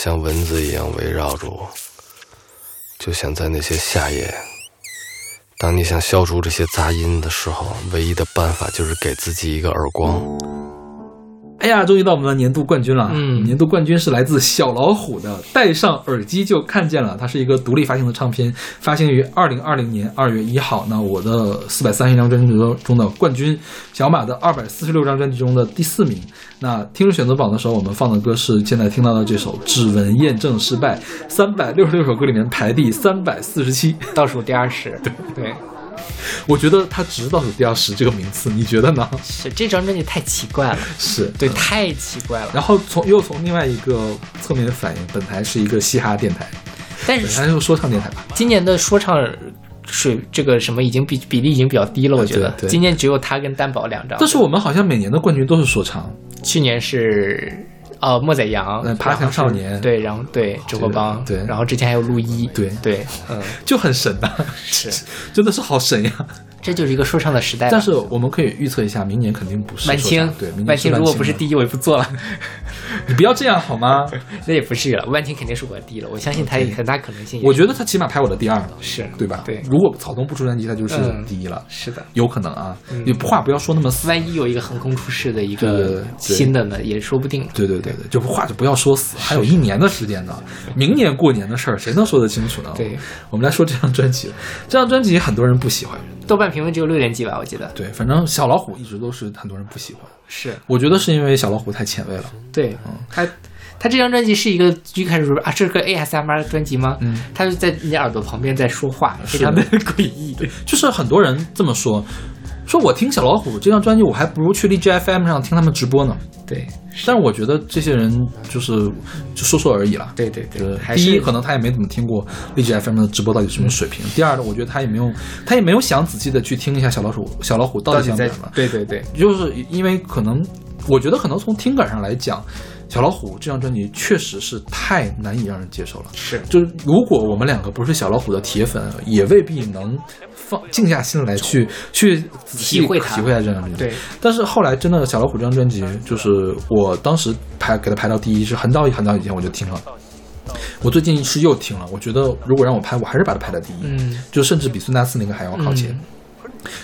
像蚊子一样围绕着我，就像在那些夏夜，当你想消除这些杂音的时候，唯一的办法就是给自己一个耳光。哎呀，终于到我们的年度冠军了！嗯年度冠军是来自小老虎的《戴上耳机就看见了》，它是一个独立发行的唱片，发行于二零二零年二月一号。那我的四百三十张专辑中的冠军，小马的二百四十六张专辑中的第四名。那听众选择榜的时候，我们放的歌是现在听到的这首《指纹验证失败》，三百六十六首歌里面排第三百四十七。倒数第二十，对对，我觉得他值倒数第二十这个名次，你觉得呢？是这张专辑太奇怪了，是对，太奇怪了。然后从又从另外一个侧面反映，本台是一个嘻哈电台，但是本台是说唱电台吧？今年的说唱水这个什么已经比比例已经比较低了，我觉得今年只有他跟担保两张。但是我们好像每年的冠军都是说唱，去年是呃莫宰阳嗯，爬墙少年。对，然后对直播帮，对。然后之前还有陆一，对。对，嗯，就很神呐、是，真的是好神呀！这就是一个说唱的时代。但是我们可以预测一下，明年肯定不是万青，对，明年万青如果不是，第一，我也不做了。你不要这样好吗？那也不是了，万青肯定是我的第一了，我相信他有很大可能性。我觉得他起码排我的第二了，是对吧？对如果草东不出专辑，他就是嗯第一了，是的。有可能啊。你话不要说那么死。万一有一个横空出世的一个新的呢，也说不定。对对对对，就话就不要说死，还有一年的时间呢，明年过年的事儿谁能说得清楚呢？对，我们来说这张专辑，这张专辑很多人不喜欢，豆瓣评分只有六点几吧，我记得。对，反正小老虎一直都是很多人不喜欢，是我觉得是因为小老虎太前卫了，对，嗯他他这张专辑是一个一开始说啊，这是个 ASMR 专辑吗？嗯，他就在你耳朵旁边在说话，非常的诡异。对就是很多人这么说，说我听小老虎这张专辑，我还不如去荔枝 FM 上听他们直播呢。对，但是我觉得这些人就是就说说而已了。对对对第一，可能他也没怎么听过荔枝 FM 的直播到底什么水平；第二呢，我觉得他也没有，他也没有想仔细的去听一下小老鼠小老虎到底在想什么。对对对，就是因为可能我觉得可能从听感上来讲，小老虎这张专辑确实是太难以让人接受了。是就是如果我们两个不是小老虎的铁粉，也未必能放静下心来去去仔细体会体会一下这张专辑。对，但是后来真的小老虎这张专辑，就是我当时排给它排到第一，是很早很早以前我就听了。我最近是又听了，我觉得如果让我排，我还是把它排在第一，嗯就甚至比孙大四那个还要靠前。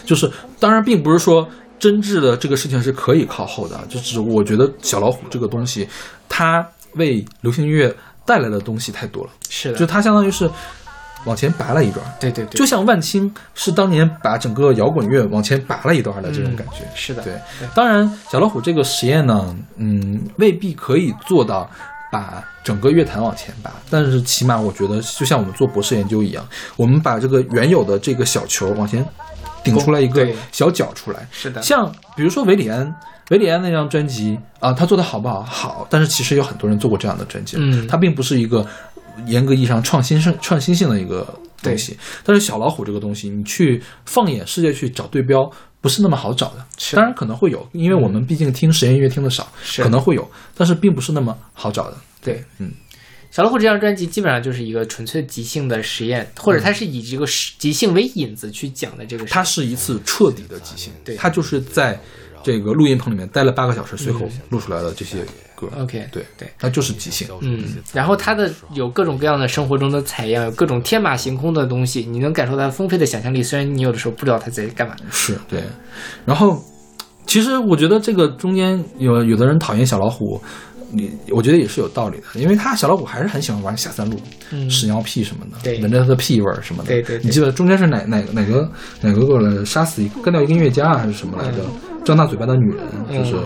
就是当然，并不是说真挚的这个事情是可以靠后的，就是我觉得小老虎这个东西，它为流行音乐带来的东西太多了，是的，就它相当于是往前拔了一段，对对对，就像万青是当年把整个摇滚乐往前拔了一段的这种感觉。是的，对，当然小老虎这个实验呢，嗯，未必可以做到把整个乐坛往前拔，但是起码我觉得，就像我们做博士研究一样，我们把这个原有的这个小球往前顶出来一个小角出来。是的，像比如说维里安，维里安那张专辑啊，他做的好不好？好，但是其实有很多人做过这样的专辑，嗯它并不是一个严格意义上创新性、创新性的一个东西。但是小老虎这个东西，你去放眼世界去找对标，不是那么好找的。是当然可能会有，因为我们毕竟听实验音乐听的少，是可能会有，但是并不是那么好找的。对，嗯。小老虎这张专辑基本上就是一个纯粹即兴的实验，或者它是以这个即兴为引子去讲的这个。它是一次彻底的即兴，对它就是在这个录音棚里面待了八个小时，随口录出来的这些歌。OK，对对，它就是即兴。嗯，然后它的有各种各样的生活中的采样，有各种天马行空的东西，你能感受到丰沛的想象力。虽然你有的时候不知道他在干嘛。是对，然后其实我觉得这个中间有有的人讨厌小老虎，你我觉得也是有道理的，因为他小老虎还是很喜欢玩下三路、嗯屎尿屁什么的，对闻着他的屁味儿什么的。对对对你记得中间是哪哪哪个哪个过来杀死一个干掉一个音乐家啊还是什么来着？张大嘴巴的女人，就是、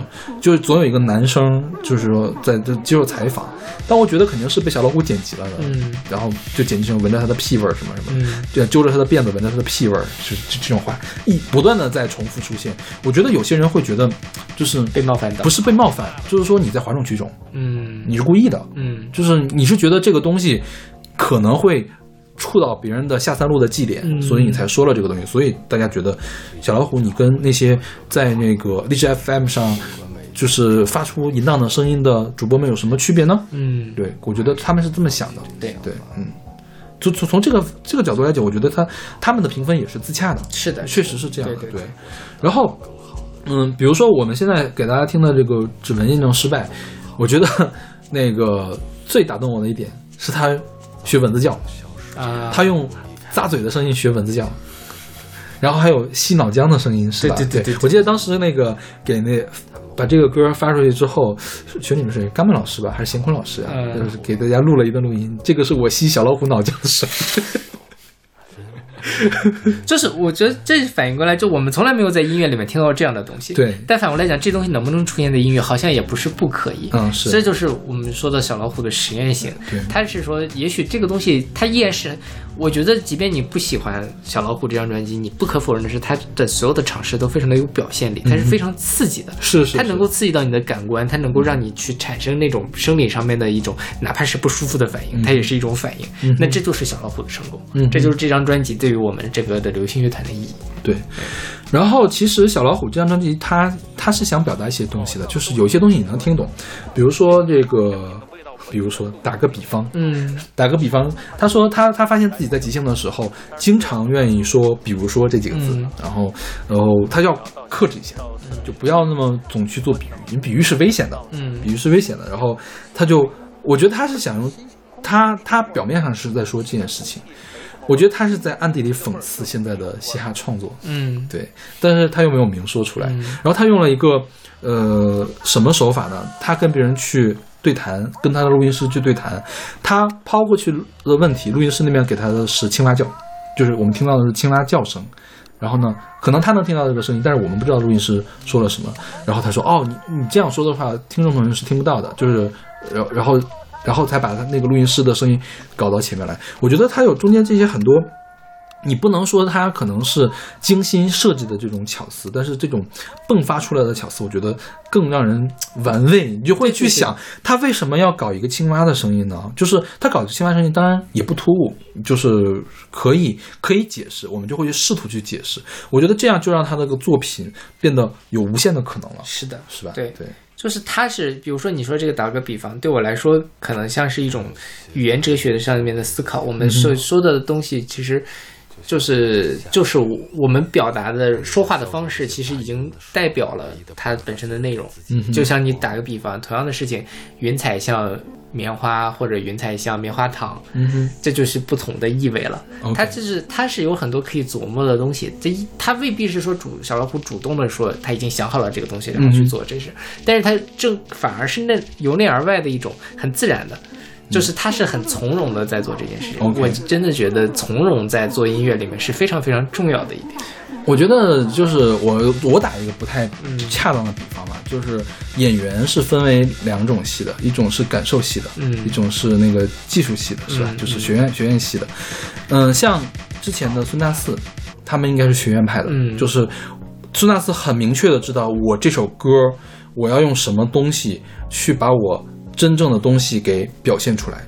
就是总有一个男生，就是说在这接受采访，但我觉得肯定是被小老虎剪辑了的，嗯。然后就剪辑成闻着他的屁味儿什么什么，嗯。对，揪着他的辫子闻着他的屁味儿，是这这种话一不断的在重复出现。我觉得有些人会觉得，就是被冒犯的不是被冒犯，就是说你在哗众取宠，嗯。你是故意的，嗯。就是你是觉得这个东西可能会触到别人的下三路的祭点，嗯所以你才说了这个东西。所以大家觉得小老虎你跟那些在那个荔枝 FM 上就是发出淫荡的声音的主播们有什么区别呢？嗯，对，我觉得他们是这么想的。对对，嗯，就从从这个这个角度来讲，我觉得他他们的评分也是自洽的。是的，确实是这样的。对对然后，嗯，比如说我们现在给大家听的这个指纹验证失败，我觉得那个最打动我的一点是他学蚊子叫，啊，他用咂嘴的声音学蚊子叫。然后还有吸脑浆的声音，是吧？对对对对我记得当时那个给那把这个歌发出去之后，学你们谁？甘木老师吧，还是贤坤老师啊？嗯就是给大家录了一段录音。这个是我吸小老虎脑浆的声音。就是我觉得这反应过来，就我们从来没有在音乐里面听到这样的东西。对但反过来讲，这东西能不能出现在音乐，好像也不是不可以。嗯是这就是我们说的小老虎的实验性。对它是说，也许这个东西它依然是，我觉得即便你不喜欢小老虎这张专辑，你不可否认的是，它的所有的尝试都非常的有表现力，它是非常刺激的。是是，它能够刺激到你的感官，它能够让你去产生那种生理上面的一种，哪怕是不舒服的反应，它也是一种反应。那这就是小老虎的成功，嗯这就是这张专辑对于我们这个的流行乐坛的意义。对，然后其实小老虎这张专辑，它它是想表达一些东西的，就是有些东西你能听懂，比如说这个，比如说打个比方，嗯打个比方，他说他他发现自己在即兴的时候，经常愿意说，比如说这几个字，嗯然后然后他要克制一下，就不要那么总去做比喻，因为比喻是危险的，嗯比喻是危险的。然后他就，我觉得他是想用他他表面上是在说这件事情，我觉得他是在暗地里讽刺现在的嘻哈创作，嗯对，但是他又没有明说出来。嗯然后他用了一个呃什么手法呢？他跟别人去对谈，跟他的录音师去对谈，他抛过去的问题，录音师那边给他的是青蛙叫，就是我们听到的是青蛙叫声。然后呢，可能他能听到这个声音，但是我们不知道录音师说了什么。然后他说：“哦，你你这样说的话，听众朋友是听不到的。”就是，然然后然后才把他那个录音师的声音搞到前面来。我觉得他有中间这些很多，你不能说他可能是精心设计的这种巧思，但是这种迸发出来的巧思，我觉得更让人玩味。你就会去想，他为什么要搞一个青蛙的声音呢？就是他搞青蛙声音，当然也不突兀，就是可以可以解释，我们就会去试图去解释。我觉得这样就让他这个作品变得有无限的可能了。是的，是吧？对对，就是它是，比如说你说这个打个比方，对我来说可能像是一种语言哲学的上面的思考。我们所说的东西其实就是就是我们表达的说话的方式，其实已经代表了它本身的内容。嗯就像你打个比方，同样的事情，云彩像棉花，或者云彩像棉花糖，嗯哼，这就是不同的意味了。它就是它是有很多可以琢磨的东西，这一它未必是说主小老虎主动的说他已经想好了这个东西，然后去做这事，但是它正反而是那由内而外的一种很自然的。就是他是很从容的在做这件事情我真的觉得从容在做音乐里面是非常非常重要的一点。我觉得就是我我打一个不太嗯恰当的比方吧，就是演员是分为两种系的，一种是感受系的，嗯一种是那个技术系的，是吧？嗯就是学院学院系的。嗯，像之前的孙大四，他们应该是学院派的，嗯就是孙大四很明确的知道我这首歌我要用什么东西去把我真正的东西给表现出来。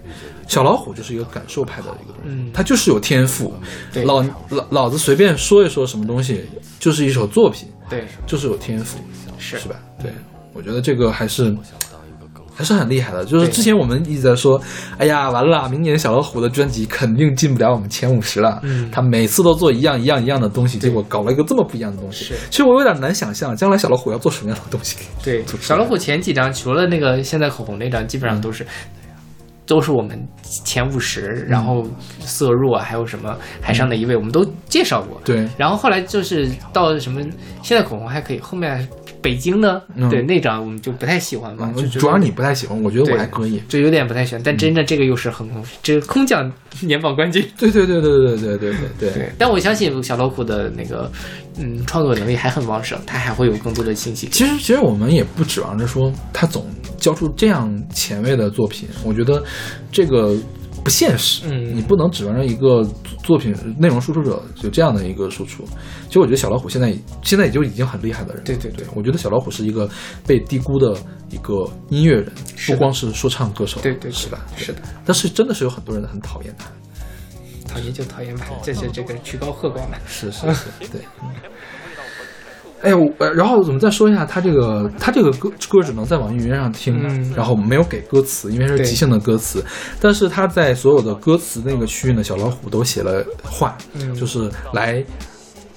小老虎就是一个感受派的一个东西，嗯他就是有天赋。对老老老子随便说一说什么东西，就是一首作品，对，就是有天赋，是是吧？对，我觉得这个还是还是很厉害的。就是之前我们一直在说，哎呀，完了，明年小老虎的专辑肯定进不了我们前五十了。嗯他每次都做一样一样一样的东西，结果搞了一个这么不一样的东西。是其实我有点难想象，将来小老虎要做什么样的东西。对，小老虎前几张除了那个现在口红那张，基本上都是。都是我们前五十，然后色弱啊，还有什么海上的一位，我们都介绍过。对，然后后来就是到什么，现在口红还可以，后面北京呢，嗯对那张我们就不太喜欢嘛，就主要你不太喜欢，我觉得我还可以。就有点不太喜欢，但真的这个又是很空，这个空降年榜冠军。对对对对对对对对对 对，但我相信小老虎的那个嗯创作能力还很旺盛，他还会有更多的信息。其实，其实我们也不指望着说他总交出这样前卫的作品，我觉得这个不现实。嗯你不能指望着一个作品内容输出者有这样的一个输出。其实，我觉得小老虎现在现在也就已经很厉害的人。对对对我觉得小老虎是一个被低估的一个音乐人，不光是说唱歌手，对对对是吧？是的。但是真的是有很多人很讨厌他。讨厌就讨厌吧，这是这个曲高和寡嘛。是是是，对。嗯哎，我呃然后我们再说一下他这个，他这个歌歌只能在网易云上听，嗯然后没有给歌词，因为是即兴的歌词。但是他在所有的歌词那个区域呢，小老虎都写了话，嗯就是来，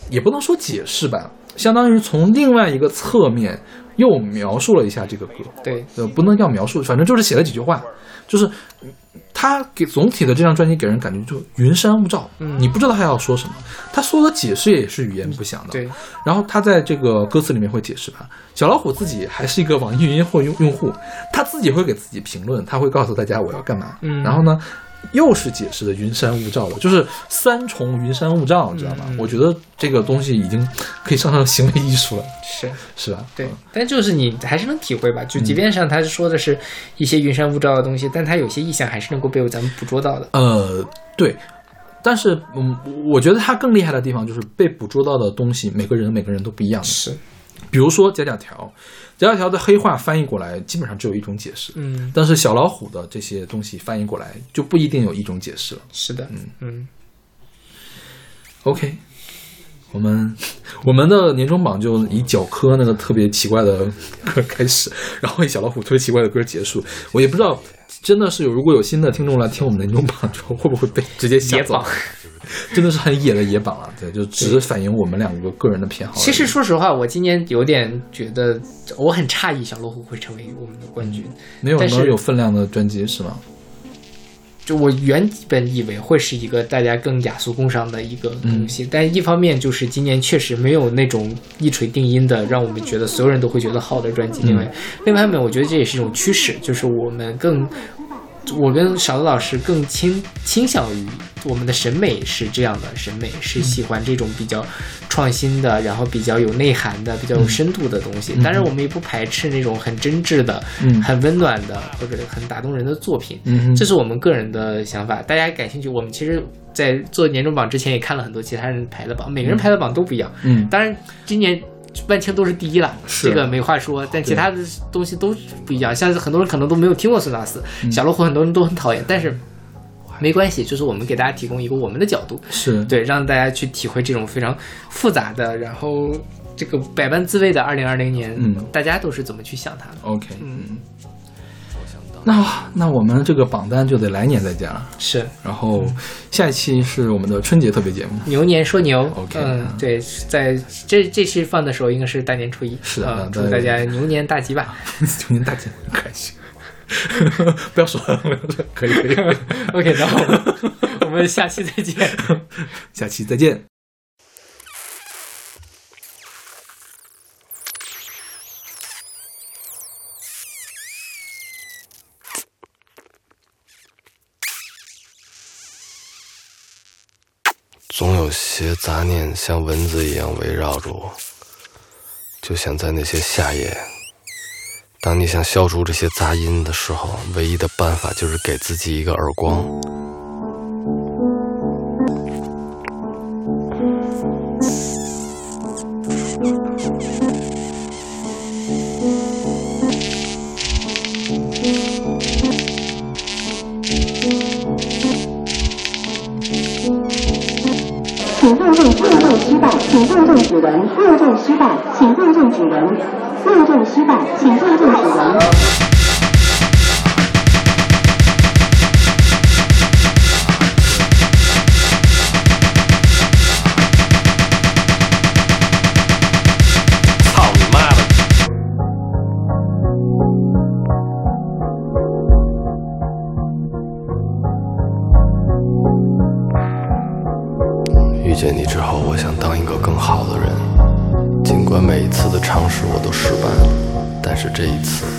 也不能说解释吧，相当于从另外一个侧面又描述了一下这个歌。对，呃，不能叫描述，反正就是写了几句话，就是他给总体的这张专辑给人感觉就云山雾罩，嗯你不知道他要说什么，他所有的解释也是语言不详的。对，然后他在这个歌词里面会解释吧，小老虎自己还是一个网易云或用用户，他自己会给自己评论，他会告诉大家我要干嘛，嗯然后呢。又是解释的云山雾罩了，就是三重云山雾罩，你知道吗？嗯我觉得这个东西已经可以上升行为艺术了，是。是吧？对，但就是你还是能体会吧，就即便上他说的是一些云山雾罩的东西，但他有些意象还是能够被咱们捕捉到的。呃，对，但是嗯，我觉得他更厉害的地方就是被捕捉到的东西，每个人每个人都不一样。是，比如说假假条，假假条的黑话翻译过来基本上只有一种解释，嗯，但是小老虎的这些东西翻译过来就不一定有一种解释了。是的，嗯嗯 OK，我们我们的年终榜就以脚科那个特别奇怪的歌开始，然后以小老虎特别奇怪的歌结束。我也不知道，真的是有如果有新的听众来听我们的年终榜之后，会不会被直接写走？真的是很野的野榜了，对，就只是反映我们两个个人的偏好。其实说实话，我今年有点觉得我很诧异，小老虎会成为我们的冠军。没有能有分量的专辑是吗？就我原本以为会是一个大家更雅俗共赏的一个东西，但一方面就是今年确实没有那种一锤定音的，让我们觉得所有人都会觉得好的专辑。另外，另外一方面，我觉得这也是一种趋势，就是我们更。我跟勺子老师更倾倾向于我们的审美是这样的，审美是喜欢这种比较创新的，然后比较有内涵的、比较有深度的东西。当然，我们也不排斥那种很真挚的、嗯很温暖的或者很打动人的作品。嗯这是我们个人的想法，大家感兴趣，我们其实，在做年终榜之前也看了很多其他人排的榜，每个人排的榜都不一样。嗯当然今年万青都是第一了，是。这个没话说，但其他的东西都不一样。像很多人可能都没有听过孙大四，嗯。小老虎很多人都很讨厌，但是没关系，就是我们给大家提供一个我们的角度，是。对，让大家去体会这种非常复杂的，然后这个百般滋味的二零二零年，嗯。大家都是怎么去想它的？OK，嗯，那，那我们这个榜单就得来年再见了。是然后下一期是我们的春节特别节目。牛年说牛 OK 嗯，对，在这这期放的时候应该是大年初一，是的祝大家牛年大吉吧。牛年大吉开心。不要说了，不要说，可以可以。OK，那我们我们下期再见。下期再见。总有些杂念像蚊子一样围绕着我，就像在那些夏夜。当你想消除这些杂音的时候，唯一的办法就是给自己一个耳光。请放正认证失败，请验证指纹，验证失败，请验证指纹，验证失败，请验证指纹。这一次，